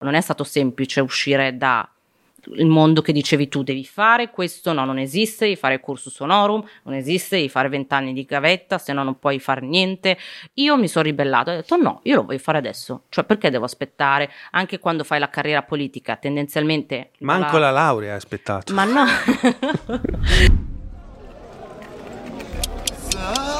Non è stato semplice uscire da il mondo che dicevi tu devi fare, questo no, non esiste, devi fare cursus honorum, non esiste, devi fare vent'anni di gavetta, se no non puoi fare niente. Io mi sono ribellato e ho detto no, io lo voglio fare adesso, cioè perché devo aspettare? Anche quando fai la carriera politica, tendenzialmente... Manco la, la laurea hai aspettato. Ma no.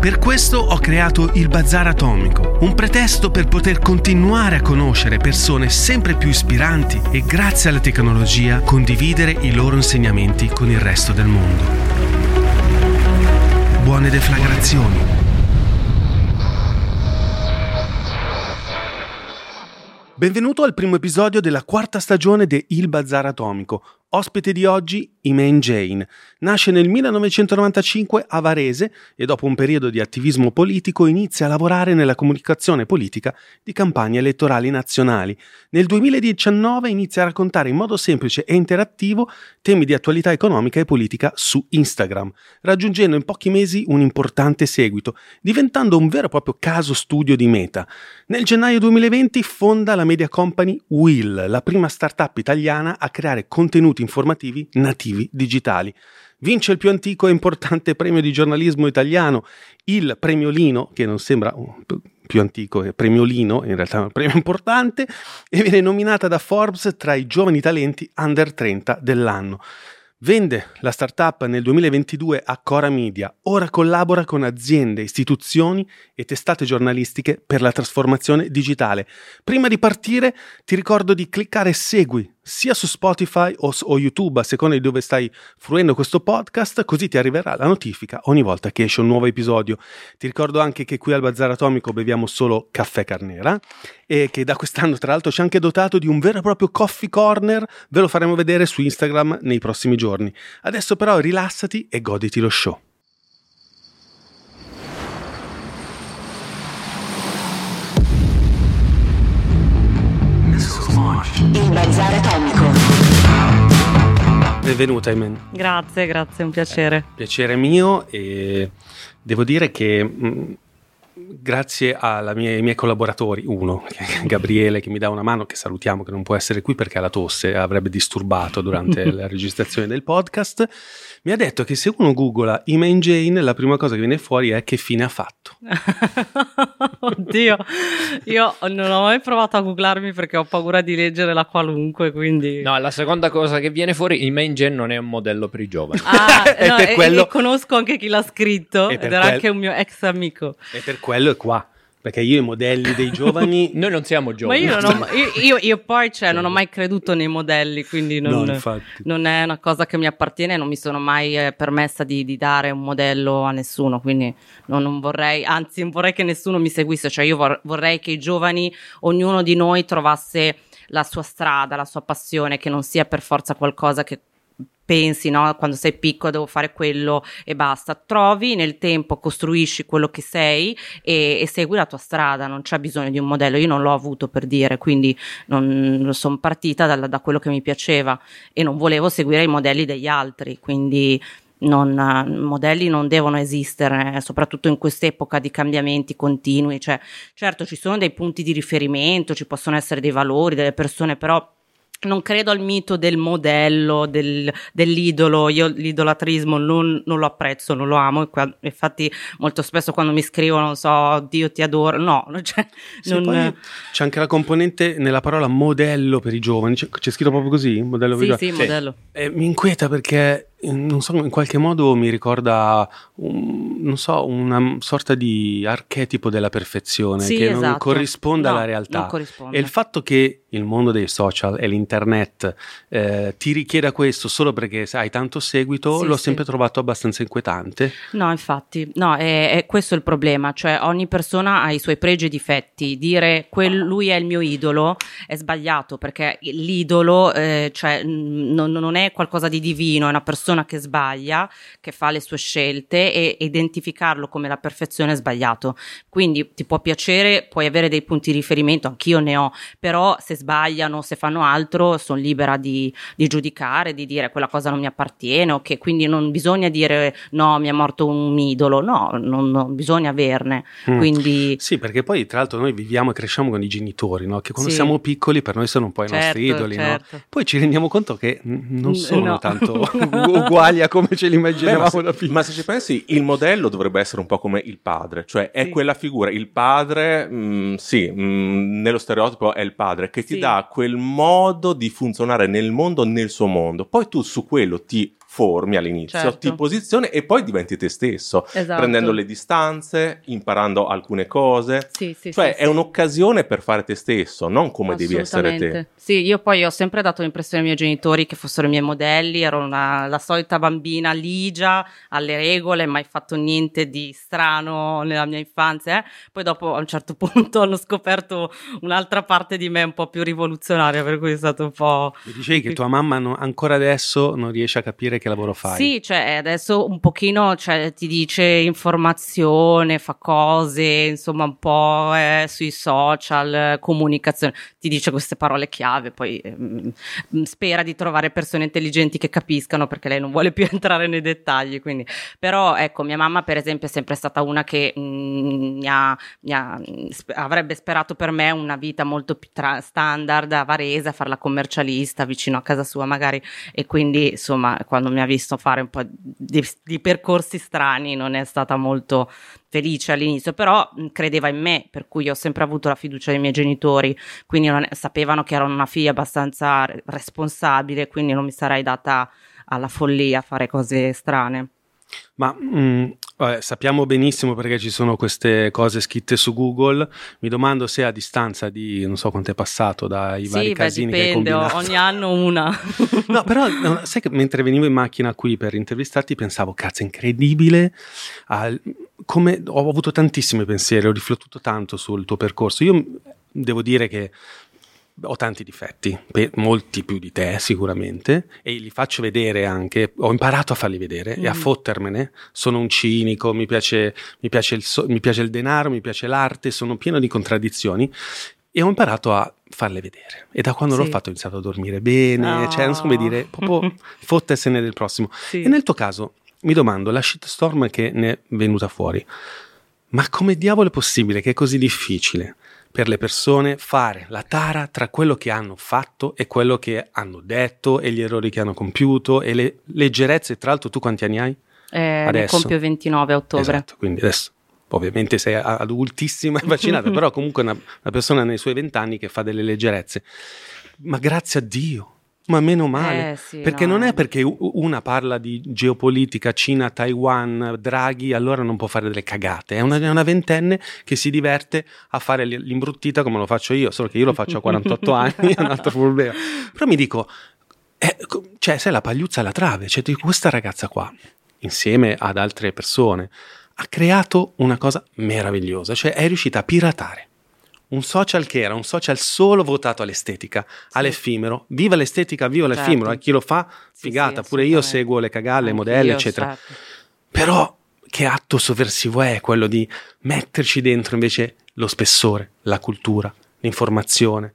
Per questo ho creato il Bazar Atomico, un pretesto per poter continuare a conoscere persone sempre più ispiranti e grazie alla tecnologia condividere i loro insegnamenti con il resto del mondo. Buone deflagrazioni. Benvenuto al primo episodio della quarta stagione di Il Bazar Atomico, Ospite di oggi, Iman Jane. Nasce nel 1995 a Varese e dopo un periodo di attivismo politico inizia a lavorare nella comunicazione politica di campagne elettorali nazionali. Nel 2019 inizia a raccontare in modo semplice e interattivo temi di attualità economica e politica su Instagram, raggiungendo in pochi mesi un importante seguito, diventando un vero e proprio caso studio di meta. Nel gennaio 2020 fonda la media company Will, la prima startup italiana a creare contenuti informativi nativi digitali. Vince il più antico e importante premio di giornalismo italiano, il Premio Lino, che non sembra più antico che Premio in realtà è un premio importante, e viene nominata da Forbes tra i giovani talenti under 30 dell'anno. Vende la startup nel 2022 a Cora Media, ora collabora con aziende, istituzioni e testate giornalistiche per la trasformazione digitale. Prima di partire ti ricordo di cliccare segui sia su Spotify o, o, YouTube, a seconda di dove stai fruendo questo podcast, così ti arriverà la notifica ogni volta che esce un nuovo episodio. Ti ricordo anche che qui al Bazar Atomico beviamo solo caffè carnera e che da quest'anno tra l'altro ci ha anche dotato di un vero e proprio coffee corner, ve lo faremo vedere su Instagram nei prossimi giorni. Adesso però rilassati e goditi lo show. Il Bazar Atomico. Benvenuta, Imen. Grazie, grazie, un piacere. Eh, piacere mio e devo dire che mh, mm, grazie mia, ai miei collaboratori, uno, Gabriele che mi dà una mano, che salutiamo, che non può essere qui perché ha la tosse, avrebbe disturbato durante la registrazione del podcast, mi ha detto che se uno googla Iman Jane, la prima cosa che viene fuori è che fine ha fatto. Oddio, io non ho mai provato a googlarmi perché ho paura di leggere la qualunque, quindi... No, la seconda cosa che viene fuori, Iman Jane non è un modello per i giovani. Ah, no, e, quello... e, conosco anche chi l'ha scritto ed era quel... anche un mio ex amico. E per quello è qua. Perché io i modelli dei giovani... Noi non siamo giovani. Ma io, non ho, io, io, io poi cioè, non ho mai creduto nei modelli, quindi non, no, non, è una cosa che mi appartiene, non mi sono mai eh, permessa di, di, dare un modello a nessuno, quindi non, non, vorrei, anzi non vorrei che nessuno mi seguisse, cioè io vor, vorrei che i giovani, ognuno di noi trovasse la sua strada, la sua passione, che non sia per forza qualcosa che pensi, no? Quando sei piccolo devo fare quello e basta. Trovi nel tempo, costruisci quello che sei e, e segui la tua strada, non c'è bisogno di un modello. Io non l'ho avuto per dire, quindi sono partita da, da quello che mi piaceva e non volevo seguire i modelli degli altri, quindi non, modelli non devono esistere, soprattutto in quest'epoca di cambiamenti continui. Cioè, certo, ci sono dei punti di riferimento, ci possono essere dei valori, delle persone, però non credo al mito del modello, del, dell'idolo, io l'idolatrismo non, non, lo apprezzo, non lo amo, infatti molto spesso quando mi scrivono, non so, Dio ti adoro, no, cioè, sì, non... c'è anche la componente nella parola modello per i giovani, c'è, c'è scritto proprio così? Modello sì, sì, modello. Eh, mi inquieta perché non so, in qualche modo mi ricorda, un, non so, una sorta di archetipo della perfezione sì, che esatto. non corrisponde no, alla realtà. corrisponde. E il fatto che il mondo dei social e l'internet eh, ti richieda questo solo perché hai tanto seguito, sì, l'ho sì. sempre trovato abbastanza inquietante. No, infatti, no, è, è, questo il problema, cioè ogni persona ha i suoi pregi e difetti, dire quel, lui è il mio idolo è sbagliato perché l'idolo eh, cioè, non, non è qualcosa di divino, è una persona persona che sbaglia, che fa le sue scelte e identificarlo come la perfezione è sbagliato. Quindi ti può piacere, puoi avere dei punti di riferimento, anch'io ne ho, però se sbagliano, se fanno altro, sono libera di, di giudicare, di dire quella cosa non mi appartiene, o che quindi non bisogna dire no, mi è morto un idolo, no, non, non bisogna averne. Mm. Quindi... Sì, perché poi tra l'altro noi viviamo e cresciamo con i genitori, no? che quando sì. siamo piccoli per noi sono un po' i certo, nostri idoli, certo. no? poi ci rendiamo conto che non sono no. tanto uguali a come ce li immaginavamo Beh, ma, se, ma, se, ci pensi, il modello dovrebbe essere un po' come il padre, cioè è sì. quella figura, il padre, mh, mm, sì, mh, mm, nello stereotipo è il padre che ti Sì. dà quel modo di funzionare nel mondo, nel suo mondo. Poi tu su quello ti formi all'inizio, Certo. ti posizioni e poi diventi te stesso, Esatto. prendendo le distanze, imparando alcune cose. Sì, sì, Cioè sì, è sì. un'occasione per fare te stesso, non come devi essere te. Sì, io poi ho sempre dato l'impressione ai miei genitori che fossero i miei modelli, ero una- la solita bambina ligia, alle regole, mai fatto niente di strano nella mia infanzia. eh. Poi dopo a un certo punto hanno scoperto un'altra parte di me un po' più rivoluzionaria, per cui è stato un po'... Mi dicevi che tua mamma non- ancora adesso non riesce a capire che lavoro fai. Sì, cioè adesso un pochino cioè, ti dice informazione, fa cose, insomma un po' eh, sui social, eh, comunicazione, ti dice queste parole chiave, poi ehm, spera di trovare persone intelligenti che capiscano perché lei non vuole più entrare nei dettagli, quindi però ecco, mia mamma per esempio è sempre stata una che mm, mi ha- mi ha- sp- avrebbe sperato per me una vita molto più tra- standard a Varese, a fare la commercialista vicino a casa sua magari e quindi insomma quando mi ha visto fare un po' di, di percorsi strani non è stata molto felice all'inizio però mh, credeva in me per cui ho sempre avuto la fiducia dei miei genitori quindi non sapevano che ero una figlia abbastanza re- responsabile quindi non mi sarei data alla follia a fare cose strane. Ma mm, vabbè, sappiamo benissimo perché ci sono queste cose scritte su Google. Mi domando se a distanza di non so quanto è passato dai vari sì beh casini che hai dipende combinato. ogni anno una No, però sai che mentre venivo in macchina qui per intervistarti pensavo, cazzo, è incredibile al- come ho avuto tantissimi pensieri, ho riflettuto tanto sul tuo percorso. Io devo dire che ho tanti difetti, molti più di te sicuramente, e li faccio vedere anche, ho imparato a farli vedere e a Mhm. fottermene. Sono un cinico, mi piace, mi piace il so- mi piace il denaro, mi piace l'arte, sono pieno di contraddizioni e ho imparato a farle vedere. E da quando l'ho Sì. fatto ho iniziato a dormire bene, No. cioè non so come dire, proprio fottersene del prossimo. Sì. E nel tuo caso mi domando, la shitstorm che ne è venuta fuori, ma come diavolo è possibile che è così difficile per le persone fare la tara tra quello che hanno fatto e quello che hanno detto e gli errori che hanno compiuto e le leggerezze? Tra l'altro tu quanti anni hai? eh, Adesso. compio 29 a ottobre Esatto, quindi adesso ovviamente sei adultissima e vaccinata, però comunque una, una persona nei suoi vent'anni che fa delle leggerezze. Ma grazie a Dio, ma meno male. Eh, sì, perché no. non è perché una parla di geopolitica, Cina, Taiwan, Draghi, allora non può fare delle cagate. È una, è una ventenne che si diverte a fare l'imbruttita come lo faccio io, solo che io lo faccio a 48 anni, è un altro problema. Però mi dico, eh, cioè, sei la pagliuzza alla trave, cioè questa ragazza qua, insieme ad altre persone, ha creato una cosa meravigliosa, cioè è riuscita a piratare un social che era un social solo votato all'estetica, all'effimero. Viva l'estetica, viva Certo. l'effimero. A chi lo fa, Sì, figata. sì, Pure io seguo le cagalle, le modelle, eccetera. certo. Però che atto sovversivo è quello di metterci dentro invece lo spessore, la cultura, l'informazione,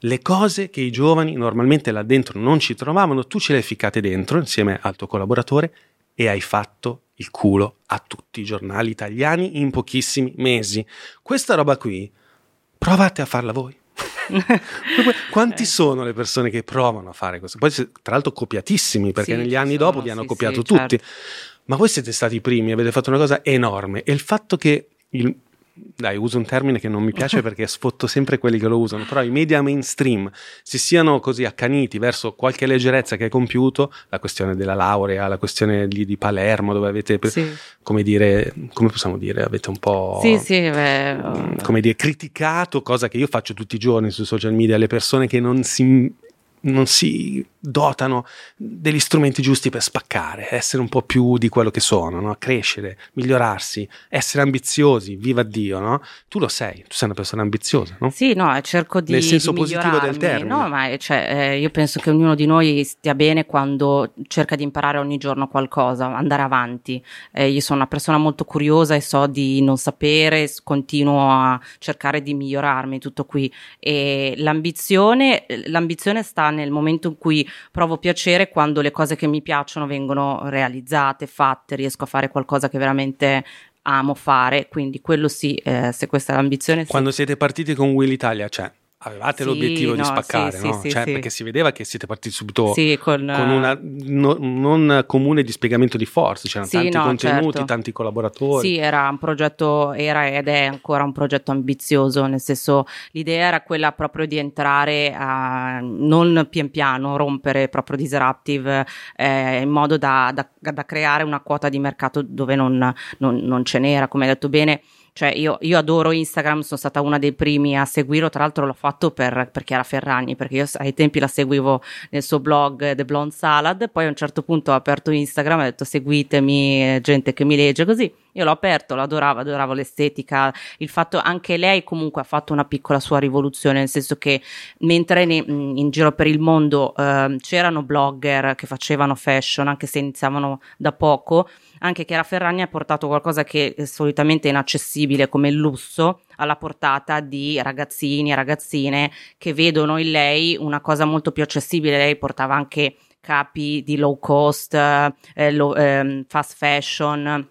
le cose che i giovani normalmente là dentro non ci trovavano, tu ce le hai ficcate dentro insieme al tuo collaboratore e hai fatto il culo a tutti i giornali italiani in pochissimi mesi. Questa roba qui, provate a farla voi. Quanti Eh. sono le persone che provano a fare questo? Poi, tra l'altro, copiatissimi, perché Sì, negli anni sono, dopo vi hanno sì, copiato sì, tutti. certo. Ma voi siete stati i primi, avete fatto una cosa enorme. E il fatto che il. Dai, uso un termine che non mi piace perché sfotto sempre quelli che lo usano, però i media mainstream si siano così accaniti verso qualche leggerezza che hai compiuto, la questione della laurea, la questione di, di Palermo, dove avete, Sì. come dire, come possiamo dire, avete un po' Sì, sì, beh, mm, come dire, criticato, cosa che io faccio tutti i giorni sui social media, le persone che non si, non si dotano degli strumenti giusti per spaccare, essere un po' più di quello che sono, no? crescere, migliorarsi, essere ambiziosi, viva Dio, no? Tu lo sei, tu sei una persona ambiziosa, no? Sì, no, cerco di Nel senso di positivo del termine. No, ma cioè, eh, io penso che ognuno di noi stia bene quando cerca di imparare ogni giorno qualcosa, andare avanti. Eh, io sono una persona molto curiosa e so di non sapere, continuo a cercare di migliorarmi, tutto qui. E l'ambizione, l'ambizione sta nel momento in cui provo piacere quando le cose che mi piacciono vengono realizzate, fatte, riesco a fare qualcosa che veramente amo fare, quindi quello sì, eh, se questa è l'ambizione, sì. Quando siete partiti con Will Italia, cioè, avevate Sì, l'obiettivo di no, spaccare, sì, no? sì, Cioè, perché si vedeva che siete partiti subito con, con una no- non comune dispiegamento di forze, c'erano tanti no, contenuti, certo. tanti collaboratori. Sì, era un progetto, era ed è ancora un progetto ambizioso, nel senso l'idea era quella proprio di entrare a non pian piano, rompere proprio disruptive eh, in modo da, da- da creare una quota di mercato dove non, non- non ce n'era, come hai detto bene. Cioè io, io adoro Instagram, sono stata una dei primi a seguirlo, tra l'altro l'ho fatto per, per Chiara Ferragni, perché io ai tempi la seguivo nel suo blog eh, The Blonde Salad, poi a un certo punto ho aperto Instagram e ho detto seguitemi, eh, gente che mi legge così. Io l'ho aperto, lo adoravo, l'estetica, il fatto anche lei comunque ha fatto una piccola sua rivoluzione, nel senso che mentre ne- mh, in giro per il mondo ehm, c'erano blogger che facevano fashion, anche se iniziavano da poco, anche Chiara Ferragni ha portato qualcosa che eh, solitamente è inaccessibile come il lusso alla portata di ragazzini e ragazzine che vedono in lei una cosa molto più accessibile. Lei portava anche capi di low cost, eh, low- ehm, fast fashion.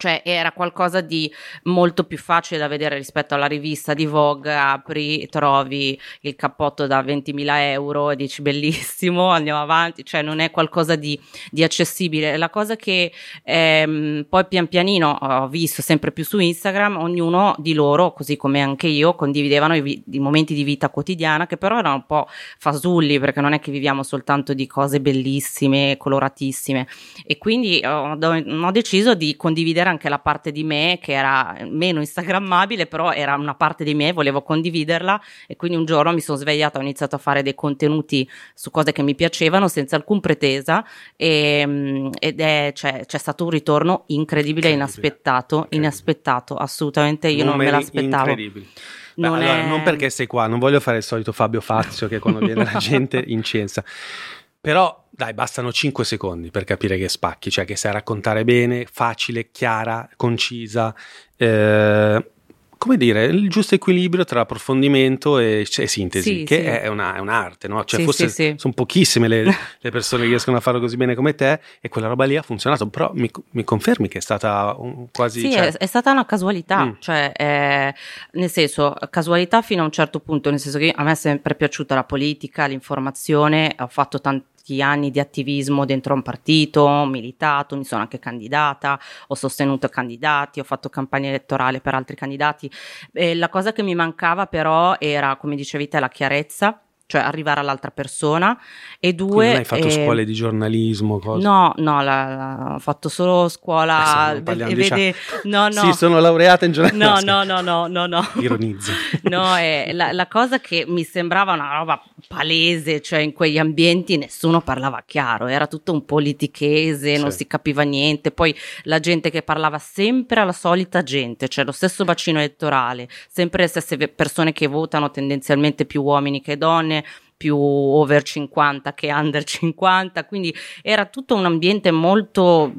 Cioè era qualcosa di molto più facile da vedere rispetto alla rivista di Vogue, apri, trovi il cappotto da 20.000 euro e dici bellissimo, andiamo avanti, cioè non è qualcosa di, di accessibile. La cosa che ehm, poi pian pianino ho visto sempre più su Instagram, ognuno di loro, così come anche io, condividevano i, vi- i momenti di vita quotidiana che però erano un po' fasulli perché non è che viviamo soltanto di cose bellissime, coloratissime. E quindi ho, ho deciso di condividere anche la parte di me che era meno instagrammabile però era una parte di me, volevo condividerla e quindi un giorno mi sono svegliata, ho iniziato a fare dei contenuti su cose che mi piacevano senza alcun pretesa e, mm, ed è cioè, c'è stato un ritorno incredibile Incredibile. inaspettato, Incredibile. inaspettato, assolutamente io non me Numeri l'aspettavo. incredibili. Beh, Non allora, è- non perché sei qua, non voglio fare il solito Fabio Fazio che quando viene la gente incensa. Però dai, bastano 5 secondi per capire che spacchi, cioè che sai raccontare bene, facile, chiara, concisa, eh, come dire, il giusto equilibrio tra approfondimento e, e sintesi, Sì, che sì. È, una- è un'arte, no? Cioè Sì, forse sono pochissime le, le persone che riescono a farlo così bene come te e quella roba lì ha funzionato, però mi, mi confermi che è stata un- quasi... Sì, cioè- è, è stata una casualità, Mm. cioè eh, nel senso casualità fino a un certo punto, nel senso che a me è sempre piaciuta la politica, l'informazione, ho fatto tanti anni di attivismo dentro un partito, ho militato, mi sono anche candidata, ho sostenuto candidati, ho fatto campagna elettorale per altri candidati. Eh, la cosa che mi mancava però era, come dicevi te, la chiarezza cioè arrivare all'altra persona e due... Quindi non hai fatto eh, scuole di giornalismo, cose? No, no, la- la- ho fatto solo scuola Eh, non parliamo e vede, no, no. Sì, sono laureata in giornalismo. No, no, no, no, no, no. Ironizzo. No, è la, la cosa che mi sembrava una roba palese, cioè in quegli ambienti nessuno parlava chiaro, era tutto un politichese, non Sì. si capiva niente, poi la gente che parlava sempre alla solita gente, cioè lo stesso bacino elettorale, sempre le stesse persone che votano tendenzialmente più uomini che donne, più over 50 che under 50, quindi era tutto un ambiente molto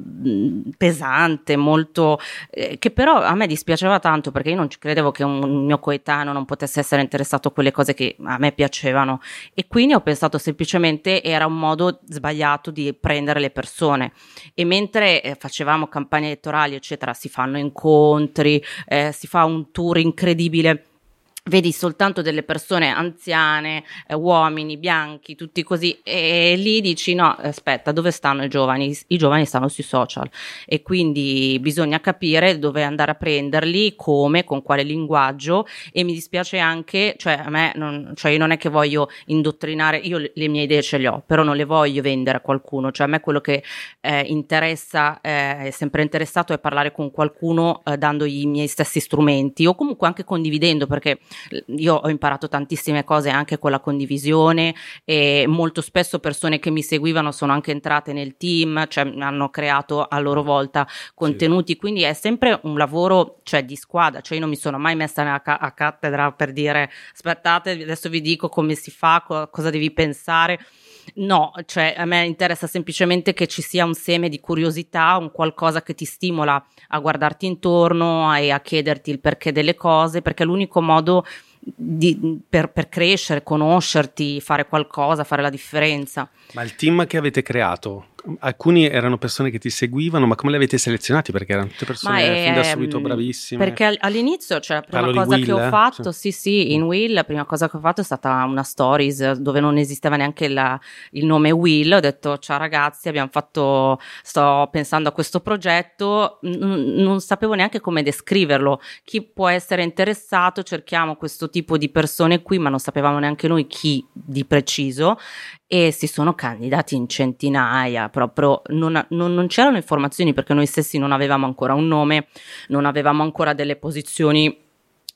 pesante, molto eh, che però a me dispiaceva tanto perché io non credevo che un mio coetaneo non potesse essere interessato a quelle cose che a me piacevano. E quindi ho pensato semplicemente era un modo sbagliato di prendere le persone. E mentre eh, facevamo campagne elettorali eccetera si fanno incontri, eh, si fa un tour incredibile vedi soltanto delle persone anziane, eh, uomini, bianchi, tutti così, e lì dici no, aspetta, dove stanno i giovani? I giovani stanno sui social e quindi bisogna capire dove andare a prenderli, come, con quale linguaggio e mi dispiace anche, cioè a me, non, cioè io non è che voglio indottrinare, io le, le mie idee ce le ho, però non le voglio vendere a qualcuno, cioè a me quello che eh, interessa, eh, è sempre interessato è parlare con qualcuno eh, dandogli i miei stessi strumenti o comunque anche condividendo perché io ho imparato tantissime cose anche con la condivisione e molto spesso persone che mi seguivano sono anche entrate nel team, cioè hanno creato a loro volta contenuti, quindi è sempre un lavoro cioè, di squadra, cioè io non mi sono mai messa a, ca- a cattedra per dire aspettate adesso vi dico come si fa, co- cosa devi pensare. No, cioè a me interessa semplicemente che ci sia un seme di curiosità, un qualcosa che ti stimola a guardarti intorno e a chiederti il perché delle cose, perché l'unico modo di- per, per crescere, conoscerti, fare qualcosa, fare la differenza. Ma il team che avete creato, alcuni erano persone che ti seguivano, ma come li avete selezionati? Perché erano tutte persone è, fin da subito ehm, bravissime. Perché all- all'inizio, cioè la prima Parlo cosa Will, che ho eh? fatto, Sì. sì, sì, in Will, la prima cosa che ho fatto è stata una stories dove non esisteva neanche la- il nome Will. Ho detto, ciao ragazzi, abbiamo fatto, sto pensando a questo progetto, n- non sapevo neanche come descriverlo. Chi può essere interessato, cerchiamo questo tipo di persone qui, ma non sapevamo neanche noi chi di preciso e si sono candidati in centinaia, proprio non, non- non c'erano informazioni perché noi stessi non avevamo ancora un nome, non avevamo ancora delle posizioni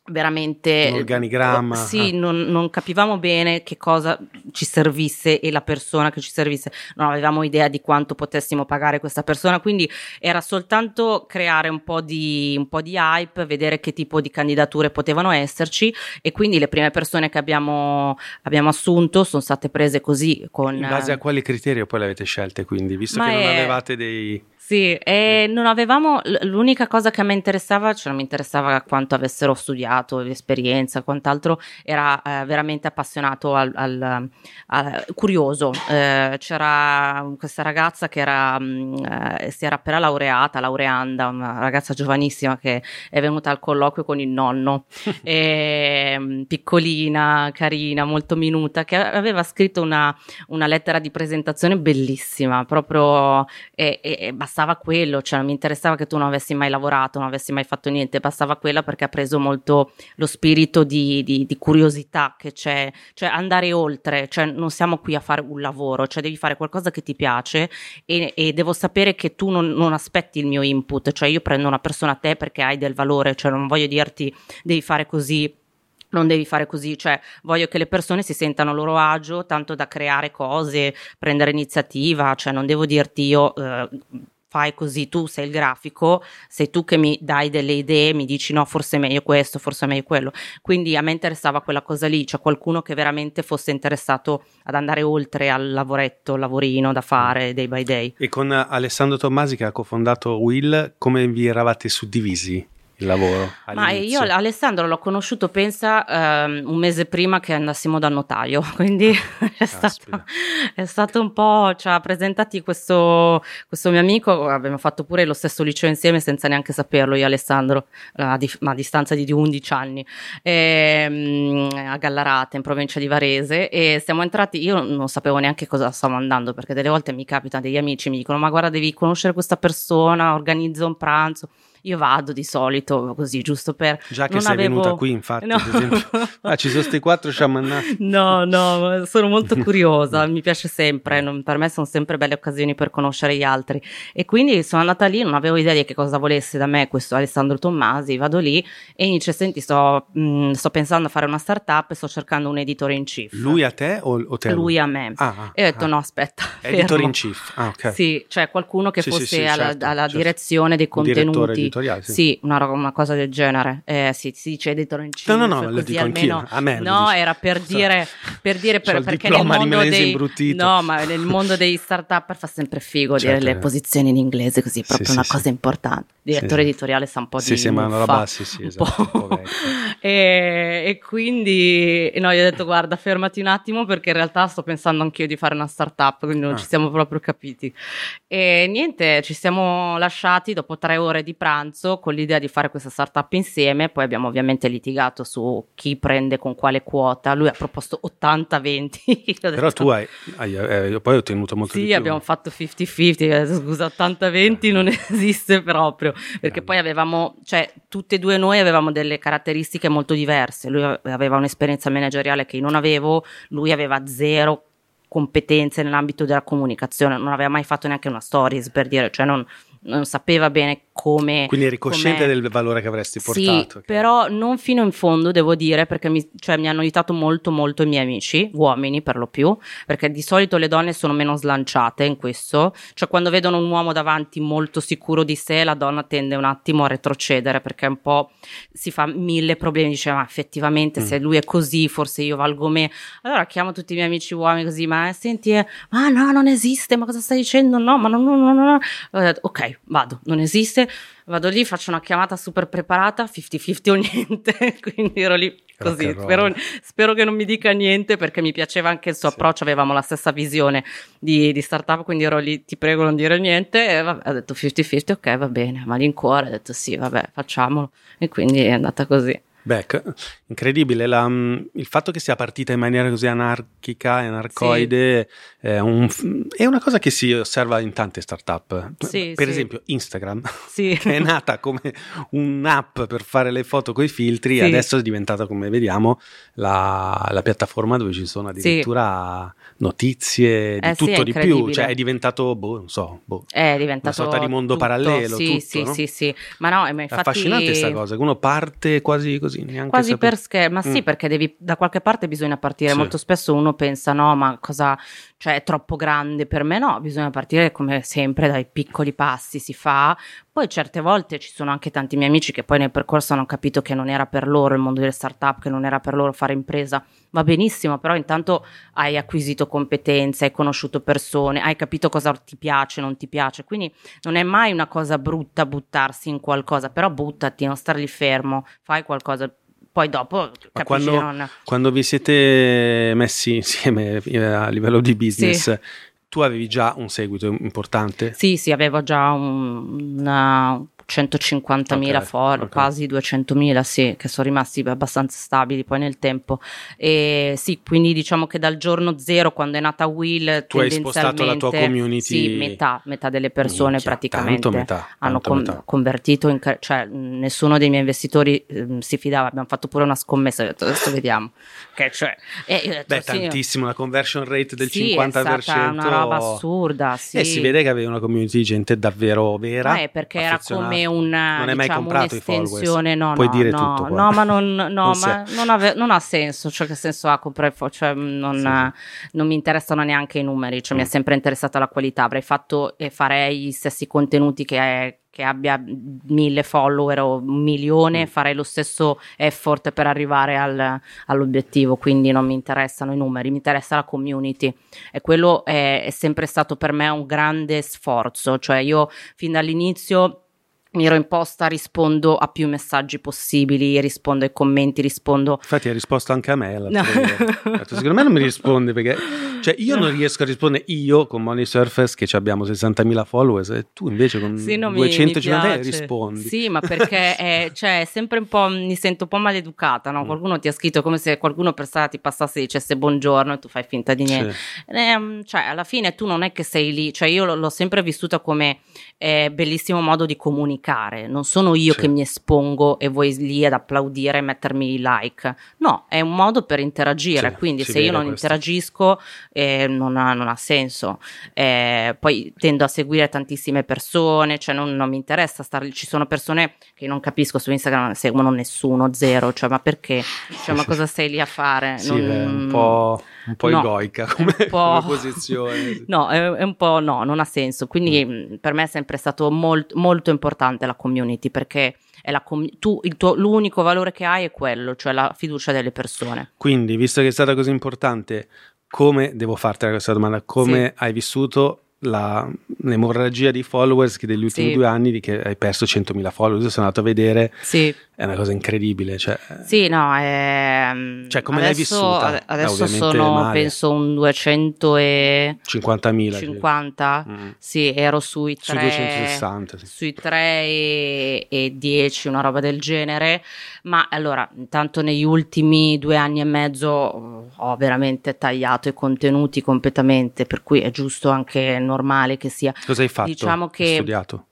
veramente Un organigramma, sì ah. non, non capivamo bene che cosa ci servisse e la persona che ci servisse. Non avevamo idea di quanto potessimo pagare questa persona quindi era soltanto creare un po' di un po' di hype vedere che tipo di candidature potevano esserci e quindi le prime persone che abbiamo abbiamo assunto sono state prese così con In base a quale criterio poi le avete scelte, quindi, visto che non è- avevate dei... Sì, e non avevamo l'unica cosa che a me interessava, cioè non mi interessava quanto avessero studiato, l'esperienza, quant'altro, era eh, veramente appassionato al, al- al- curioso. Eh, c'era questa ragazza che era, mh, eh, si era appena laureata, laureanda, una ragazza giovanissima che è venuta al colloquio con il nonno, e, mh, piccolina, carina, molto minuta, che aveva scritto una, una lettera di presentazione bellissima, proprio e, e- e bastava quello, cioè non mi interessava che tu non avessi mai lavorato, non avessi mai fatto niente, bastava quella perché ha preso molto lo spirito di, di- di curiosità che c'è, cioè andare oltre, cioè non siamo qui a fare un lavoro, cioè devi fare qualcosa che ti piace e, e devo sapere che tu non, non aspetti il mio input, cioè io prendo una persona a te perché hai del valore, cioè non voglio dirti devi fare così non devi fare così, cioè voglio che le persone si sentano a loro agio, tanto da creare cose, prendere iniziativa, cioè non devo dirti io eh, fai così, tu sei il grafico, sei tu che mi dai delle idee, mi dici no, forse è meglio questo, forse è meglio quello. Quindi a me interessava quella cosa lì, cioè qualcuno che veramente fosse interessato ad andare oltre al lavoretto, lavorino da fare day by day. E con Alessandro Tommasi che ha cofondato Will, come vi eravate suddivisi il lavoro? Ma io Alessandro l'ho conosciuto, pensa, ehm, un mese prima che andassimo dal notaio, quindi è stato, è stato un po', ci ha presentati questo, questo mio amico, abbiamo fatto pure lo stesso liceo insieme senza neanche saperlo io e Alessandro, a, dif- a distanza di 11 anni, ehm, a Gallarate in provincia di Varese e siamo entrati, io non sapevo neanche cosa stavo andando perché delle volte mi capita degli amici mi dicono ma guarda devi conoscere questa persona, organizza un pranzo io vado di solito così, giusto per... Già che non sei avevo- venuta qui, infatti, No. Ah, ci sono sti quattro sciamannati. No, no, sono molto curiosa, mi piace sempre, non- per me sono sempre belle occasioni per conoscere gli altri e quindi sono andata lì, non avevo idea di che cosa volesse da me questo Alessandro Tommasi, vado lì e dice senti sto, mh, sto pensando a fare una startup e sto cercando un editore in chief. Lui a te o, o te? Lui a me. Ah, ah, e ho detto ah. no aspetta, Editor fermo. in chief. Ah, ok. Sì, cioè qualcuno che Sì, sì, fosse sì, alla, certo, alla certo. direzione dei contenuti. Editoriale, sì. Sì, una, una cosa del genere. Eh, sì, si dice editor in chief. No, no, no, lo così dico almeno. anch'io. A me lo no, era per dire, per dire per- perché nel mondo dei imbruttito. No, ma nel mondo dei startup fa sempre figo dire Certo, le eh. posizioni in inglese, così è Sì, proprio sì, una sì. cosa importante. Direttore Sì. editoriale sa un po' Sì, di sì, ma una roba- sì, sì, esatto, e, e quindi no, io ho detto guarda, fermati un attimo perché in realtà sto pensando anch'io di fare una startup, quindi non Ah. ci siamo proprio capiti. E niente, ci siamo lasciati dopo tre ore di pranzo con l'idea di fare questa startup insieme, poi abbiamo ovviamente litigato su chi prende con quale quota, lui ha proposto 80-20. Io ho Però tu hai, hai- eh, poi ottenuto molto di sì, più. abbiamo fatto 50-50, eh, scusa, 80-20 non esiste proprio, perché Grande. poi avevamo, cioè tutte e due noi avevamo delle caratteristiche molto diverse, lui aveva un'esperienza manageriale che io non avevo, lui aveva zero competenze nell'ambito della comunicazione, non aveva mai fatto neanche una stories per dire, cioè non, non sapeva bene come... Quindi eri cosciente com'è. del valore che avresti Sì, portato. ok. però non fino in fondo devo dire perché mi, cioè, mi hanno aiutato molto molto i miei amici, uomini per lo più, perché di solito le donne sono meno slanciate in questo, cioè quando vedono un uomo davanti molto sicuro di sé la donna tende un attimo a retrocedere perché un po' si fa mille problemi, dice ma effettivamente Mm. se lui è così forse io valgo me, allora chiamo tutti i miei amici uomini così, ma senti, eh, ma no non esiste, ma cosa stai dicendo? No, ma no, no, no, no, detto, ok, vado, non esiste, vado lì, faccio una chiamata super preparata, 50-50 o niente, quindi ero lì così, spero, spero che non mi dica niente perché mi piaceva anche il suo Sì. approccio, avevamo la stessa visione di, di startup, quindi ero lì, ti prego non dire niente, e vabbè, ho detto 50-50, ok va bene, malincuore, ho detto sì, vabbè, facciamolo, e quindi è andata così. Beh, incredibile, la- mm, il fatto che sia partita in maniera così anarchica e anarcoide è, un è una cosa che si osserva in tante startup. Sì, per sì. esempio Instagram, Sì. che è nata come un'app per fare le foto con i filtri, Sì. adesso è diventata, come vediamo, la, la piattaforma dove ci sono addirittura notizie di Eh sì, tutto di più, cioè è diventato, boh, non so, boh. È diventato sorta di mondo tutto, parallelo, Sì, tutto, sì, no? sì, sì. Ma no, ma È infatti affascinante questa cosa, che uno parte quasi così, neanche Quasi sapere. per scherzo, ma sì, Mm. perché devi, da qualche parte bisogna partire. Sì. Molto spesso uno pensa, no, ma cosa, cioè è troppo grande per me. No, bisogna partire come sempre dai piccoli passi, si fa. Poi certe volte ci sono anche tanti miei amici che poi nel percorso hanno capito che non era per loro il mondo delle startup, che non era per loro fare impresa. Va benissimo, però intanto hai acquisito competenze, hai conosciuto persone, hai capito cosa ti piace, non ti piace. Quindi non è mai una cosa brutta buttarsi in qualcosa, però buttati, non star lì fermo, fai qualcosa. Poi dopo capisci quando- non... Quando vi siete messi insieme eh, a livello di business, tu avevi già un seguito importante? Sì, sì, avevo già un, una 150.000 Ok, for, ok. quasi 200.000, sì, che sono rimasti abbastanza stabili poi nel tempo. E sì, quindi diciamo che dal giorno zero, quando è nata Will, Tu hai spostato la tua tendenzialmente- community- Sì, metà, metà delle persone Minchia, praticamente tanto metà, hanno con- metà. convertito, in, cioè mh, nessuno dei miei investitori ehm, si fidava, abbiamo fatto pure una scommessa, ho detto adesso vediamo. Che cioè, e detto, Beh, sì, tantissimo, la conversion rate del sì, 50%. è stata una roba assurda, sì. E si vede che avevi una community di gente davvero vera. È perché era affezionata. Come un Non hai mai diciamo, comprato un'estensione, no, Puoi no, dire no, tutto no, ma non, no, Non ma non, ave- non ha senso, cioè che senso ha comprare fo- cioè non, Sì. non mi interessano neanche i numeri, cioè mi è Mm. sempre interessata la qualità, avrei fatto e farei gli stessi contenuti che, che abbia mille follower o un milione, Mm. farei lo stesso effort per arrivare al- all'obiettivo, quindi non mi interessano i numeri, mi interessa la community e quello è, è sempre stato per me un grande sforzo, cioè io fin dall'inizio mi ero imposta, rispondo a più messaggi possibili, rispondo ai commenti, rispondo Infatti hai risposto anche a me. No. Secondo me non mi risponde perché Cioè, io non riesco a rispondere, io con Money Surface che abbiamo 60.000 followers e tu invece con Sì, no, mi- 250 mi piace. rispondi. Sì, ma perché è, cioè, è sempre un po', mi sento un po' maleducata, no? Mm. Qualcuno ti ha scritto come se qualcuno per strada ti passasse e dicesse buongiorno e tu fai finta di niente. Sì. Ehm, cioè, alla fine tu non è che sei lì, cioè io l'ho sempre vissuta come eh, bellissimo modo di comunicare. Non sono io Sì. che mi espongo e voi lì ad applaudire e mettermi i like. No, è un modo per interagire. Sì, quindi se io non questo. interagisco eh, non, ha, non ha senso. Eh, poi tendo a seguire tantissime persone, cioè non, non mi interessa stare lì. Ci sono persone che non capisco su Instagram, seguono nessuno, zero. Cioè, ma perché? Cioè, ma cosa stai lì a fare? Sì, Non- è un po', un po' No, egoica come, po'. come posizione. No, è, è un po' no, non ha senso. Quindi mh, per me è sempre stato molt- molto importante la community perché è la com- tu, il tuo- l'unico valore che hai è quello, cioè la fiducia delle persone. Quindi, visto che è stata così importante, come devo farti questa domanda? Come hai vissuto la- l'emorragia di followers che degli ultimi Sì. due anni di che hai perso 100.000 followers? Sono andato a vedere, Sì, è una cosa incredibile. Cioè, sì, no, ehm, Cioè, come l'hai adesso- vissuta? ade- Adesso sono, male. penso, un 250, 50.000. Mm. sì, ero sui Sui 3, 260, sì. sui 3 e, e 10, una roba del genere. Ma allora, intanto negli ultimi due anni e mezzo eh, ho veramente tagliato i contenuti completamente, per cui è giusto anche normale che sia. Cosa hai fatto? Diciamo Hai che- studiato?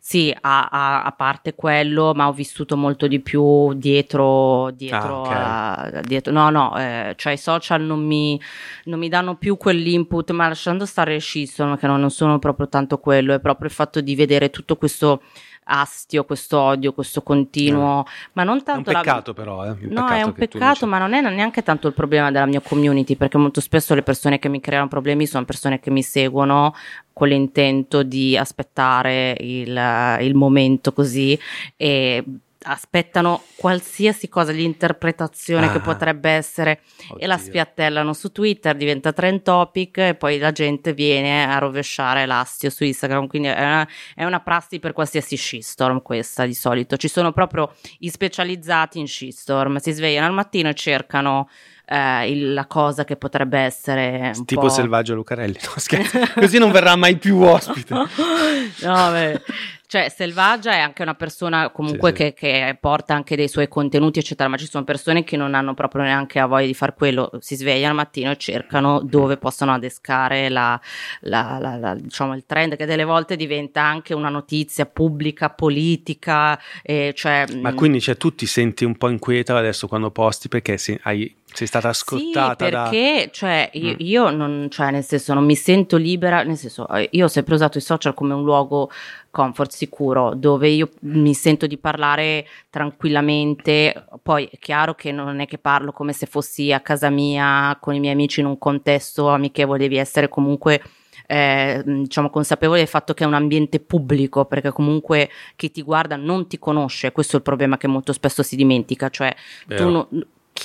Sì, a, a- a parte quello, ma ho vissuto molto di più dietro, dietro, Ah, a- dietro- no, no, eh, cioè i social non mi, non mi danno più quell'input, ma lasciando stare il shitstorm, che non, non sono proprio tanto quello, è proprio il fatto di vedere tutto questo astio, questo odio, questo continuo, ma non È un tanto la- peccato però, eh? Un No, è un peccato, ma non è neanche tanto il problema della mia community, perché molto spesso le persone che mi creano problemi sono persone che mi seguono con l'intento di aspettare il, il momento così e aspettano qualsiasi cosa, l'interpretazione che Ah. potrebbe essere e la Oddio. spiattellano su Twitter, diventa trend topic e poi la gente viene a rovesciare l'astio su Instagram, quindi è una, è una prassi per qualsiasi shitstorm questa di solito, ci sono proprio i specializzati in shitstorm, si svegliano al mattino e cercano eh, il- la cosa che potrebbe essere Tipo po'... Selvaggio Lucarelli, no, scherzo. così non verrà mai più ospite. no, beh. Cioè, Selvaggia è anche una persona comunque Sì, sì. Che, che porta anche dei suoi contenuti, eccetera, ma ci sono persone che non hanno proprio neanche a voglia di fare quello, si svegliano al mattino e cercano dove possono adescare la, la- la- diciamo, il trend, che delle volte diventa anche una notizia pubblica, politica, eh, cioè... Ma mh, quindi cioè, tu ti senti un po' inquieta adesso quando posti? Perché hai- sei stata scottata sì, da... perché cioè, io, Mm. io non, cioè, nel senso, non mi sento libera, nel senso, eh, io ho sempre usato i social come un luogo comfort sicuro, dove io mi sento di parlare tranquillamente, poi è chiaro che non è che parlo come se fossi a casa mia con i miei amici in un contesto amichevole, devi essere comunque eh, diciamo consapevole del fatto che è un ambiente pubblico perché comunque chi ti guarda non ti conosce questo è il problema che molto spesso si dimentica cioè Vero. tu no-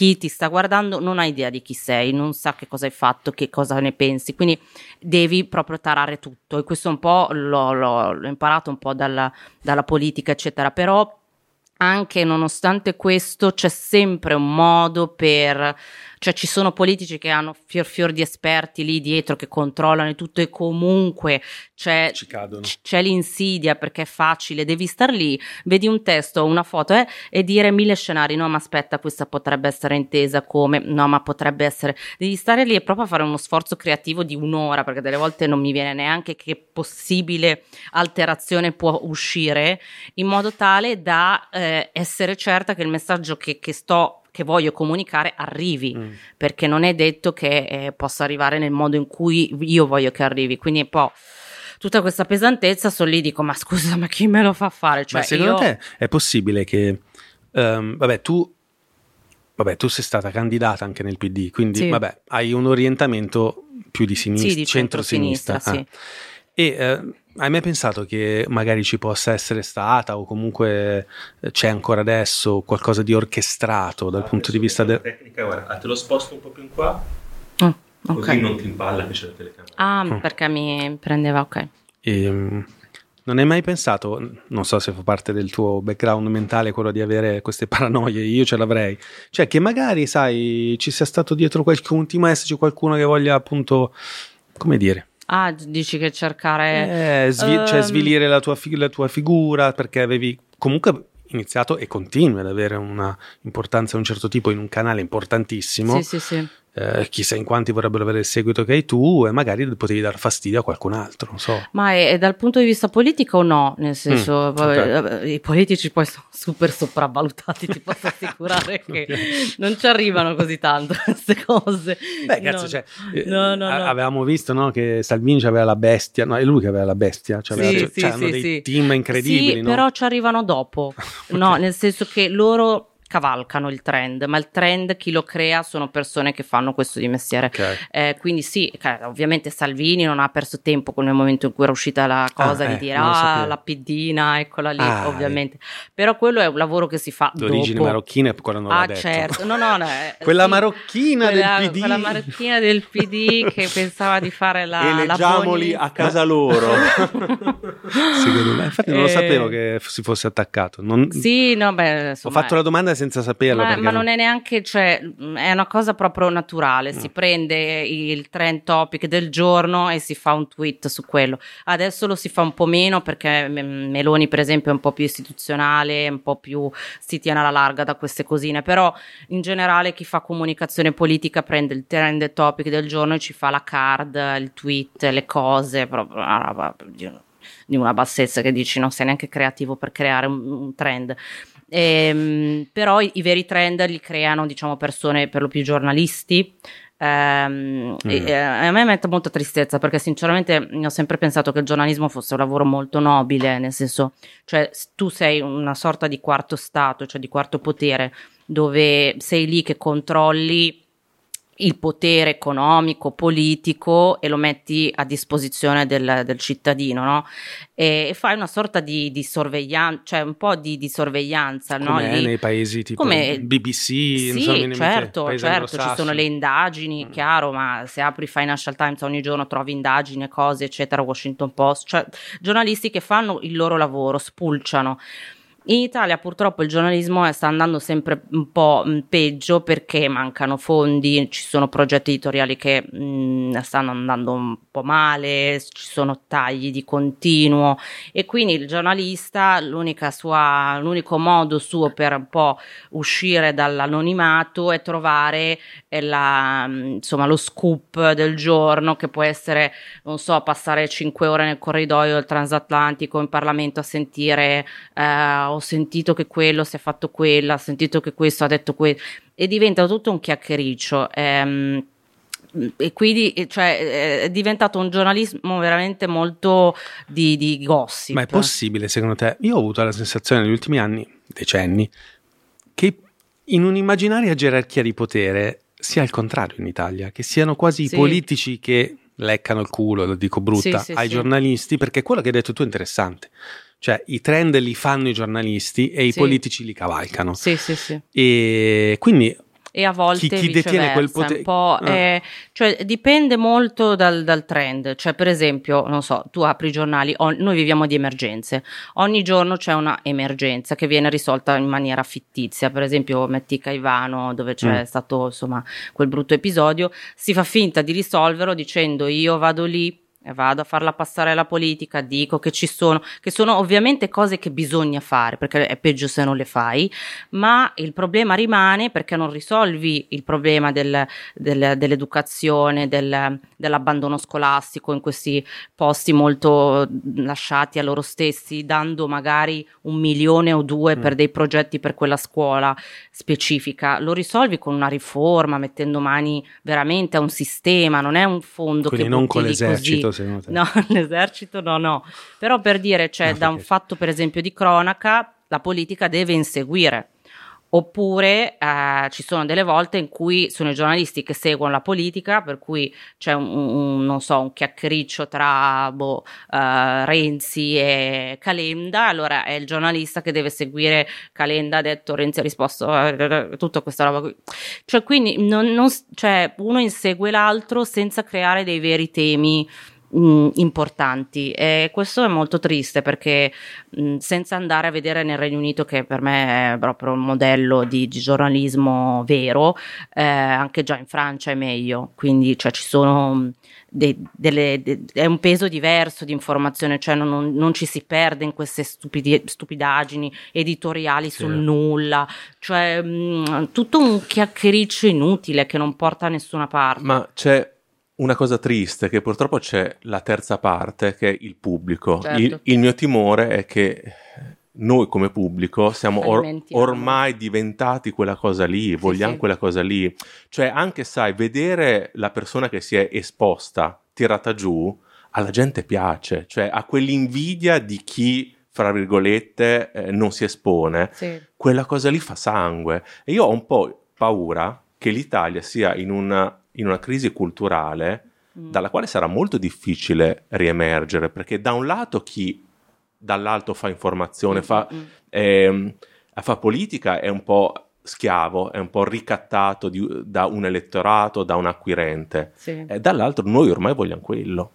chi ti sta guardando non ha idea di chi sei, non sa che cosa hai fatto, che cosa ne pensi, quindi devi proprio tarare tutto. E questo un po' l'ho, l'ho- l'ho imparato un po' dalla, dalla politica, eccetera, però anche nonostante questo c'è sempre un modo per cioè ci sono politici che hanno fior fior di esperti lì dietro che controllano tutto e comunque c'è, c'è l'insidia perché è facile, devi star lì, vedi un testo una foto eh, e dire mille scenari, no ma aspetta questa potrebbe essere intesa come, no ma potrebbe essere, devi stare lì e proprio fare uno sforzo creativo di un'ora perché delle volte non mi viene neanche che possibile alterazione può uscire in modo tale da eh, essere certa che il messaggio che, che sto che voglio comunicare arrivi Mm. perché non è detto che eh, possa arrivare nel modo in cui io voglio che arrivi quindi un po' tutta questa pesantezza sono lì dico ma scusa ma chi me lo fa fare cioè Ma secondo io te è possibile che... ehm, vabbè, tu... Vabbè, tu sei stata candidata anche nel PD, quindi Sì. vabbè, hai un orientamento più di sinistra, sì di centro-sinistra. centro-sinistra, sì. ah. E eh, hai mai pensato che magari ci possa essere stata o comunque eh, c'è ancora adesso qualcosa di orchestrato dal punto di vista del... tecnica, guarda, te lo sposto un po' più in qua, Oh, ok così non ti impalla che c'è la telecamera. ah Mm. perché mi prendeva ok Ehm, Non hai mai pensato, non so se fa parte del tuo background mentale quello di avere queste paranoie, io ce l'avrei, cioè che magari, sai, ci sia stato dietro qualcuno, continua a esserci qualcuno che voglia appunto, come dire, Ah, dici che cercare... eh, svi- cioè Ehm. svilire la tua, fi- la tua figura perché avevi comunque iniziato e continui ad avere una importanza di un certo tipo in un canale importantissimo. Sì, sì, sì. Eh, chissà in quanti vorrebbero avere il seguito che hai tu e magari potevi dar fastidio a qualcun altro, non so. Ma è, è dal punto di vista politico no, nel senso Mm, poi, ok. eh, i politici poi sono super sopravvalutati, ti posso assicurare che Ok. non ci arrivano così tanto queste cose. Beh, cazzo, No, cioè, eh, no, no, a- avevamo visto no, che Salvini aveva la bestia, no, è lui che aveva la bestia, cioè, Sì, aveva, sì, cioè, sì, dei team incredibili, Sì, però ci arrivano dopo. No, nel senso che loro cavalcano il trend, ma il trend chi lo crea sono persone che fanno questo di mestiere. Ok. Eh, quindi sì, ovviamente Salvini non ha perso tempo con- nel momento in cui era uscita la cosa Ah, di eh, dire ah sapevo." la piddina, eccola lì, Ah, ovviamente. Però quello è un lavoro che si fa D'origine dopo. marocchina quella non l'ha Ah detto. certo, no no, no eh, Quella sì. marocchina Quella- del PD. Quella marocchina del PD che pensava di fare la, la Eleggiamoli buonista. a casa loro. Secondo me, infatti non lo Eh, sapevo che si fosse attaccato. Non- Sì, no, beh, Ho insomma, fatto la domanda senza saperlo. Ma, ma non è neanche, cioè, è una cosa proprio naturale. Si Mm. prende il trend topic del giorno e si fa un tweet su quello. Adesso lo si fa un po' meno perché Meloni, per esempio, è un po' più istituzionale, un po' più si tiene alla larga da queste cosine. Però in generale chi fa comunicazione politica prende il trend topic del giorno e ci fa la card, il tweet, le cose, proprio una roba di di una bassezza che dici non sei neanche creativo per creare un, un trend. Ehm, però i, i veri trend li creano diciamo persone per lo più giornalisti. Ehm, e- Mm. e a me mette molta tristezza perché sinceramente ho sempre pensato che il giornalismo fosse un lavoro molto nobile, nel senso, cioè tu sei una sorta di quarto stato, cioè di quarto potere, dove sei lì che controlli il potere economico, politico e lo metti a disposizione del, del cittadino, no? E, e fai una sorta di, di sorveglianza, cioè un po' di, di sorveglianza, no? Come Lì- nei paesi tipo Come- BBC, sì, so, certo, paesi certo, ci sono le indagini, Mm. chiaro, ma se apri Financial Times ogni giorno trovi indagini, cose, eccetera, Washington Post, cioè giornalisti che fanno il loro lavoro, spulciano. In Italia purtroppo il giornalismo eh, sta andando sempre un po' mh, peggio perché mancano fondi, ci sono progetti editoriali che mh, stanno andando un po' male, ci sono tagli di continuo e quindi il giornalista, sua, l'unico modo suo per un po' uscire dall'anonimato è trovare eh, la, mh, insomma, lo scoop del giorno che può essere, non so, passare cinque ore nel corridoio del transatlantico in Parlamento a sentire eh, ho sentito che quello si è fatto quella, ho sentito che questo ha detto quello e diventa tutto un chiacchiericcio. ehm, e quindi eh, cioè, è diventato un giornalismo veramente molto di, di gossip. Ma è possibile secondo te? Io ho avuto la sensazione negli ultimi anni, decenni, che in un'immaginaria gerarchia di potere sia il contrario in Italia, che siano quasi Sì. i politici che leccano il culo, lo dico brutta, Sì, sì, ai giornalisti, perché quello che hai detto tu è interessante. Cioè, i trend li fanno i giornalisti e i Sì. politici li cavalcano. Sì, sì, sì. E quindi E a volte Chi- chi detiene quel potere- un po', Ah. eh, cioè dipende molto dal, dal trend. Cioè, per esempio, non so, tu apri i giornali, o- noi viviamo di emergenze. Ogni giorno c'è una emergenza che viene risolta in maniera fittizia. Per esempio, metti Caivano, dove c'è Mm. stato insomma quel brutto episodio, si fa finta di risolverlo dicendo io vado lì. Vado a farla passare alla politica, dico che ci sono, che sono ovviamente cose che bisogna fare, perché è peggio se non le fai, ma il problema rimane perché non risolvi il problema del- del- dell'educazione, del- dell'abbandono scolastico in questi posti molto lasciati a loro stessi, dando magari un milione o due per Mm. dei progetti per quella scuola specifica. Lo risolvi con una riforma, mettendo mani veramente a un sistema, non è un fondo quindi che non con l'esercito, così. secondo te. No, l'esercito no, no. Però per dire, cioè, No, da un perché- fatto per esempio di cronaca, la politica deve inseguire. Oppure eh, ci sono delle volte in cui sono i giornalisti che seguono la politica, per cui c'è un, un- so, un chiacchiericcio tra boh, eh, Renzi e Calenda, allora è il giornalista che deve seguire Calenda, ha detto Renzi ha risposto, eh, tutta questa roba qui. Cioè, quindi non- non cioè, uno insegue l'altro senza creare dei veri temi mh, importanti e questo è molto triste perché mh, senza andare a vedere nel Regno Unito che per me è proprio un modello di, di giornalismo vero, eh, anche già in Francia è meglio, quindi cioè, ci sono de, delle, de, è un peso diverso di informazione, cioè non, non ci si perde in queste stupidi, stupidaggini editoriali sì. sul nulla, cioè mh, tutto un chiacchiericcio inutile che non porta a nessuna parte. Ma c'è una cosa triste che purtroppo c'è la terza parte che è il pubblico. Certo. Il, il, mio timore è che noi come pubblico siamo or- ormai diventati quella cosa lì, vogliamo sì, sì. quella cosa lì. Cioè anche sai, vedere la persona che si è esposta, tirata giù, alla gente piace, cioè a quell'invidia di chi fra virgolette eh, non si espone, sì. quella cosa lì fa sangue. E io ho un po' paura che l'Italia sia in una in una crisi culturale mm. dalla quale sarà molto difficile riemergere, perché da un lato chi dall'alto fa informazione, mm, fa, mm. eh, fa politica è un po' schiavo, è un po' ricattato di, da un elettorato, da un acquirente, sì. e dall'altro noi ormai vogliamo quello.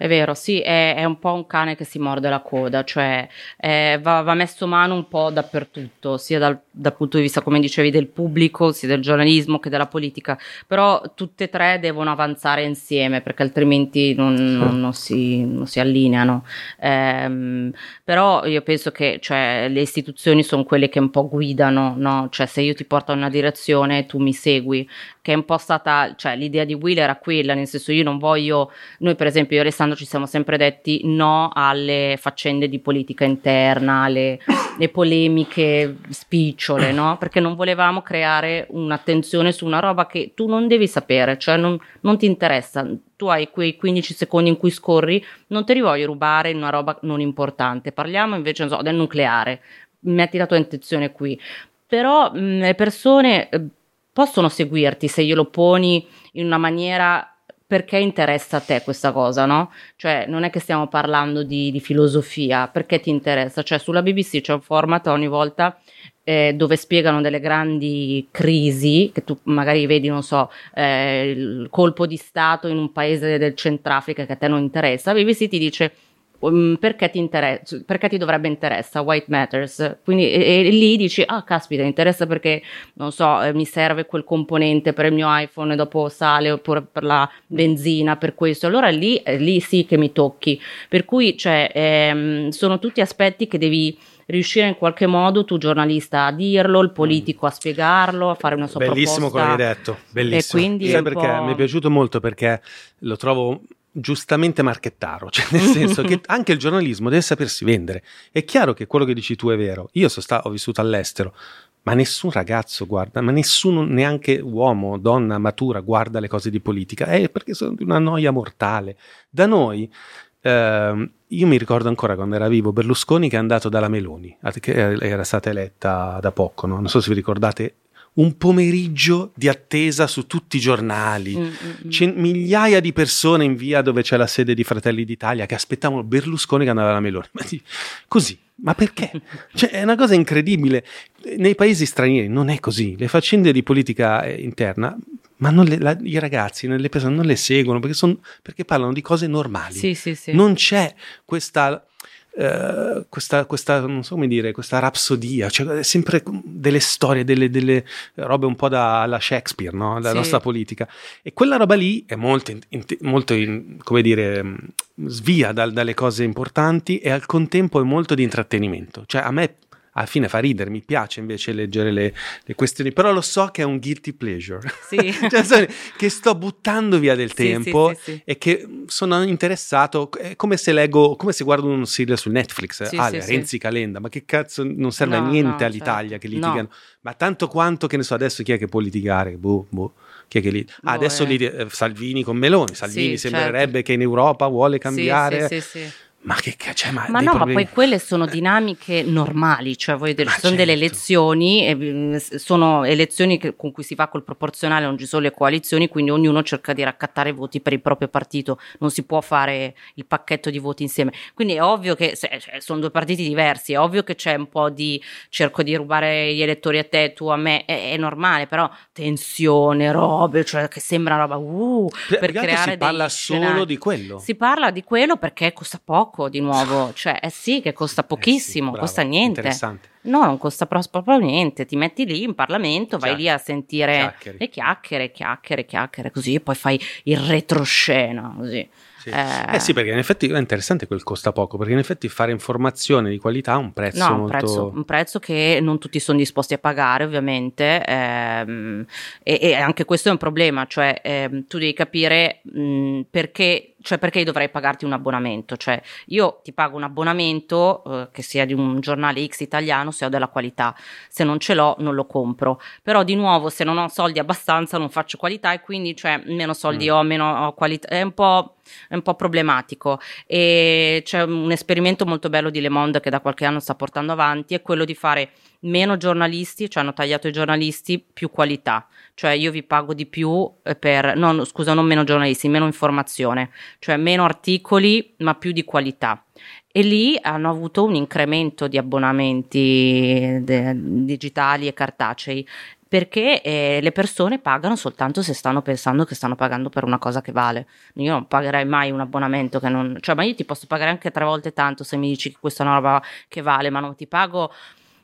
È vero, sì, è, è, un po' un cane che si morde la coda, cioè eh, va, va, messo mano un po' dappertutto, sia dal, dal, punto di vista, come dicevi, del pubblico, sia del giornalismo che della politica, però tutte e tre devono avanzare insieme perché altrimenti non, non, non, si, non si, allineano. Eh, però io penso che cioè, le istituzioni sono quelle che un po' guidano, no? cioè se io ti porto in una direzione tu mi segui, che è un po' stata, cioè l'idea di Will era quella, nel senso io non voglio, noi per esempio io e Alessandro ci siamo sempre detti no alle faccende di politica interna, alle, le polemiche spicciole, no? Perché non volevamo creare un'attenzione su una roba che tu non devi sapere, cioè non, non ti interessa, tu hai quei 15 secondi in cui scorri, non te li voglio rubare in una roba non importante, parliamo invece so, del nucleare, metti la tua intenzione qui. Però mh, le persone eh, possono seguirti se glielo poni in una maniera perché interessa a te questa cosa, no? Cioè, non è che stiamo parlando di, di filosofia, perché ti interessa? Cioè, sulla BBC c'è un format ogni volta eh, dove spiegano delle grandi crisi, che tu magari vedi, non so, eh, il colpo di Stato in un paese del Centrafrica che a te non interessa, BBC ti dice um, perché, ti interessa, perché ti dovrebbe interessare White Matters quindi e, e, lì dici ah caspita interessa perché non so eh, mi serve quel componente per il mio iPhone e dopo sale oppure per la benzina per questo allora lì, eh, lì sì che mi tocchi per cui cioè, ehm, sono tutti aspetti che devi riuscire in qualche modo tu giornalista a dirlo, il politico a spiegarlo, a fare una sua bellissimo proposta. Bellissimo come hai detto, bellissimo. E quindi Sai perché mi è piaciuto molto perché lo trovo giustamente marchettaro, cioè nel senso che anche il giornalismo deve sapersi vendere. È chiaro che quello che dici tu è vero. Io so sta- ho vissuto all'estero, ma nessun ragazzo guarda, ma nessuno, neanche uomo, donna matura, guarda le cose di politica, eh, perché sono di una noia mortale. Da noi, eh, io mi ricordo ancora quando era vivo Berlusconi che è andato dalla Meloni, che era stata eletta da poco, no? non so se vi ricordate, un pomeriggio di attesa su tutti i giornali. Mm, mm. C'è migliaia di persone in via dove c'è la sede di Fratelli d'Italia che aspettavano Berlusconi che andava alla Meloni. Ma di, così, ma perché? Cioè, è una cosa incredibile. Nei paesi stranieri non è così. Le faccende di politica eh, interna, ma le, la, i ragazzi, le persone non le seguono perché, son, perché parlano di cose normali. Sì, sì, sì. Non c'è questa Uh, questa, questa, non so come dire, questa rapsodia, cioè sempre delle storie, delle, delle robe un po' da, alla Shakespeare, no? dalla sì. nostra politica. E quella roba lì è molto, in, molto in, come dire, svia dal, dalle cose importanti e al contempo è molto di intrattenimento. Cioè a me alla fine fa ridere, mi piace invece leggere le, le questioni, però lo so che è un guilty pleasure, sì. cioè, che sto buttando via del sì, tempo sì, e che sono interessato, è come se leggo, come se guardo un serial su Netflix, ah, Renzi Calenda, ma che cazzo non serve no, a niente no, all'Italia certo. che litigano, no. ma tanto quanto che ne so adesso chi è che può litigare, boh, boh. Chi è che li... Ah, adesso li, eh, Salvini con Meloni, Salvini sembrerebbe certo. che in Europa vuole cambiare. sì, sì, sì ma che cioè, ma, ma no, problemi... ma poi quelle sono dinamiche normali, cioè voi dire, ci sono certo. delle elezioni, eh, sono elezioni che, con cui si va col proporzionale, non ci sono le coalizioni, quindi ognuno cerca di raccattare voti per il proprio partito, non si può fare il pacchetto di voti insieme. Quindi è ovvio che se, cioè, sono due partiti diversi, è ovvio che c'è un po' di cerco di rubare gli elettori a te, tu a me, è, è normale, però tensione, robe, cioè che sembra roba uh, per, per creare si parla solo scenari. di quello. Si parla di quello perché costa poco poco di nuovo, cioè eh sì che costa pochissimo, eh sì, costa niente. No, non costa proprio niente, ti metti lì in Parlamento, vai lì a sentire chiacchiere. le chiacchiere, chiacchiere, chiacchiere, così e poi fai il retroscena, così. Sì. Eh, eh, sì, perché in effetti è interessante quel costa poco, perché in effetti fare informazione di qualità ha un prezzo no, molto... un, prezzo, un prezzo che non tutti sono disposti a pagare ovviamente ehm, e, e, anche questo è un problema, cioè ehm, tu devi capire mh, perché cioè perché io dovrei pagarti un abbonamento? Cioè, io ti pago un abbonamento eh, che sia di un giornale X italiano se ho della qualità, se non ce l'ho non lo compro. Però di nuovo, se non ho soldi abbastanza non faccio qualità e quindi cioè meno soldi mm. ho, meno ho qualità. È un po' è un po' problematico e c'è un esperimento molto bello di Le Monde che da qualche anno sta portando avanti è quello di fare meno giornalisti, cioè hanno tagliato i giornalisti, più qualità, cioè io vi pago di più eh, per, no, scusa, non meno giornalisti, meno informazione, cioè meno articoli ma più di qualità. E lì hanno avuto un incremento di abbonamenti de- digitali e cartacei perché eh, le persone pagano soltanto se stanno pensando che stanno pagando per una cosa che vale. Io non pagherei mai un abbonamento che non... cioè, ma io ti posso pagare anche tre volte tanto se mi dici che questa è una roba che vale, ma non ti pago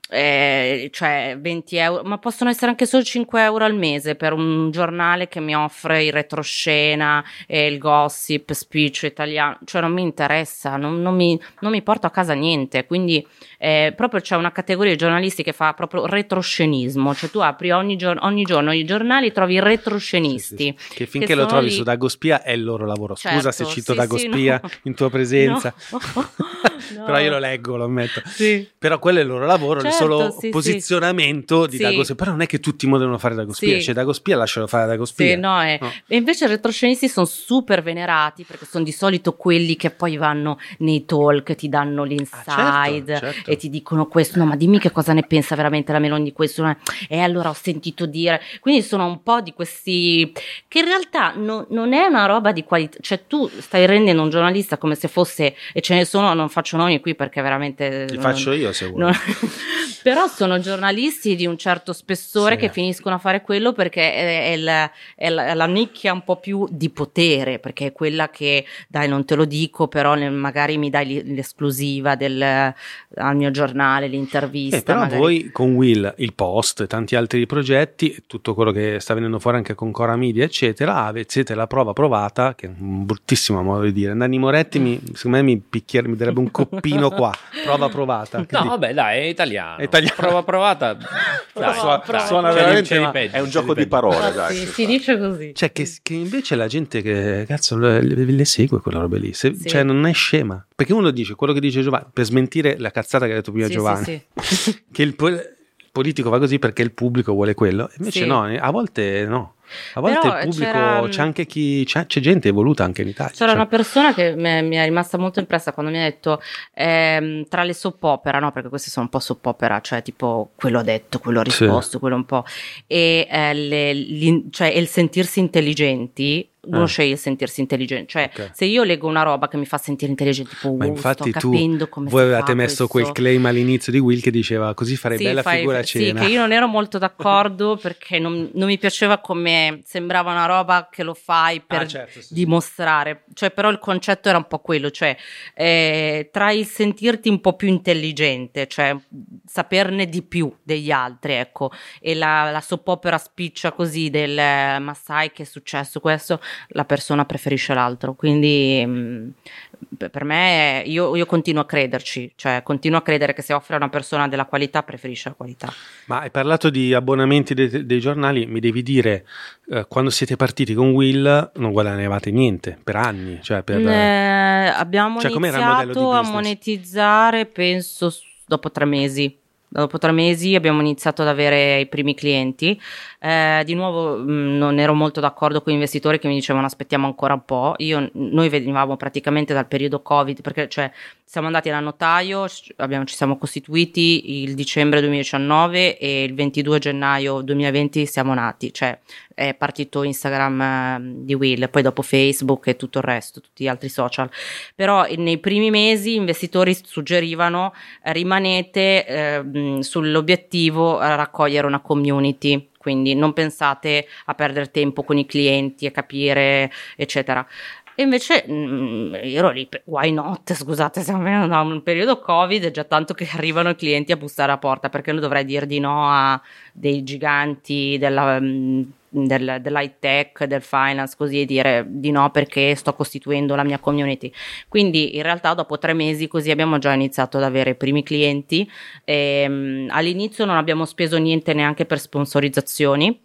eh, cioè 20 euro, ma possono essere anche solo 5 euro al mese per un giornale che mi offre il retroscena e il gossip, speech italiano, cioè non mi interessa, non, non, mi, non mi, porto a casa niente, quindi eh, proprio c'è una categoria di giornalisti che fa proprio retroscenismo, cioè tu apri ogni, gior- ogni giorno i giornali trovi i retroscenisti. Sì, sì, sì. Che finché che lo trovi lì... su Dagospia è il loro lavoro, scusa certo, se cito Dagospia no. in tua presenza, no. no. però io lo leggo, lo ammetto, però quello è il loro lavoro, certo solo sì, posizionamento sì. di Dagospia, però non è che tutti devono fare Dagospia, sì. cioè Dagospia lascialo fare Dagospia. Sì, no, è... no. E invece i retroscenisti sono super venerati perché sono di solito quelli che poi vanno nei talk, ti danno l'inside ah, certo, certo. e ti dicono questo, no ma dimmi che cosa ne pensa veramente la Meloni di questo, e eh, allora ho sentito dire, quindi sono un po' di questi che in realtà no, non è una roba di qualità, cioè tu stai rendendo un giornalista come se fosse, e ce ne sono, non faccio nomi qui perché veramente... Li faccio io se vuoi. Non, però sono giornalisti di un certo spessore sì. che finiscono a fare quello perché è, è, la, è, la, è, la, nicchia un po' più di potere, perché è quella che, dai, non te lo dico, però magari mi dai l'esclusiva del, al mio giornale, l'intervista. Eh, però magari. voi con Will, il post e tanti altri progetti, tutto quello che sta venendo fuori anche con Cora Media, eccetera, siete la prova provata, che è un bruttissimo modo di dire. Nanni Moretti, mi, secondo me mi, picchier, mi darebbe un coppino qua, prova provata. No, vabbè, dai, è italiano. Italiano italiano. Prova provata. Dai, suona, prova, suona veramente ma... È un gioco di parole, dai. Sì, si dice così. Cioè, che, che, invece la gente che cazzo le, le segue quella roba lì. Se, sì. Cioè, non è scema. Perché uno dice quello che dice Giovanni, per smentire la cazzata che ha detto prima sì, Giovanni, sì, che il, il, politico va così perché il pubblico vuole quello. Invece no, a volte no. A volte Però il pubblico c'è anche chi c'è, c'è, gente evoluta anche in Italia. C'era cioè. una persona che mi, mi, è rimasta molto impressa quando mi ha detto ehm, tra le soap opera, no? Perché queste sono un po' soap opera, cioè tipo quello ha detto, quello ha risposto, sì. quello un po'. E eh, le, cioè, il sentirsi intelligenti uno eh. sceglie sentirsi intelligente. Cioè, okay. se io leggo una roba che mi fa sentire intelligente, tipo, Ma uh, infatti sto capendo come Voi avevate messo questo. quel claim all'inizio di Will che diceva così farei sì, bella fai, figura a cena. Sì, che io non ero molto d'accordo perché non, non, mi piaceva come sembrava una roba che lo fai per ah, certo, sì, dimostrare. Cioè, però il concetto era un po' quello, cioè, eh, tra il sentirti un po' più intelligente, cioè saperne di più degli altri, ecco, e la, la soap opera spiccia così del ma sai che è successo questo, la persona preferisce l'altro. Quindi mh, mm, per me io, io, continuo a crederci, cioè continuo a credere che se offre a una persona della qualità preferisce la qualità. Ma hai parlato di abbonamenti dei, dei giornali, mi devi dire eh, quando siete partiti con Will non guadagnavate niente per anni? Cioè per, eh, abbiamo cioè, iniziato a monetizzare penso dopo tre mesi dopo tre mesi abbiamo iniziato ad avere i primi clienti. Eh, di nuovo mh, mm, non ero molto d'accordo con gli investitori che mi dicevano aspettiamo ancora un po'. Io, noi venivamo praticamente dal periodo Covid, perché cioè, siamo andati da notaio, abbiamo, ci siamo costituiti il dicembre 2019 e il 22 gennaio 2020 siamo nati, cioè è partito Instagram eh, di Will, poi dopo Facebook e tutto il resto, tutti gli altri social. Però nei primi mesi gli investitori suggerivano rimanete eh, sull'obiettivo raccogliere una community quindi non pensate a perdere tempo con i clienti, a capire, eccetera. E invece mh, mm, ero lì, why not? Scusate, venendo da un periodo Covid, è già tanto che arrivano i clienti a bussare a porta, perché non dovrei dire di no a dei giganti della, mm, del, dell'high tech, del finance, così e dire di no perché sto costituendo la mia community. Quindi in realtà dopo tre mesi così abbiamo già iniziato ad avere i primi clienti. E, um, all'inizio non abbiamo speso niente neanche per sponsorizzazioni,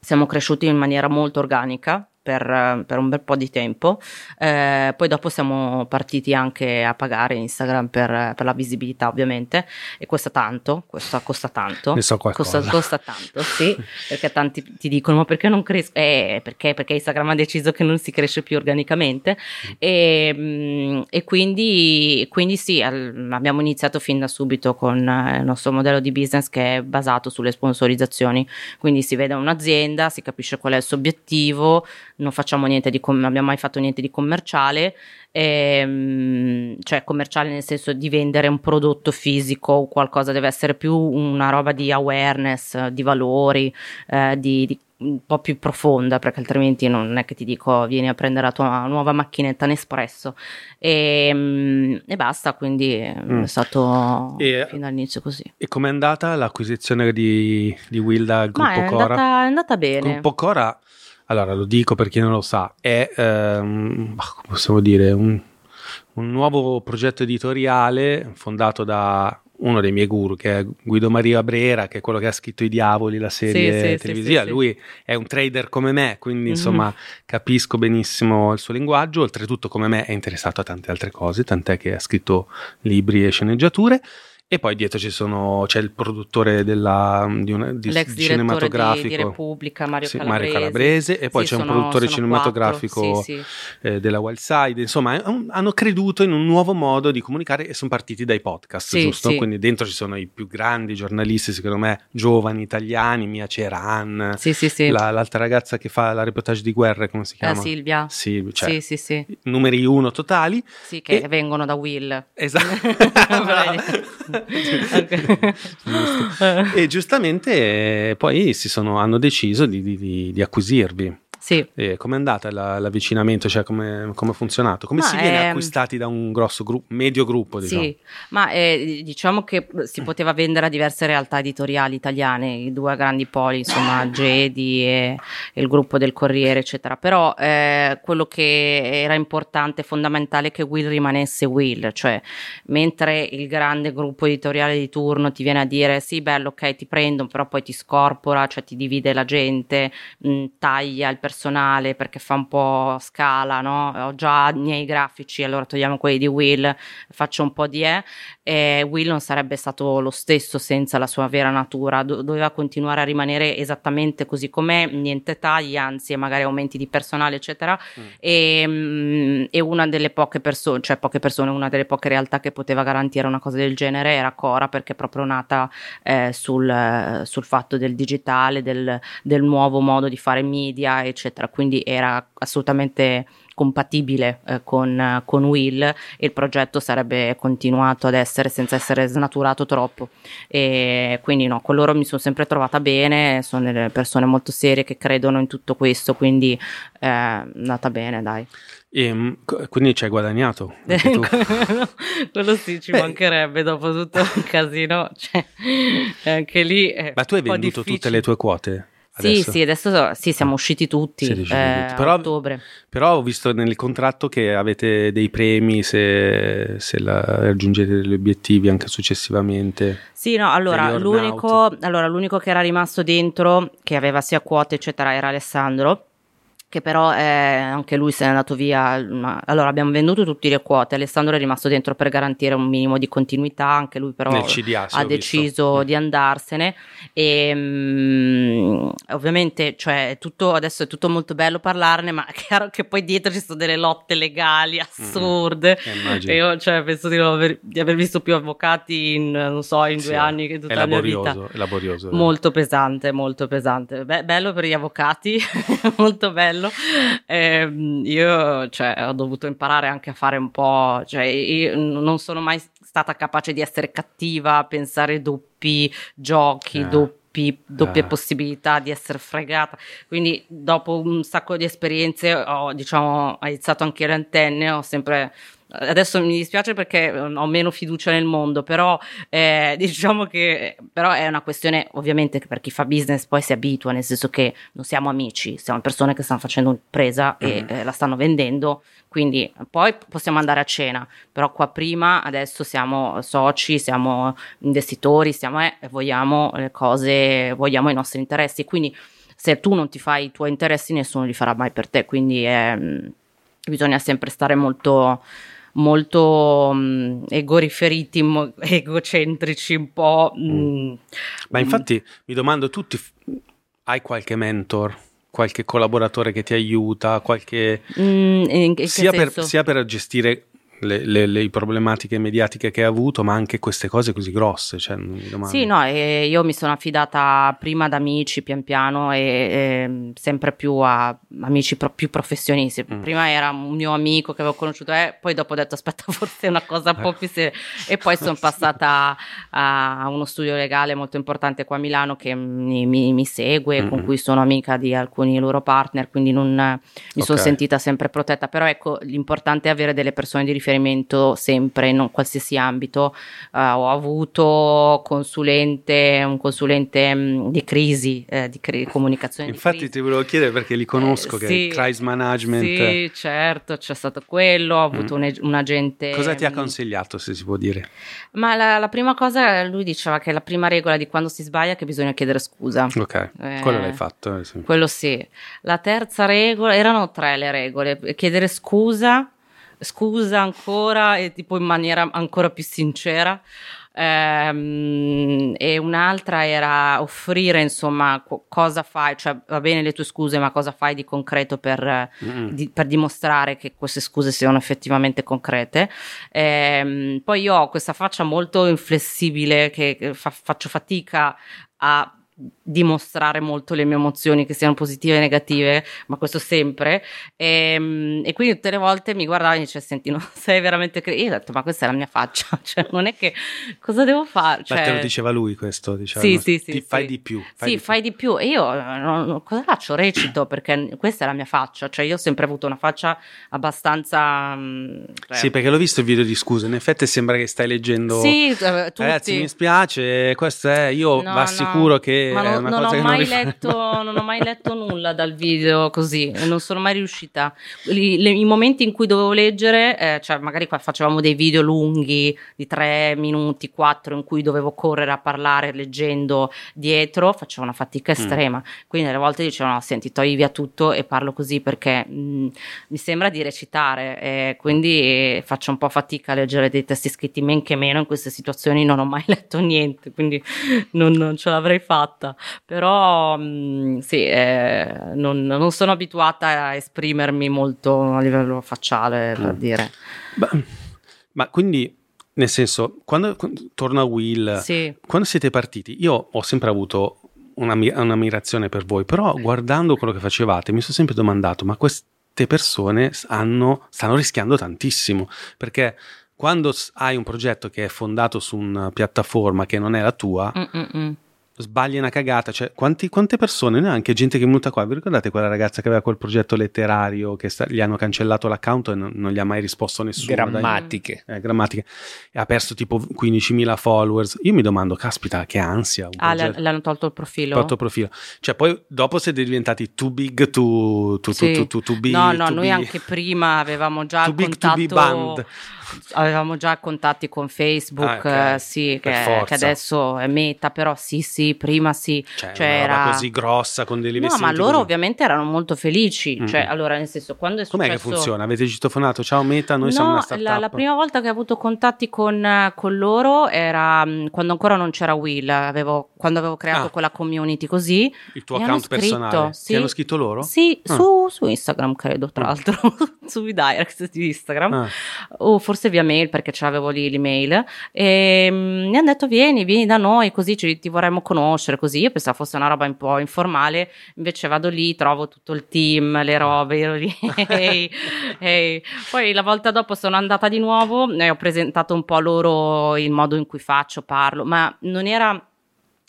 siamo cresciuti in maniera molto organica per, per, un bel po' di tempo. Eh, poi dopo siamo partiti anche a pagare Instagram per, per, la visibilità, ovviamente, e costa tanto, costa, costa tanto. Ne so qualcosa. Costa, costa tanto, sì, perché tanti ti dicono ma perché non cresco? Eh, perché, perché Instagram ha deciso che non si cresce più organicamente e, mm, e quindi, quindi sì, abbiamo iniziato fin da subito con il nostro modello di business che è basato sulle sponsorizzazioni, quindi si vede un'azienda, si capisce qual è il suo obiettivo, non facciamo niente di com- non abbiamo mai fatto niente di commerciale, ehm, cioè commerciale nel senso di vendere un prodotto fisico o qualcosa, deve essere più una roba di awareness, di valori, eh, di, di un po' più profonda perché altrimenti non è che ti dico vieni a prendere la tua nuova macchinetta Nespresso e, ehm, e basta quindi mm. è stato e, fino all'inizio così e com'è andata l'acquisizione di, di Will dal gruppo Ma è Cora? Andata, è andata bene il gruppo Cora allora lo dico per chi non lo sa, è, ehm, possiamo dire, un, un, nuovo progetto editoriale fondato da uno dei miei guru, che è Guido Maria Brera, che è quello che ha scritto I Diavoli, la serie sì, sì, televisiva. Sì, Lui è un trader come me, quindi mm-hmm. insomma capisco benissimo il suo linguaggio. Oltretutto, come me, è interessato a tante altre cose, tant'è che ha scritto libri e sceneggiature. E poi dietro ci sono, c'è il produttore della, di una, di, L'ex cinematografico di, di Repubblica, Mario, sì, Calabrese. Mario Calabrese. E poi sì, c'è sono, un produttore cinematografico sì, eh, della Wild Side. Insomma, un, hanno creduto in un nuovo modo di comunicare e sono partiti dai podcast, giusto? Quindi dentro ci sono i più grandi giornalisti, secondo me, giovani italiani, Mia Ceran, la, l'altra ragazza che fa la reportage di guerre, come si chiama? La Silvia. Sì, cioè, sì, sì, sì. Numeri uno totali. Sì, che e... vengono da Will. Esatto. e giustamente eh, poi si sono, hanno deciso di, di, di acquisirvi. Sì. Eh, com'è andata la, l'avvicinamento? Cioè, come è funzionato? Come ma si viene è... acquistati da un grosso gruppo, medio gruppo? Diciamo? Sì, ma eh, diciamo che si poteva vendere a diverse realtà editoriali italiane, i due grandi poli, insomma, Gedi e, e il gruppo del Corriere, eccetera. Però eh, quello che era importante e fondamentale è che Will rimanesse Will, cioè mentre il grande gruppo editoriale di turno ti viene a dire sì, bello, ok, ti prendo, però poi ti scorpora, cioè ti divide la gente, mh, taglia il personaggio personale perché fa un po' scala, no? Ho già i miei grafici, allora togliamo quelli di Will, faccio un po' di E. E Will non sarebbe stato lo stesso senza la sua vera natura, Do- doveva continuare a rimanere esattamente così com'è, niente tagli, anzi magari aumenti di personale, eccetera. Mm. E, mm, e, una delle poche persone, cioè poche persone, una delle poche realtà che poteva garantire una cosa del genere era Cora perché è proprio nata eh, sul, sul, fatto del digitale, del, del nuovo modo di fare media, eccetera eccetera, quindi era assolutamente compatibile eh, con, con, Will e il progetto sarebbe continuato ad essere senza essere snaturato troppo e quindi no, con loro mi sono sempre trovata bene, sono delle persone molto serie che credono in tutto questo, quindi è eh, andata bene dai. E, ehm, quindi ci hai guadagnato? Quello sì, ci Beh, mancherebbe dopo tutto il casino. Cioè, anche lì. Ma tu hai venduto difficile. tutte le tue quote? Adesso. Sì, sì, adesso sì, siamo usciti tutti, eh, tutti. Però, ottobre. Però ho visto nel contratto che avete dei premi se, se la, raggiungete degli obiettivi anche successivamente. Sì, no, allora l'unico, allora l'unico che era rimasto dentro, che aveva sia quote eccetera, era Alessandro che però eh, anche lui se n'è andato via. Allora abbiamo venduto tutte le quote, Alessandro è rimasto dentro per garantire un minimo di continuità, anche lui però CDA, ha deciso visto. Mm. di andarsene e um, ovviamente cioè, tutto, adesso è tutto molto bello parlarne, ma è chiaro che poi dietro ci sono delle lotte legali assurde. Mm-hmm. E io cioè, penso di, aver, di, aver, visto più avvocati in, non so, in sì, due anni che tutta la mia vita. È laborioso. Molto pesante, molto pesante. Be- bello per gli avvocati, molto bello bello. Eh, io cioè, ho dovuto imparare anche a fare un po', cioè, io non sono mai stata capace di essere cattiva, a pensare doppi giochi, eh. doppi doppie eh. possibilità di essere fregata. Quindi, dopo un sacco di esperienze, ho diciamo aizzato anche le antenne, ho sempre adesso mi dispiace perché ho meno fiducia nel mondo, però eh, diciamo che però è una questione ovviamente che per chi fa business poi si abitua, nel senso che non siamo amici, siamo persone che stanno facendo un'impresa mm-hmm. e eh, la stanno vendendo, quindi poi possiamo andare a cena, però qua prima adesso siamo soci, siamo investitori, siamo eh, vogliamo le cose, vogliamo i nostri interessi, quindi se tu non ti fai i tuoi interessi nessuno li farà mai per te, quindi eh, bisogna sempre stare molto molto mh, mm, egoriferiti, mo- egocentrici, un po'. Mh, mm. Ma infatti mi domando, tu hai qualche mentor? Qualche collaboratore che ti aiuta, qualche... Mm, in, in sia, per, sia per gestire le, le, le, problematiche mediatiche che ha avuto, ma anche queste cose così grosse. Cioè, sì, no, io mi sono affidata prima ad amici pian piano e, e sempre più a amici pro, più professionisti. Mm. Prima era un mio amico che avevo conosciuto, eh, poi dopo ho detto aspetta, forse è una cosa un po' più seria. E poi sono passata a, a, uno studio legale molto importante qua a Milano che mi, mi, mi segue, mm. con cui sono amica di alcuni loro partner, quindi non, mi okay. sono sentita sempre protetta. Però ecco, l'importante è avere delle persone di riferimento riferimento sempre in qualsiasi ambito. Uh, ho avuto consulente, un consulente mh, mm, di crisi, eh, di cri- comunicazione. Infatti crisi. ti volevo chiedere perché li conosco, eh, che sì, è crisis management. Sì, certo, c'è stato quello, ho avuto mm. un, un, agente. Cosa ti ha mm, consigliato, se si può dire? Ma la, la, prima cosa, lui diceva che la prima regola di quando si sbaglia è che bisogna chiedere scusa. Ok, eh, quello l'hai fatto. Eh. Quello sì. La terza regola, erano tre le regole, chiedere scusa scusa ancora e tipo in maniera ancora più sincera. Ehm, e un'altra era offrire insomma co- cosa fai, cioè va bene le tue scuse, ma cosa fai di concreto per, mm. di, per dimostrare che queste scuse siano effettivamente concrete. Ehm, poi io ho questa faccia molto inflessibile che fa, faccio fatica a dimostrare molto le mie emozioni, che siano positive e negative, ma questo sempre. E, ehm, e quindi tutte le volte mi guardava e mi diceva: Senti, non sei veramente credibile. Io ho detto: Ma questa è la mia faccia, cioè, non è che cosa devo fare? Cioè, ma te lo diceva lui questo, diciamo. Sì, sì, sì. Ti sì. fai di più. Fai sì, di fai più. di più. E io non, cosa faccio? Recito perché questa è la mia faccia. Cioè, io ho sempre avuto una faccia abbastanza. Mm, cioè... Sì, perché l'ho visto il video di scuse. In effetti sembra che stai leggendo. Sì, eh, tutti. Ragazzi, mi spiace, questo è. Io no, vi assicuro no. che. Ma non, non ho mai letto, non ho mai letto nulla dal video così, non sono mai riuscita. I, le, i momenti in cui dovevo leggere, eh, cioè magari qua facevamo dei video lunghi di tre minuti, quattro, in cui dovevo correre a parlare leggendo dietro, facevo una fatica mm. estrema. Mm. Quindi alle volte dicevano: no, senti, togli via tutto e parlo così perché mh, mm, mi sembra di recitare. E quindi faccio un po' fatica a leggere dei testi scritti, men che meno in queste situazioni non ho mai letto niente, quindi non, non ce l'avrei fatta. Però mh, mm, sì, eh, non, non, sono abituata a esprimermi molto a livello facciale, per mm. dire. Beh, ma quindi, nel senso, quando, quando torno a Will, sì. quando siete partiti, io ho sempre avuto una, un'ammirazione per voi, però guardando quello che facevate mi sono sempre domandato, ma queste persone hanno, stanno rischiando tantissimo, perché quando hai un progetto che è fondato su una piattaforma che non è la tua, Mm-mm sbagli una cagata, cioè quanti, quante persone, neanche gente che è venuta qua, vi ricordate quella ragazza che aveva quel progetto letterario che sta, gli hanno cancellato l'account e non, non, gli ha mai risposto nessuno? Grammatiche. Dai, eh, grammatiche. E ha perso tipo 15.000 followers. Io mi domando, caspita, che ansia. Ah, progetto. l'hanno tolto il profilo? Tolto il profilo. Cioè poi dopo siete diventati too big to, to, sì. to, to, to be... No, no, noi be, anche prima avevamo già too contatto... Big to be banned avevamo già contatti con Facebook, ah, okay. sì, che, che, adesso è meta, però sì, sì, prima sì. Cioè, cioè era così grossa con dei No, ma loro così. ovviamente erano molto felici, mm-hmm. cioè allora nel senso quando è Com'è successo... che funziona? Avete citofonato, ciao Meta, noi no, siamo una startup. La, la prima volta che ho avuto contatti con, con loro era mm, quando ancora non c'era Will, avevo, quando avevo creato ah. quella community così. Il tuo account scritto, personale? Sì. Ti hanno scritto loro? Sì, ah. su, su, Instagram credo, tra ah. l'altro, sui direct di Instagram, ah. o forse via mail perché c'avevo lì l'email, e mm, mi hanno detto vieni, vieni da noi così ci, ti vorremmo conoscere, così. Io pensavo fosse una roba un po' informale, invece vado lì, trovo tutto il team, le robe, ero lì, hey, hey. poi la volta dopo sono andata di nuovo e ho presentato un po' loro il modo in cui faccio, parlo, ma non era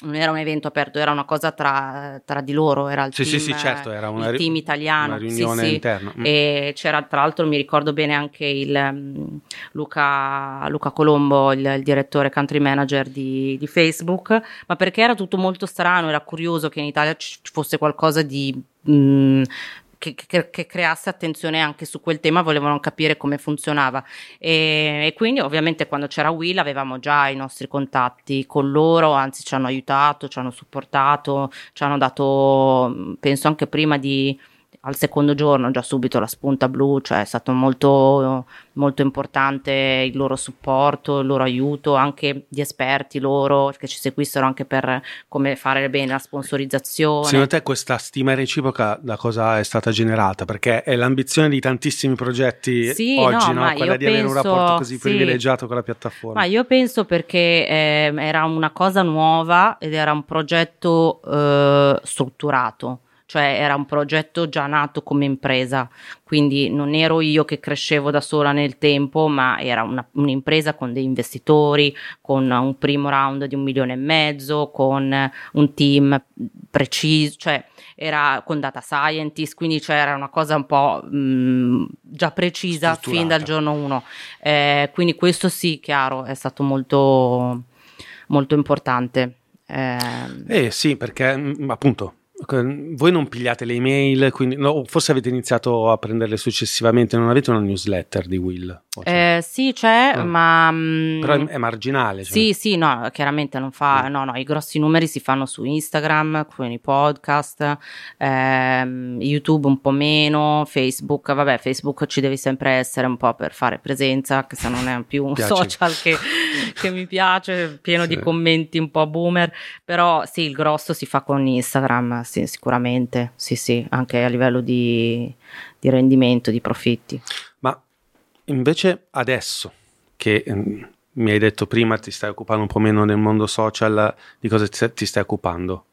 non era un evento aperto, era una cosa tra, tra di loro, era il, sì, team, sì, sì, certo, era una, il team italiano. Una riunione sì, interna. Mm. E c'era tra l'altro, mi ricordo bene anche il um, Luca, Luca, Colombo, il, il, direttore country manager di, di, Facebook, ma perché era tutto molto strano, era curioso che in Italia ci fosse qualcosa di... Mm, che, che, che, creasse attenzione anche su quel tema, volevano capire come funzionava. E, e, quindi ovviamente quando c'era Will avevamo già i nostri contatti con loro, anzi ci hanno aiutato, ci hanno supportato, ci hanno dato, penso anche prima di al secondo giorno già subito la spunta blu, cioè è stato molto, molto importante il loro supporto, il loro aiuto, anche di esperti loro che ci seguissero anche per come fare bene la sponsorizzazione. Secondo te questa stima reciproca da cosa è stata generata? Perché è l'ambizione di tantissimi progetti sì, oggi, no, no? quella di penso, avere un rapporto così sì. privilegiato con la piattaforma. Ma io penso perché eh, era una cosa nuova ed era un progetto eh, strutturato cioè era un progetto già nato come impresa, quindi non ero io che crescevo da sola nel tempo, ma era una, un'impresa con dei investitori, con un primo round di un milione e mezzo, con un team preciso, cioè era con data scientist, quindi cioè era una cosa un po' mh, già precisa fin dal giorno uno. Eh, quindi questo sì, chiaro, è stato molto, molto importante. Eh, eh sì, perché appunto voi non pigliate le email, quindi, no, forse avete iniziato a prenderle successivamente, non avete una newsletter di Will? Eh, sì, c'è, ah. ma... Mm, Però è, marginale. Cioè. Sì, sì, no, chiaramente non fa... Mm. No, no, i grossi numeri si fanno su Instagram, con i podcast, ehm, YouTube un po' meno, Facebook, vabbè, Facebook ci devi sempre essere un po' per fare presenza, che se non è più un social che, che, mi piace, pieno sì. di commenti un po' boomer, però sì, il grosso si fa con Instagram, sì, sicuramente, sì, sì, anche a livello di, di rendimento, di profitti. Ma invece adesso che mm, mi hai detto prima ti stai occupando un po' meno nel mondo social, di cosa ti stai occupando?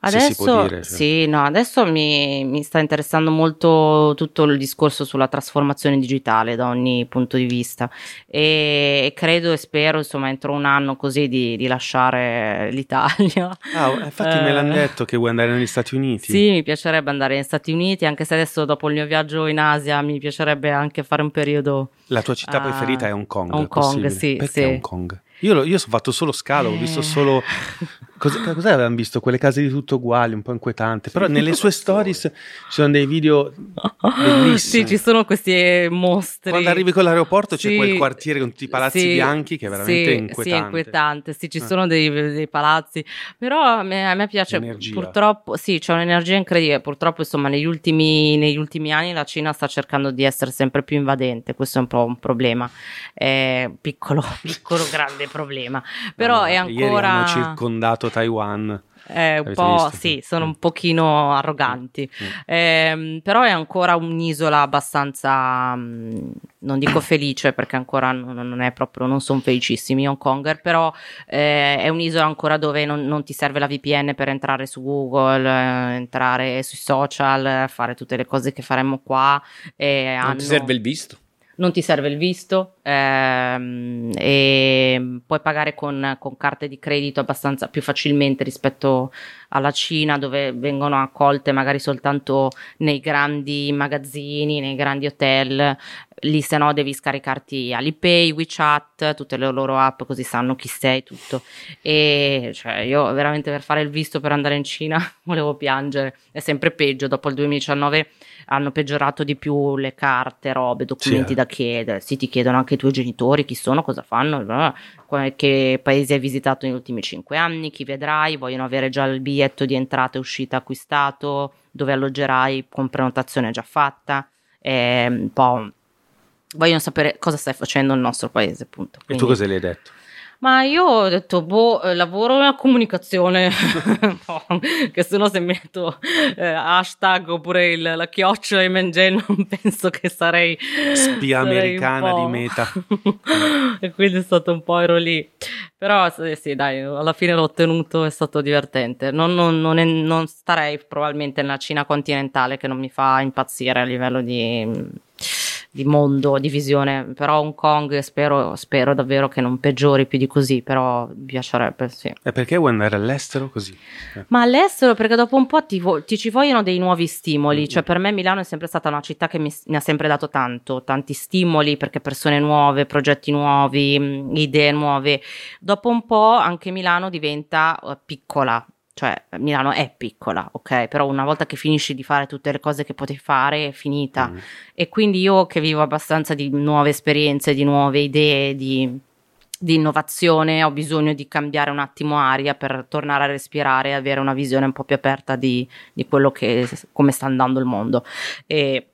Adesso, dire, cioè. sì, no, adesso mi, mi, sta interessando molto tutto il discorso sulla trasformazione digitale da ogni punto di vista e, credo e spero insomma entro un anno così di, di lasciare l'Italia. Ah, infatti eh, me l'hanno detto che vuoi andare negli Stati Uniti. Sì, mi piacerebbe andare negli Stati Uniti anche se adesso dopo il mio viaggio in Asia mi piacerebbe anche fare un periodo... La tua città uh, preferita è Hong Kong? Hong Kong, sì. Perché sì. Hong Kong? Io, io ho fatto solo scalo, ho visto solo... Cos- cos'è avevamo visto? Quelle case di tutto uguali, un po' inquietante. Però nelle sue stories ci sono dei video bellissimi. Sì, ci sono questi mostri. Quando arrivi con l'aeroporto sì. c'è quel quartiere con tutti i palazzi sì, bianchi che è veramente sì, inquietante. Sì, è inquietante. Sì, ci ah. sono dei, dei, palazzi. Però a me, a me piace, Energia. purtroppo, sì, c'è un'energia incredibile. Purtroppo, insomma, negli ultimi, negli ultimi anni la Cina sta cercando di essere sempre più invadente. Questo è un po' un problema. È piccolo, piccolo, grande problema. Però no, è ancora... Ieri hanno circondato Taiwan. Eh, un po', visto? sì, sono un pochino arroganti, mm. eh, però è ancora un'isola abbastanza, mm, non dico felice perché ancora non, non è proprio, non sono felicissimi Hong Konger, però eh, è un'isola ancora dove non, non, ti serve la VPN per entrare su Google, eh, entrare sui social, fare tutte le cose che faremmo qua. non hanno... ti serve il visto? Non ti serve il visto ehm, e puoi pagare con, con, carte di credito abbastanza più facilmente rispetto alla Cina dove vengono accolte magari soltanto nei grandi magazzini, nei grandi hotel lì se no devi scaricarti Alipay, WeChat, tutte le loro app così sanno chi sei, tutto. E cioè io veramente per fare il visto per andare in Cina volevo piangere, è sempre peggio, dopo il 2019 hanno peggiorato di più le carte, robe, documenti sì. da chiedere, sì ti chiedono anche i tuoi genitori chi sono, cosa fanno, che paesi hai visitato negli ultimi cinque anni, chi vedrai, vogliono avere già il biglietto di entrata e uscita acquistato, dove alloggerai con prenotazione già fatta, è un po' vogliono sapere cosa stai facendo nel nostro paese, appunto. Quindi, e tu cosa gli hai detto? Ma io ho detto, boh, eh, lavoro nella comunicazione, che se no se metto eh, hashtag oppure il, la chiocciola e Mengel non penso che sarei... Spia sarei americana di meta. e quindi è stato un po' ero lì. Però sì, sì, dai, alla fine l'ho ottenuto, è stato divertente. Non, non, non, è, non starei probabilmente nella Cina continentale che non mi fa impazzire a livello di di mondo, di visione, però Hong Kong spero, spero, davvero che non peggiori più di così, però mi piacerebbe, sì. E perché vuoi andare all'estero così? Eh. Ma all'estero perché dopo un po' ti, vo- ti ci vogliono dei nuovi stimoli, mm-hmm. cioè per me Milano è sempre stata una città che mi, mi, ha sempre dato tanto, tanti stimoli perché persone nuove, progetti nuovi, mm, idee nuove. Dopo un po' anche Milano diventa uh, piccola, cioè Milano è piccola, ok? Però una volta che finisci di fare tutte le cose che potevi fare è finita. Mm. E quindi io che vivo abbastanza di nuove esperienze, di nuove idee, di, di, innovazione, ho bisogno di cambiare un attimo aria per tornare a respirare e avere una visione un po' più aperta di, di quello che, come sta andando il mondo. E